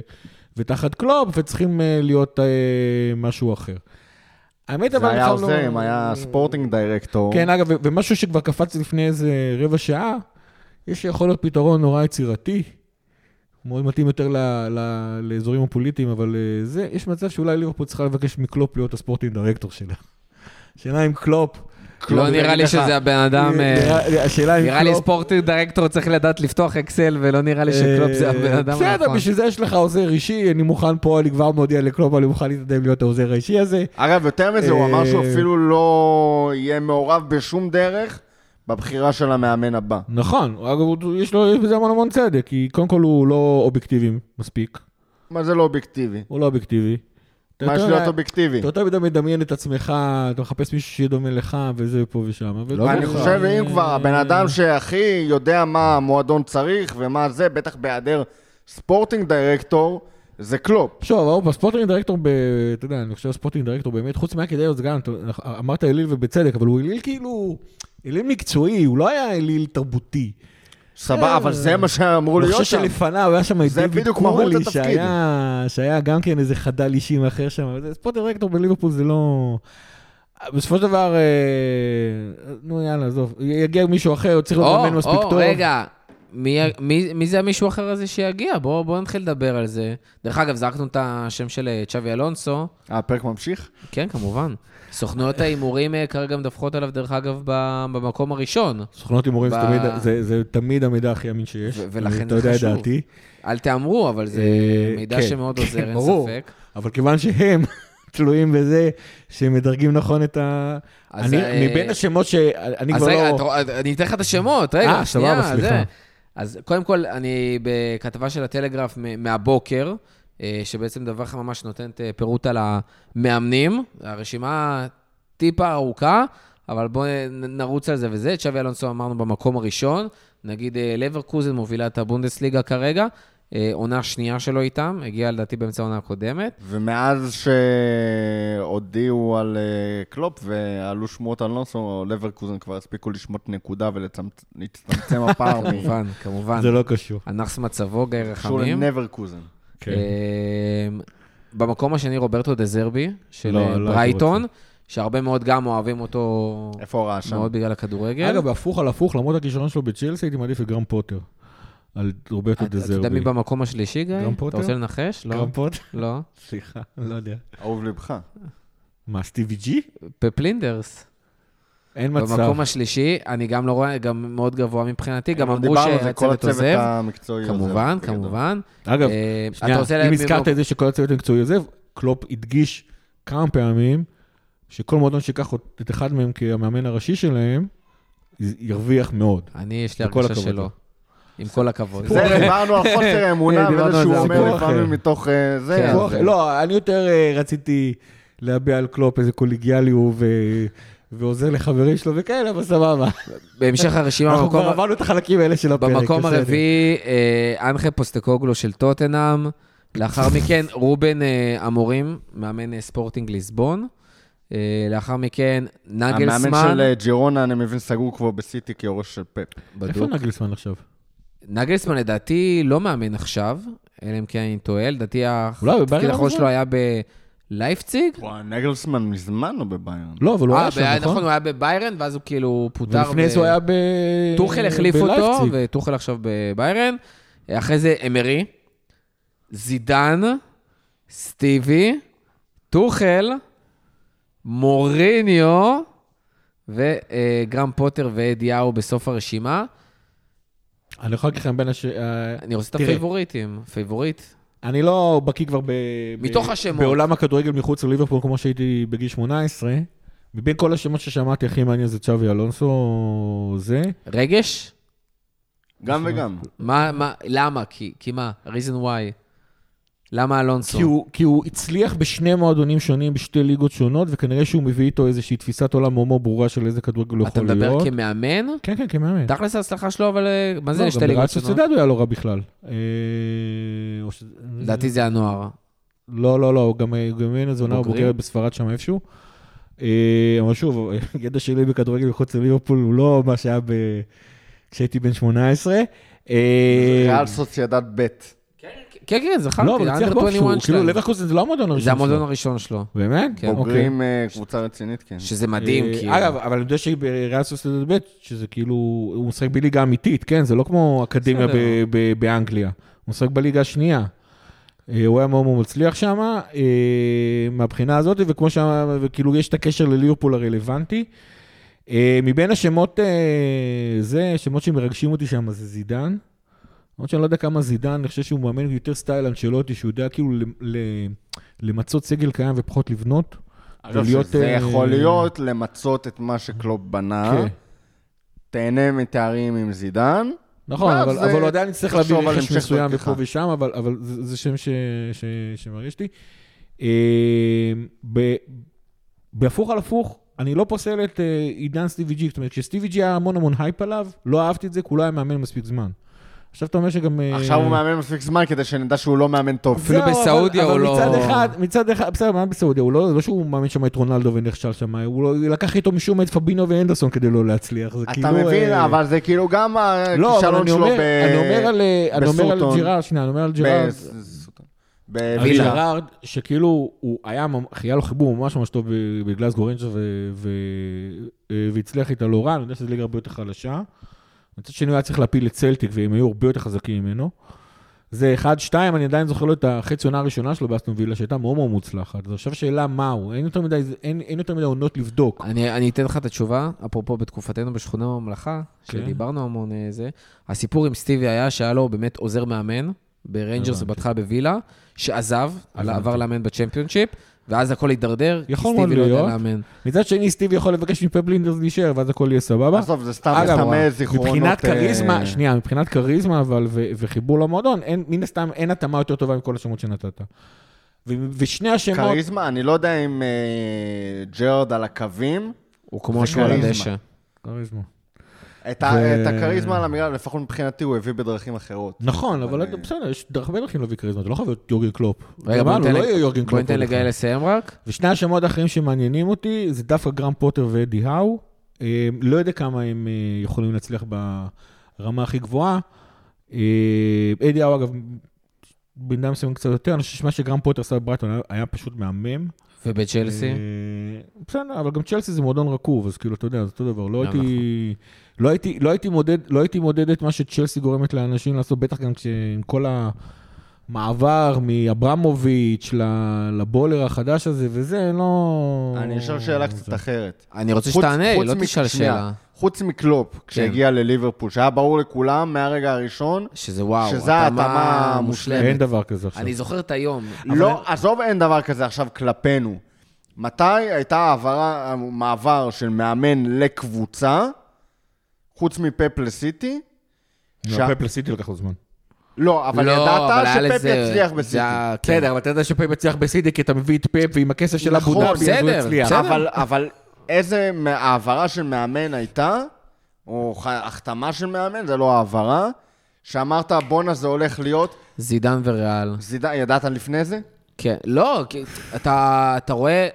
ותחת קלופ, וצריכים אה, להיות אה, משהו אחר. האמת, אבל זה היה עוזר אם היה sporting director. כן, אגב, ומשהו שכבר קפץ לפני איזה רבע שעה, יש שיכול להיות פתרון נורא יצירתי, מאוד מתאים יותר ל- ל- לאזורים הפוליטיים, אבל אה, זה, יש מצב שאולי ליברפול צריכה לבקש מקלופ להיות ה sporting director שלה. (laughs) השאלה אם קלופ... לא נראה לי שזה הבן אדם... אה, נראה- השאלה אם נראה לי sporting director צריך לדעת לפתוח אקסל, ולא נראה לי שקלופ זה הבן אדם בסדר, הנכון. בשביל זה יש לך עוזר אישי, אני מוכן פה, אני כבר מודיע לקלופ, אני מוכן להתקדם להיות העוזר האישי הזה. אגב, יותר מזה, הוא אה, אמר שהוא אפילו לא יהיה מעורב בשום דרך בבחירה של המאמן הבא. נכון, אגב, יש לו יש בזה המון המון צדק, כי קודם כל הוא לא אובייקטיבי מספיק, מה זה לא אובייקטיבי? הוא לא אובייקטיבי. מה יש להיות אובייקטיבי? אתה יותר מדי מדמיין את עצמך, אתה מחפש מישהו שיהיה דומה לך, וזה פה ושם. לא ואני חושב, אם כבר, הבן אדם שהכי יודע מה המועדון צריך ומה זה, בטח בהיעדר sporting director, זה קלופ. שוב, אבל עוד ספורטינג דירקטור. אתה יודע, אני חושב ספורטינג דירקטור באמת, חוץ מהכדאיות, זה גם, אמרת אליל ובצדק, אבל הוא אליל כאילו, אליל מקצועי, הוא לא היה אליל תרבותי. סבבה, אבל זה מה שאמרו אני להיות חושב שם. שלפניו היה שם את זה דיוויד קורלי. שהיה, גם כן איזה חדל אישים אחר שם. זה- ספורטינג דירקטור בליברפול זה לא... בסופו של דבר, אה, נו יאללה, עזוב, יגיע מישהו אחר, הוא צריך להיות או, מאמן מספיק או, טוב. רגע, מי, מי, מי זה המישהו אחר הזה שיגיע? בואו בוא נתחיל לדבר על זה. דרך אגב, זרקנו את השם של אה, צ'אבי אלונסו. אה, הפרק ממשיך? כן, כמובן. סוכנויות (laughs) ההימורים אה, כרגע מדווחות עליו, דרך אגב, במקום הראשון. סוכנות הימורים זה תמיד- המידע הכי אמין שיש. ולכן אתה זה יודע את חשוב. דעתי. אל תאמרו, אבל זה אה, מידע כן, שמאוד עוזר, כן, אין ברור. ספק. אבל כיוון שהם (laughs) תלויים בזה שהם מדרגים נכון את ה... אז, אני, אה, מבין השמות שאני אז כבר רגע, לא... אתה רוא- אני אתן לך את השמות, רגע, אה, שנייה. סבבה, סליחה. זה. אז קודם כל, אני בכתבה של הטלגרף מהבוקר, אה, שבעצם דבר לך ממש נותנת אה, פירוט על המאמנים. הרשימה טיפה ארוכה, אבל בואו נרוץ על זה וזה. צ'אבי אלונסו אמרנו במקום הראשון. נגיד אה, לברקוזן מובילה את הבונדסליגה כרגע. אה, עונה שנייה שלו איתם, הגיעה לדעתי באמצע העונה הקודמת. ומאז שהודיעו על אה, קלופ ועלו שמועות על נוסו, לברקוזן כבר הספיקו לשמוט נקודה ולהצטמצם (laughs) הפער כמובן, כמובן. זה לא קשור. הנכס מצבו, גיא קשור רחמים. לנברקוזן. כן. אמ, במקום השני רוברטו דזרבי, של לא, אה, לא ברייטון, רוצה. שהרבה מאוד גם אוהבים אותו איפה הוא ראה שם? מאוד בגלל הכדורגל. אגב, הפוך על הפוך, למרות הכישרון שלו בצ'לסי, הייתי מעדיף את גרם פוטר. על רוברטו אתה אתה יודע. מי במקום השלישי, גיא? גרם אתה פוטר? רוצה לנחש? לא. גרם פוטר? לא. סליחה, לא יודע. אהוב לבך. מה, סטיבי ג'י? פפלינדרס. אין מצב. במקום השלישי, אני גם לא רואה, גם מאוד גבוה מבחינתי, גם אמרו על זה, כל שהצוות הצוות עוזב. המקצועי עוזב, כמובן. כמובן. אגב, אה, שנייה, אם הזכרת את זה שכל הצוות המקצועי עוזב, קלופ הדגיש כמה פעמים שכל מועדון שיקח את אחד מהם כמאמן הראשי שלהם, ירוויח מאוד. אני, יש לי הרגשה שלא. עם כל הכבוד. זה, דיברנו על חוסר (laughs) אמונה, וזה שהוא אומר לפעמים אחר. מתוך אה, זה. כן. לא, אני יותר אה, רציתי להביע על קלופ איזה קולגיאליות ו- ועוזר לחברים שלו וכאלה, אבל סבבה. בהמשך הרשימה, אנחנו כבר עברנו את החלקים האלה של הפרק. במקום. הרביעי, אה, אנג'ה פוסטקוגלו של טוטנאם. לאחר מכן, (laughs) רובן אה, אמורים, מאמן אה, ספורטינג ליסבון. אה, לאחר מכן, המאמן נגלסמן. של אה, ג'ירונה, אני מבין, סגור כבר בסיטי כיורש של פפ. איפה. נגלסמן עכשיו? נגלסמן לדעתי לא מאמן עכשיו, אלא אם כן אני טועה. לדעתי התפקיד האחרון? שלו היה בלייפציג. וואי, נגלסמן מזמן לא בביירן. לא, אבל הוא אה, היה שם, נכון? נכון, הוא היה בביירן, ואז הוא כאילו פוטר. ולפני זה הוא היה ב... טוחל החליף אותו. וטוחל עכשיו בביירן. אחרי זה אמרי, זידן, סטיבי, טוחל, מוריניו, וגרם פוטר ואדיהו בסוף הרשימה. אני יכול להגיד לכם בין הש... אה, אני רוצה את. הפייבוריטים. פייבוריט. אני לא בקיא כבר ב... מתוך ב- השמות. בעולם הכדורגל מחוץ לליברפול, כמו שהייתי בגיל 18. מבין כל השמות ששמעתי, הכי מעניין זה צ'אבי אלונסו, זה. רגש? גם וגם. מה, מה, למה? כי, כי מה? reason why. למה אלונסו? כי הוא, כי הוא הצליח בשני מועדונים שונים, בשתי ליגות שונות, וכנראה שהוא מביא איתו איזושהי תפיסת עולם מאוד ברורה של איזה כדורגל הוא אתה יכול מדבר להיות. כמאמן? כן, כן, כמאמן. תכלס ההצלחה שלו, אבל אה, מה זה לא, לשתי גם ליגות שונות? סוסיידד הוא היה לא רע בכלל. אה, לדעתי זה הנוער. לא, לא, לא, גם גם אין איזה עונה? בוגרת בספרד שם איפשהו. אה, אבל שוב, (laughs) ידע שלי בכדורגל מחוץ לליברפול הוא לא מה שהיה כשהייתי בן 18. אה, ריאל סוסיידד ב'. כן, כן, זכרתי, לא, אבל הצליח אנדר באופן 21 שהוא, כאילו. לברקוזן זה לא המועדון הראשון זה המועדון שלו. הראשון שלו, באמת? כן. בוגרים אה, קבוצה רצינית, כן. שזה מדהים, אה, כאילו. אגב, אבל אני יודע שבריאל סוסיידד ב', שזה כאילו, הוא משחק בליגה אמיתית, כן? זה לא כמו אקדמיה בסדר. ב- ב- באנגליה. הוא משחק בליגה השנייה. אה, הוא היה מאוד מאוד מצליח שם, מהבחינה הזאת, וכמו שאמר, וכאילו יש את הקשר לליברפול הרלוונטי. מבין השמות, זה, שמות שמרגשים אותי שם, זה זידן. למרות שאני לא יודע כמה זידן, אני חושב שהוא מאמן יותר סטייל אנצ'לוטי, שהוא יודע כאילו למצות סגל קיים ופחות לבנות. אגב, שזה אה, יכול להיות למצות את מה שקלופ בנה, כן. תהנה מתארים עם זידן. נכון, אבל, הוא עדיין צריך להביא רכש מסוים. ופה ושם, אבל, זה, שם שמרגיש לי. אה, בהפוך על הפוך, אני לא פוסל את אה, עידן סטיבי ג'י, זאת אומרת, כשסטיבי ג'י היה המון המון הייפ עליו, לא אהבתי את זה, כי הוא לא היה מאמן מספיק זמן. עכשיו אתה אומר שגם... אה, עכשיו הוא מאמן מספיק זמן כדי שנדע שהוא לא מאמן טוב. אפילו בסעודיה אבל, הוא אבל לא- מצד אחד, מצד אחד, בסדר, מה בסעודיה? הוא לא, לא שהוא מאמן שם את רונלדו ונכשל שם, הוא לא, לקח איתו משום מה את פבינו ואנדרסון כדי לא להצליח. זה אתה כאילו... מבין, אה, אבל זה כאילו גם לא, אבל הכישלון שלו אומר, ב... אני אומר על, אה, אני אומר על בסוטון. ג'ירארד, שנייה, אני אומר על ג'ירארד. בווילה. ג'רארד, שכאילו, הוא היה, היה לו חיבור ממש ממש טוב ב- בגלסגו רנג'ר ו- ו- אה, והצליח איתה לא רע, אני יודע שזו ליגה הרבה יותר חלשה. מצד שני הוא היה צריך להפיל את צלטיק, והם היו הרבה יותר חזקים ממנו. זה אחד, שתיים, אני עדיין זוכר לו את החצי עונה הראשונה שלו באסטון וילה, שהייתה מאוד מאוד מוצלחת. אז עכשיו שאלה מה הוא, אין יותר מדי, אין, אין יותר מדי עונות לבדוק. אני, אני אתן לך את התשובה, אפרופו בתקופתנו בשכונה בממלכה, כן. שדיברנו המון אה, זה. הסיפור עם סטיבי היה שהיה לו באמת עוזר מאמן בריינג'רס. ובהתחלה בווילה, שעזב. עבר לאמן בצ'מפיונשיפ, ואז הכל הידרדר, כי סטיבי לא יודע. לאמן. מצד שני, סטיבי יכול לבקש מפפ לינדרס להישאר, ואז הכל יהיה סבבה. עזוב, זה סתם מסתמא זיכרונות... מבחינת אה, כריזמה, שנייה, מבחינת כריזמה אבל וחיבור למועדון, אין, מן הסתם אין התאמה יותר טובה מכל השמות שנתת. ושני השמות, כריזמה, אני לא יודע אם אה, ג'רד על הקווים, הוא כמו שהוא על. הדשא. כריזמה. את הכריזמה על המגרש, לפחות מבחינתי, הוא הביא בדרכים אחרות. נכון, אבל בסדר, יש הרבה דרכים להביא כריזמה, אתה לא חייב להיות יורגן קלופ. רגע, בוא ניתן לא ל- יהיה יורגן בוא קלופ. ניתן עוד לגיא. לסיים רק. ושני השמות האחרים שמעניינים אותי, זה דווקא גרם פוטר ואדי האו. אה, לא יודע כמה הם אה, יכולים להצליח ברמה הכי גבוהה. אה, אדי האו, אגב, במידה מסוימת קצת יותר, אני חושב שמה שגרם פוטר עשה בברייטון היה- פשוט מהמם. ובצ'לסי? בסדר, אבל גם צ'לסי זה מועדון רקוב, אז כאילו, אתה יודע, זה אותו דבר. לא הייתי... לא הייתי, לא, הייתי מודד, לא הייתי מודד את מה שצ'לסי גורמת לאנשים לעשות, בטח גם כשעם כל המעבר מאברמוביץ' ל- לבולר החדש הזה וזה, לא... אני אשאל שאלה קצת זה- אחרת. אני רוצה חוץ- שתענה, חוץ לא מ- תשאל. שאלה. חוץ מקלופ, כשהגיע לליברפול, שהיה ברור לכולם מהרגע הראשון, שזה וואו, שזה ההתאמה מושלמת. אין דבר כזה עכשיו. אני זוכר את היום. אבל- לא, עזוב, אין דבר כזה עכשיו כלפינו. מתי הייתה העברה, מעבר של מאמן לקבוצה, חוץ מפפ לסיטי? לא, שה- פפ לסיטי לקח לו זמן. לא, אבל לא, אבל ידעת שפפ לזה- יצליח בסיטי. היה- כן. בסדר, אבל אתה יודע שפפ יצליח בסיטי כי אתה מביא את פפ ועם הכסף של אבו נכון, דאבי, אז הוא בסדר, הצליח. בסדר. אבל, אבל איזה העברה של מאמן הייתה, או החתמה של מאמן, זה לא העברה, שאמרת, בואנה, זה הולך להיות, זידן וריאל. זידן, ידעת לפני זה? כן, לא, כי אתה אתה רואה...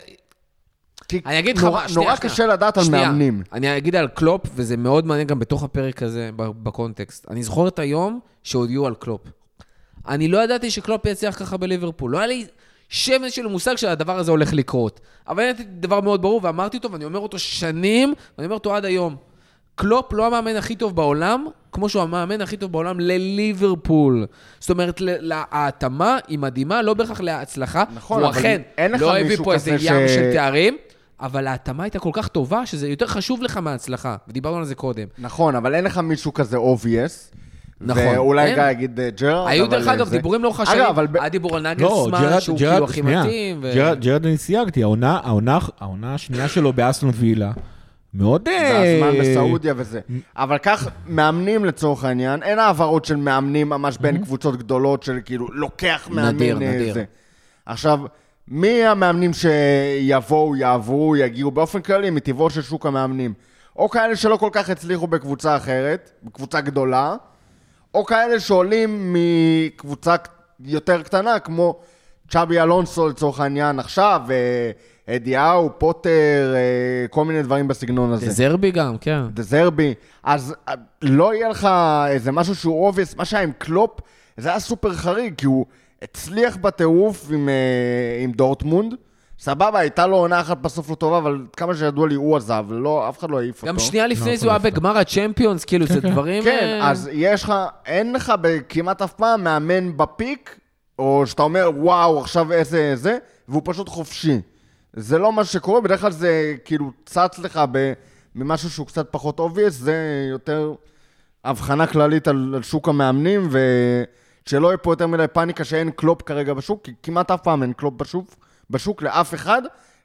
כי אני אגיד לך נורא, שנייה, נורא שנייה. קשה לדעת על שנייה, מאמנים. אני אגיד על קלופ, וזה מאוד מעניין גם בתוך הפרק הזה, בקונטקסט. אני זוכר את היום שהודיעו על קלופ. אני לא ידעתי שקלופ יצליח ככה בליברפול. לא היה לי שמץ של מושג שהדבר הזה הולך לקרות. אבל ידעתי דבר מאוד ברור, ואמרתי אותו, ואני אומר אותו שנים, ואני אומר אותו עד היום. קלופ לא המאמן הכי טוב בעולם, כמו שהוא המאמן הכי טוב בעולם לליברפול. זאת אומרת, ההתאמה היא מדהימה, לא בהכרח להצלחה. נכון, הוא אבל אכן אין לך לא הביא מישהו פה איזה כזה ים ש- של תארים, אבל ההתאמה הייתה כל כך טובה, שזה יותר חשוב לך מההצלחה. ודיברנו על זה קודם. נכון, אבל אין לך מישהו כזה obvious. נכון, ואולי. גיא יגיד אה, ג'רארד, היו דרך אגב זה- דיבורים לאורך השנים, אגב, היה דיבור על לא, נגלסמן, שהוא ג'רד, כאילו הכי שנייה, מתאים. ג'רד אני סייגתי, העונה, העונה, העונה השנייה שלו באסטון וילה, מאוד... אה, והזמן בסעודיה וזה. אבל כך, מאמנים לצורך העניין, אין העברות של מאמנים ממש בין קבוצות גדולות של כאילו, לוקח מאמן נדיר, אה, נדיר. זה. עכשיו, מי המאמנים שיבואו, יעברו, יגיעו באופן כללי מטבעו של שוק המאמנים? או כאלה שלא כל כך הצליחו בקבוצה אחרת, בקבוצה גדולה, או כאלה שעולים מקבוצה יותר קטנה, כמו צ'אבי אלונסו לצורך העניין עכשיו, אה, אדי האו, פוטר, אה, כל מיני דברים בסגנון הזה. דזרבי גם, כן. דזרבי, אז אה, לא יהיה לך איזה משהו שהוא obvious, מה שהיה עם קלופ, זה היה סופר חריג, כי הוא הצליח בטירוף עם, אה, עם דורטמונד. סבבה, הייתה לו עונה אחת בסוף לא טובה, אבל כמה שידוע לי הוא עזב, לא, אף אחד לא העיף אותו. גם שנייה לפני לא, זה הוא היה יכול להיות. בגמר הצ'מפיונס, כאילו, זה כן. דברים... כן, אה, אז יש לך, אין לך כמעט אף פעם מאמן ב peak, או שאתה אומר, וואו, עכשיו איזה זה, והוא פשוט חופשי. זה לא מה שקורה, בדרך כלל זה כאילו צץ לך ממשהו שהוא קצת פחות obvious, זה יותר הבחנה כללית על, על שוק המאמנים, ושלא יהיה פה יותר מדי פאניקה שאין קלופ כרגע בשוק, כי כמעט אף פעם אין קלופ בשוק, בשוק לאף אחד,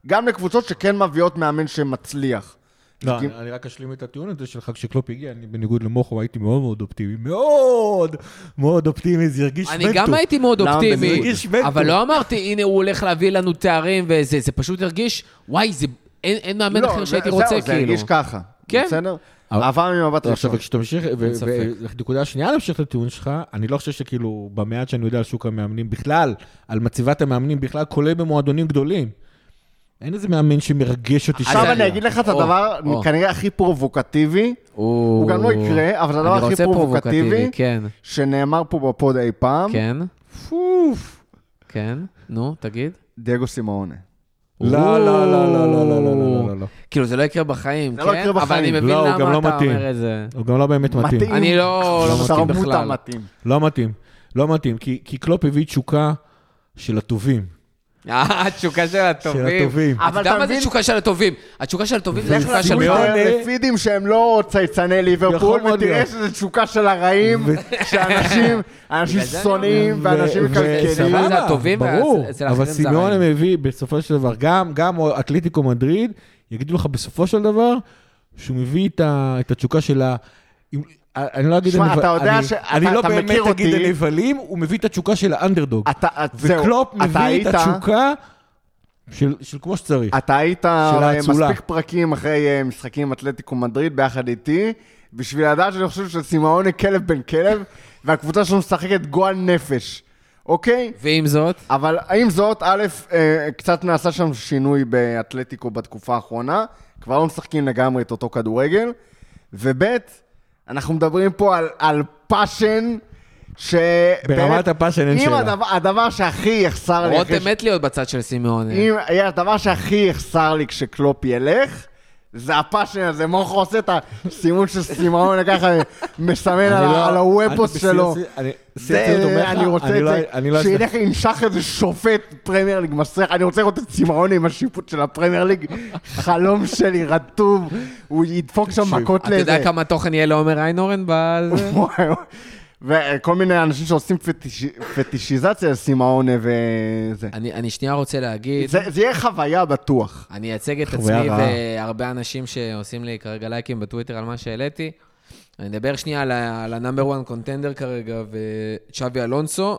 גם לקבוצות שכן מביאות מאמן שמצליח. לא, כי- אני, אני רק אשלים את הטיעון הזה שלך, כשקלופ הגיע, אני בניגוד למוכו הייתי מאוד מאוד אופטימי, מאוד מאוד אופטימי, זה הרגיש אני גם הייתי מאוד? אופטימי, זה מנטו. אבל לא אמרתי, הנה הוא הולך להביא לנו תארים וזה, זה פשוט הרגיש, וואי, זה... אין אין מאמן לא, אחר זה- שהייתי רוצה, זה כאילו. הרגיש ככה. כן. בסדר? עבר ממבט עכשיו, ראשון. אין ספק. ונקודה השנייה להמשיך את הטיעון שלך, אני לא חושב שכאילו, במעט שאני יודע על שוק המאמנים בכלל, על מצבת המאמנים בכלל, כולל במועדונים גדולים. אין איזה מאמן שמרגש אותי. עכשיו אני אגיד לך את הדבר. כנראה הכי פרובוקטיבי, הוא גם לא יקרה, אבל זה הדבר אני הכי פרובוקטיבי כן, שנאמר פה בפוד אי פעם. כן, פוף, כן, נו, תגיד. דייגו סימאונה. לא, לא, לא, לא, לא, לא, לא, לא, לא, לא. כאילו, זה לא יקרה בחיים, זה כן? לא יקרה אבל בחיים. אני מבין לא, למה לא אתה. אומר את זה. הוא גם לא באמת מתאים. אני לא- לא מתאים בכלל. לא מתאים. לא מתאים, כי כי קלופ הביא תשוקה של הטובים. אה, התשוקה של הטובים. של הטובים. אתה אבל יודע אתה מה זה מבין- תשוקה של הטובים? התשוקה של הטובים זה לך תשוקה של... סימיון- לפידים שהם לא צייצני ליברפול, ותראה. שזה תשוקה של הרעים, שאנשים (laughs) שונאים ואנשים מקלקלים. זה הטובים, ברור, אבל סימיון. מביא בסופו של דבר, גם, גם אתלטיקו מדריד, יגידו לך בסופו של דבר, שהוא מביא את התשוקה של ה... אני לא אגיד... שמע, הנבל- אתה יודע אני- ש- אתה- אני לא אתה באמת מכיר אגיד אותי. הנבלים, הוא מביא את התשוקה של האנדרדוג. אתה, זהו, וקלופ אתה מביא היית- את התשוקה של, של כמו שצריך. אתה היית האצולה. מספיק פרקים אחרי אה, משחקים עם אתלטיקו מדריד ביחד איתי, בשביל לדעת שאני חושב שסימאוני כלב בן כלב, והקבוצה שלנו משחקת גועל נפש, אוקיי? ועם זאת, אבל עם זאת, א', אה, קצת נעשה שם שינוי באתלטיקו בתקופה האחרונה, כבר לא משחקים לגמרי את אותו כדורגל, וב', אנחנו מדברים פה על, על passion, ש... ברמת באמת, ה passion אין אם שאלה. הדבר, הדבר שהכי יחסר לי... רותם מת להיות בצד של סימאונה. אם יהיה הדבר שהכי יחסר לי כשקלופ ילך, זה ה passion הזה, מוכו עושה את הסימון של סימאון, (laughs) ככה מסמן על לא- הוופוס שלו. אני- רוצה את לא- זה, לא... שילך ינשך איזה שופט פרמייר ליג מסריח, אני רוצה לראות את סימאון עם השיפוט של הפרמייר ליג, (laughs) חלום שלי רטוב, הוא ידפוק שם מכות אתה לאיזה... יודע כמה תוכן יהיה לעומר איינורן בזה? (laughs) וכל מיני אנשים שעושים פטיש- פטישיזציה לסימאונה וזה. אני אני שנייה רוצה להגיד, זה זה יהיה חוויה בטוח. אני אייצג את עצמי רעה. והרבה אנשים שעושים לי כרגע לייקים בטוויטר על מה שהעליתי. אני אדבר שנייה על ה- על ה number 1 contender כרגע, וצ'אבי אלונסו.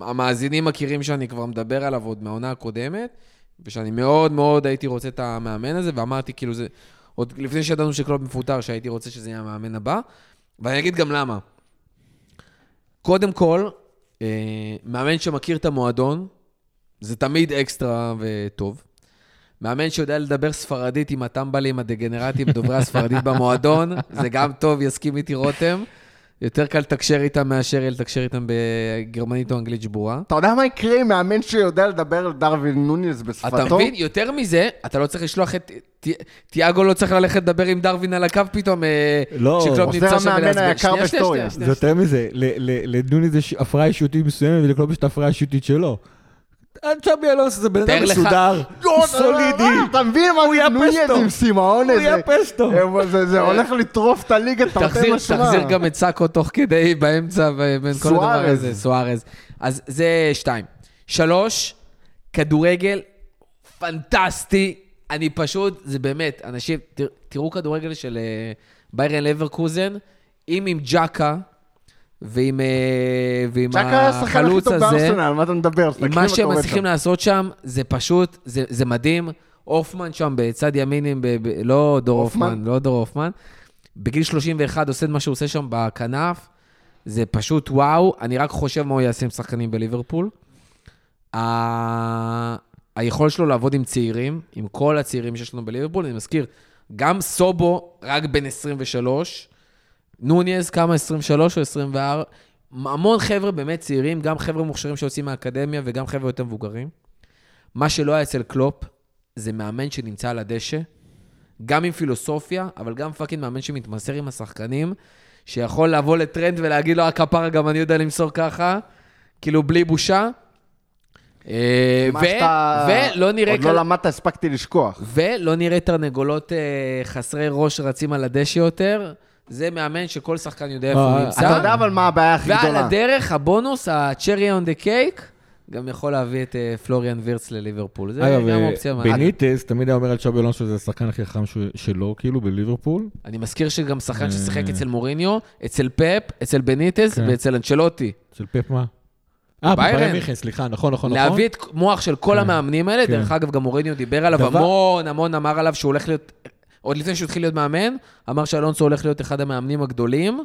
המאזינים מכירים שאני כבר מדבר עליו עוד מהעונה הקודמת, ושאני מאוד מאוד הייתי רוצה את המאמן הזה, ואמרתי כאילו זה, עוד לפני שידענו שקלופ מפוטר, שהייתי רוצה שזה יהיה המאמן הבא, ואני אגיד גם למה. קודם כל, אה, מאמן שמכיר את המועדון, זה תמיד אקסטרה וטוב. מאמן שיודע לדבר ספרדית עם הטמבלים הדגנרטים, דוברי הספרדית במועדון, זה גם טוב, יסכים איתי רותם. יותר קל לתקשר איתם מאשר לתקשר איתם בגרמנית או אנגלית שבורה. אתה יודע מה יקרה עם מאמן שיודע לדבר על דרווין נוניס בשפתו? אתה מבין? יותר מזה, אתה לא צריך לשלוח את... תיאגו לא צריך ללכת לדבר עם דרווין על הקו פתאום, אה, לא, כשקלופ נמצא שם ולהסביר. שנייה, שנייה. שנייה, זה יותר מזה, ל- ל- לדוניס יש הפרעה אישיותית מסוימת ולקלופ יש את ההפרעה האישיותית שלו. צ'אבי אלונסו זה בן אדם מסודר, לא, סולידי, אתה מבין מה זה פסטו. עם סימאון? הוא יהיה פסטו. זה- זה הולך לטרוף את הליגה, תרתי משמע. תחזיר גם את סאקו תוך כדי, באמצע, בין כל הדבר. הזה, סוארז. אז זה שתיים. שלוש, כדורגל פנטסטי. אני פשוט, זה באמת, אנשים, תר- תראו כדורגל של אה, ביירן לברקוזן, אם עם ג'קה ועם, אה, ועם החלוץ הזה, בארסנל, מה אתה מדבר? עם מה שהם מצליחים. לעשות שם, זה פשוט, זה, זה מדהים. הופמן שם בצד ימין, עם, ב, ב, לא דור? הופמן, לא דור הופמן. בגיל 31 עושה את מה שהוא עושה שם בכנף, זה פשוט וואו. אני רק חושב מה הוא יעשה עם שחקנים בליברפול. ה... היכולת שלו לעבוד עם צעירים, עם כל הצעירים שיש לנו בליברפול, אני מזכיר, גם סובו רק בן 23, נוניז כמה, 23 או 24, המון חבר'ה באמת צעירים, גם חבר'ה מוכשרים שיוצאים מהאקדמיה וגם חבר'ה יותר מבוגרים. מה שלא היה אצל קלופ, זה מאמן שנמצא על הדשא, גם עם פילוסופיה, אבל גם fucking מאמן שמתמסר עם השחקנים, שיכול לבוא לטרנט ולהגיד לו, הכפרה, גם אני יודע למסור ככה, כאילו בלי בושה. אה, ו- שאתה ולא נראה עוד כאן- לא למדת, הספקתי לשכוח. ולא נראה תרנגולות אה, חסרי ראש רצים על הדשא יותר. זה מאמן שכל שחקן יודע איפה אה, הוא נמצא. אתה יודע אבל מה הבעיה הכי ועל גדולה? הדרך, הבונוס, ה-cherry on the cake, גם יכול להביא את אה, פלוריאן וירץ לליברפול. זה אגב, גם אה, אופציה מעניינת. בניטס תמיד היה אומר על צ'אבי אלונסו שזה השחקן הכי חכם שלו, כאילו, בליברפול. אני מזכיר שגם שחקן אה. ששיחק אצל מוריניו, אצל פפ, אצל בניטס כן. ואצל אנצ'לוטי. של פפ מה? אה, ביירן. בביירן מיכן, סליחה, נכון, נכון, נכון. להביא את מוח של כל כן, המאמנים האלה, כן. דרך אגב, גם מוריניו דיבר עליו המון, המון אמר עליו שהוא הולך להיות, עוד לפני שהוא התחיל להיות מאמן, אמר שאלונסו הולך להיות אחד המאמנים הגדולים.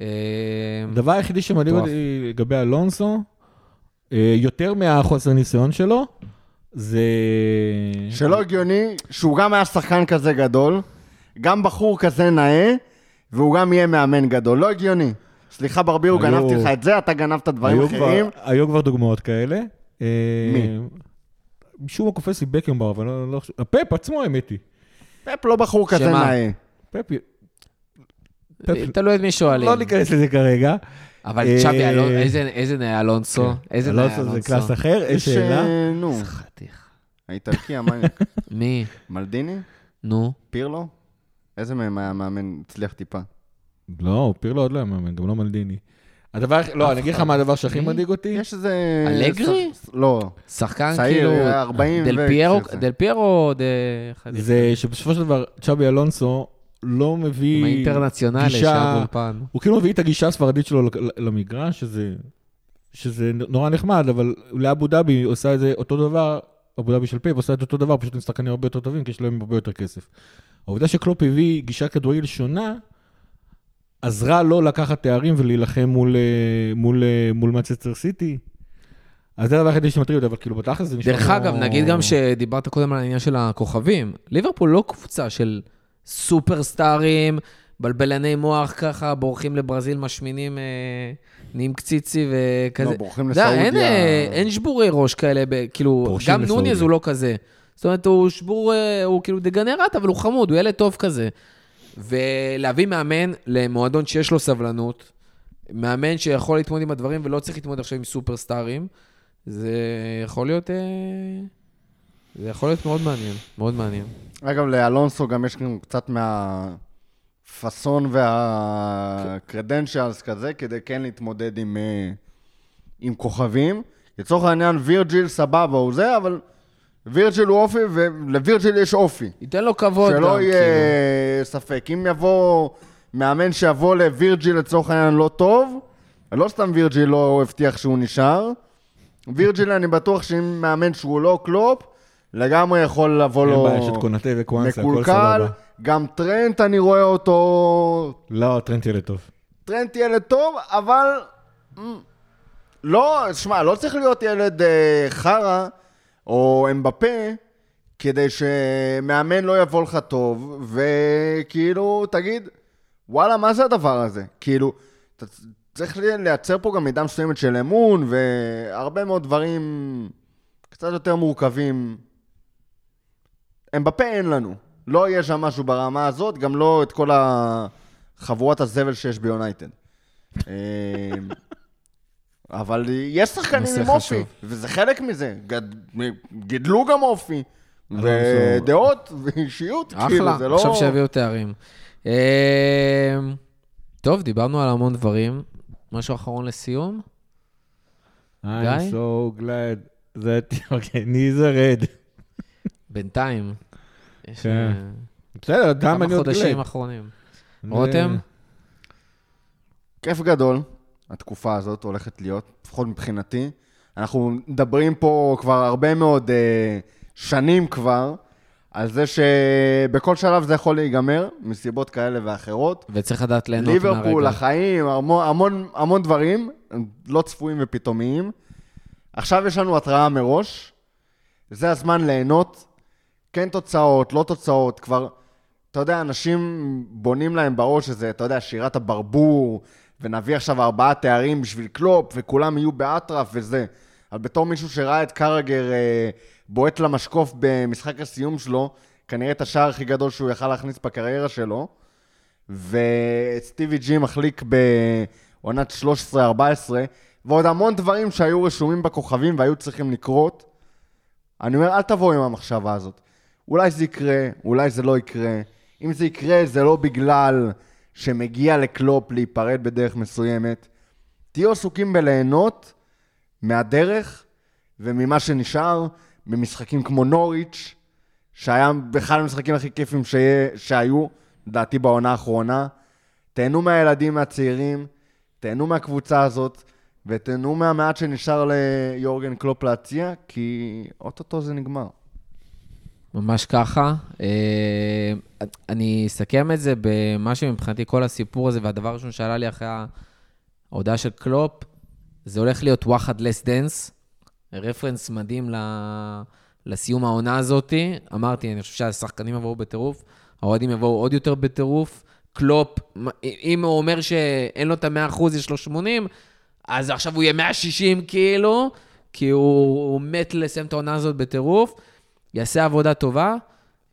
אה, הדבר היחידי שמדהים. אותי לגבי אלונסו, אה, יותר מהחוסר ניסיון שלו, זה... שלא הגיוני שהוא גם היה שחקן כזה גדול, גם בחור כזה נאה, והוא גם יהיה מאמן גדול. לא הגיוני. סליחה, ברבירו, היו- גנבתי לך את זה, אתה גנבת דברים היו אחרים. כבר- היו כבר דוגמאות כאלה. אה, מי? משום מה קופץ לי בקנבאואר, אבל לא לא חושב... הפפ עצמו, האמת היא. פפ לא בחור כזה? נאה. פפ... פפ- תלוי את מי שואלים. לא ניכנס לזה כרגע. אבל אה, צ'אבי איזה- נאה אלונסו. כן. איזה נאה אלונסו אלונסו. זה קלאס אחר, יש, שאלה. אה, נו, חתיך. האיטלקי (laughs) המניאק. מי? מלדיני? נו. פירלו? איזה מהם היה מאמן הצליח טיפה? לא, פירלו עוד לא היה מאמן, גם לא מלדיני. הדבר, לא, אני אגיד לך מה הדבר שהכי מי? מדאיג אותי. יש איזה... אלגרי? לא. שחקן צעיר, כאילו... היה 40 דל ו- פיירו. דל פיירו או ד... חתיך? זה שבסופו של דבר, צ'אבי אלונסו לא מביא... עם האינטרנציונלי, שהיה באולפן. הוא כאילו מביא את הגישה הספרדית שלו למגרש, שזה, שזה נורא נחמד, אבל לאבו דאבי עושה את זה אותו דבר, אבו דאבי של פפ עושה את אותו דבר, פשוט עם שחקנים הרבה יותר טובים, כי יש להם הרבה יותר כסף. העובדה שקלופ הביא גישה כדורגל שונה, עזרה לו לקחת תארים ולהילחם מול, אה, מול, אה, מול מנצ'סטר סיטי. אז זה הדבר היחידי שמטריד אותי, אבל כאילו בתכלס זה נשמע... דרך כמו- אגב, נגיד גם שדיברת קודם על העניין של הכוכבים, ליברפול לא קבוצה של סופרסטארים, בלבלני מוח ככה, בורחים לברזיל, משמינים, אה, נהיים קציצי וכזה. לא, בורחים יודע, אין, לסעודיה. אה, אין שבורי ראש כאלה, ב- כאילו, גם לסעודיה. נוניז הוא לא כזה. זאת אומרת, הוא שבור, אה, הוא כאילו דגנרט, אבל הוא חמוד, הוא ילד טוב כזה. ולהביא מאמן למועדון שיש לו סבלנות, מאמן שיכול להתמודד עם הדברים ולא צריך להתמודד עכשיו עם סופרסטארים, זה יכול להיות... אה, זה יכול להיות מאוד מעניין, מאוד מעניין. אגב, לאלונסו גם יש לנו קצת מהפאסון והקרדנציאלס כזה, כדי כן להתמודד עם, אה, עם כוכבים. לצורך העניין, וירג'יל סבבה הוא זה, אבל וירג'יל הוא אופי, ולווירג'יל יש אופי. ייתן לו כבוד גם, שלא יהיה כאילו. ספק. אם יבוא מאמן שיבוא לווירג'יל לצורך העניין לא טוב, לא סתם וירג'יל לא הבטיח שהוא נשאר. וירג'יל, אני בטוח שאם מאמן שהוא לא קלופ, לגמרי יכול לבוא אין לו בעיה, יש את קונאטה וקוואנסה, הכל מקולקל. סבבה. גם טרנט, אני רואה אותו... לא, טרנט ילד טוב. טרנט ילד טוב, אבל... לא, שמע, לא צריך להיות ילד אה, חרא או אמבפה כדי שמאמן לא יבוא לך טוב, וכאילו, תגיד, וואלה, מה זה הדבר הזה? כאילו, אתה צריך לייצר פה גם מידה מסוימת של אמון, והרבה מאוד דברים קצת יותר מורכבים. אמבפה אין לנו. לא יהיה שם משהו ברמה הזאת, גם לא את כל החבורת הזבל שיש ביונייטד. אבל יש שחקנים עם אופי. וזה חלק מזה. גד... גידלו גם אופי. ודעות, ואישיות, כאילו, אחלה, זה לא... עכשיו שיביאו תארים. אה, טוב, דיברנו על המון דברים. משהו אחרון לסיום? I'm גיא? so glad that... (laughs) אוקיי, knees are red. בינתיים. יש כן. אה, בסדר, כמה אני עוד חודשים glad. אחרונים. זה- רותם? כיף גדול, התקופה הזאת הולכת להיות, לפחות מבחינתי. אנחנו מדברים פה כבר הרבה מאוד אה, שנים כבר, על זה שבכל שלב זה יכול להיגמר, מסיבות כאלה ואחרות. וצריך לדעת ליהנות מהרגע. ליברפול, החיים, המון, המון, המון דברים, לא צפויים ופתאומיים. עכשיו יש לנו התראה מראש, זה הזמן ליהנות. כן תוצאות, לא תוצאות, כבר, אתה יודע, אנשים בונים להם בראש איזה, אתה יודע, שירת הברבור, ונביא עכשיו ארבעה תארים בשביל קלופ, וכולם יהיו באטרף וזה. אבל בתור מישהו שראה את קרגר אה, בועט למשקוף במשחק הסיום שלו, כנראה את השער הכי גדול שהוא יכל להכניס בקריירה שלו, וסטיבי ג'י מחליק בעונת 13-14, ועוד המון דברים שהיו רשומים בכוכבים והיו צריכים לקרות. אני אומר, אל תבואו עם המחשבה הזאת. אולי זה יקרה, אולי זה לא יקרה. אם זה יקרה, זה לא בגלל שמגיע לקלופ להיפרד בדרך מסוימת. תהיו עסוקים בליהנות מהדרך וממה שנשאר במשחקים כמו נוריץ', שהיה אחד המשחקים הכי כיפים שיה, שהיו, לדעתי בעונה האחרונה. תהנו מהילדים, מהצעירים, תהנו מהקבוצה הזאת, ותהנו מהמעט שנשאר ליורגן קלופ להציע, כי אוטוטו זה נגמר. ממש ככה. אה, אני אסכם את זה במה שמבחינתי כל הסיפור הזה, והדבר הראשון שעלה לי אחרי ההודעה של קלופ, זה הולך להיות וואחד last dance, רפרנס מדהים לסיום העונה הזאת. אמרתי, אני חושב שהשחקנים יבואו בטירוף, האוהדים יבואו עוד יותר בטירוף. קלופ, אם הוא אומר שאין לו את ה-100%, יש לו 80, אז עכשיו הוא יהיה 160 כאילו, כי הוא, הוא מת לסיים את העונה הזאת בטירוף, יעשה עבודה טובה.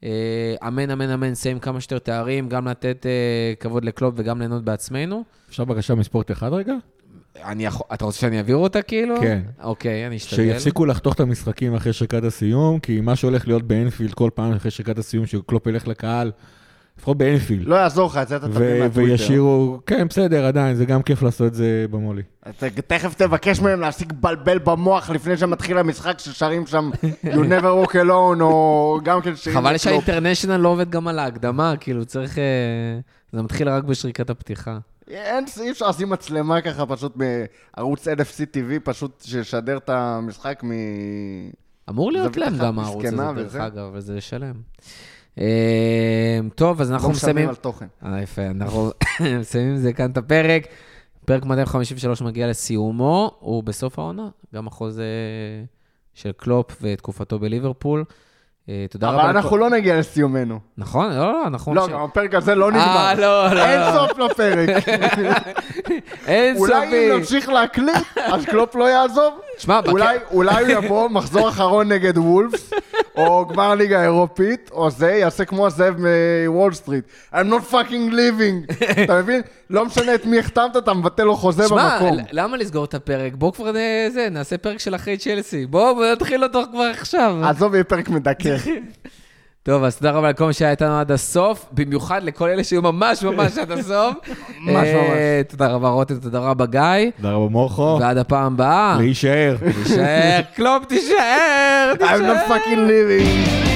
אה, אמן, אמן, אמן, נסיים כמה שיותר תארים, גם לתת אה, כבוד לקלופ וגם ליהנות בעצמנו. אפשר בקשה מספורט אחד רגע? אני יכול, אתה רוצה שאני אעביר אותה כאילו? כן. אוקיי, אני אשתדל. שיפסיקו לחתוך את המשחקים אחרי שריקת הסיום, כי מה שהולך להיות באנפילד כל פעם אחרי שריקת הסיום, שקלופ ילך לקהל, לפחות באנפילד. לא יעזור לך, את זה אתה תביא ו- מהטוויטר. וישירו, כן, בסדר, עדיין, זה גם כיף לעשות את זה במולי. אתה תכף תבקש מהם להפסיק לבלבל במוח לפני שמתחיל המשחק ששרים שם You never walk alone, או גם כן שירים חבל. שהאינטרנשיונל לא עובד גם על ההקדמה, כאילו צריך... אה, זה מתחיל רק בשריקת הפתיחה. אין, אי אפשר לשים מצלמה ככה פשוט בערוץ NFC TV, פשוט שישדר את המשחק מ... אמור להיות להם גם הערוץ הזה, דרך. אגב, וזה שלם. אה, טוב, אז אנחנו לא משלמים מסיימים... על תוכן. אה, יפה, אנחנו (laughs) מסיימים זה כאן את הפרק. פרק 253 מגיע לסיומו, הוא בסוף העונה, גם החוזה של קלופ ותקופתו בליברפול. אה, תודה רבה. אבל אנחנו לא נגיע לסיומנו. נכון, לא, לא, אנחנו... לא, גם הפרק הזה לא אה, נגמר. לא, לא. אין סוף לפרק. (laughs) אין אולי סופי. אם נמשיך להקליט, אז קלופ לא יעזוב? שמע, בק- אולי, אולי הוא יבוא, מחזור אחרון נגד וולפס, או גמר ליגה אירופית, או זה, יעשה כמו הזאב מוול סטריט. I'm not fucking leaving. (laughs) אתה מבין? לא משנה את מי החתמת, אתה מבטל לו חוזה שמע, במקום. ל- למה לסגור את הפרק? בוא כבר נעשה פרק של אחרי צ'לסי. בוא, בוא נתחיל אותו כבר עכשיו. עזוב, יהיה פרק מדכא. (laughs) טוב, אז תודה רבה לכל מי שהיה איתנו עד הסוף, במיוחד לכל אלה שהיו ממש ממש עד הסוף. (laughs) ממש אה, תודה רבה רותם, תודה רבה גיא, תודה רבה מורכו, ועד הפעם הבאה. להישאר. תישאר, קלופ (laughs) תישאר, I'm not תישאר. fucking living.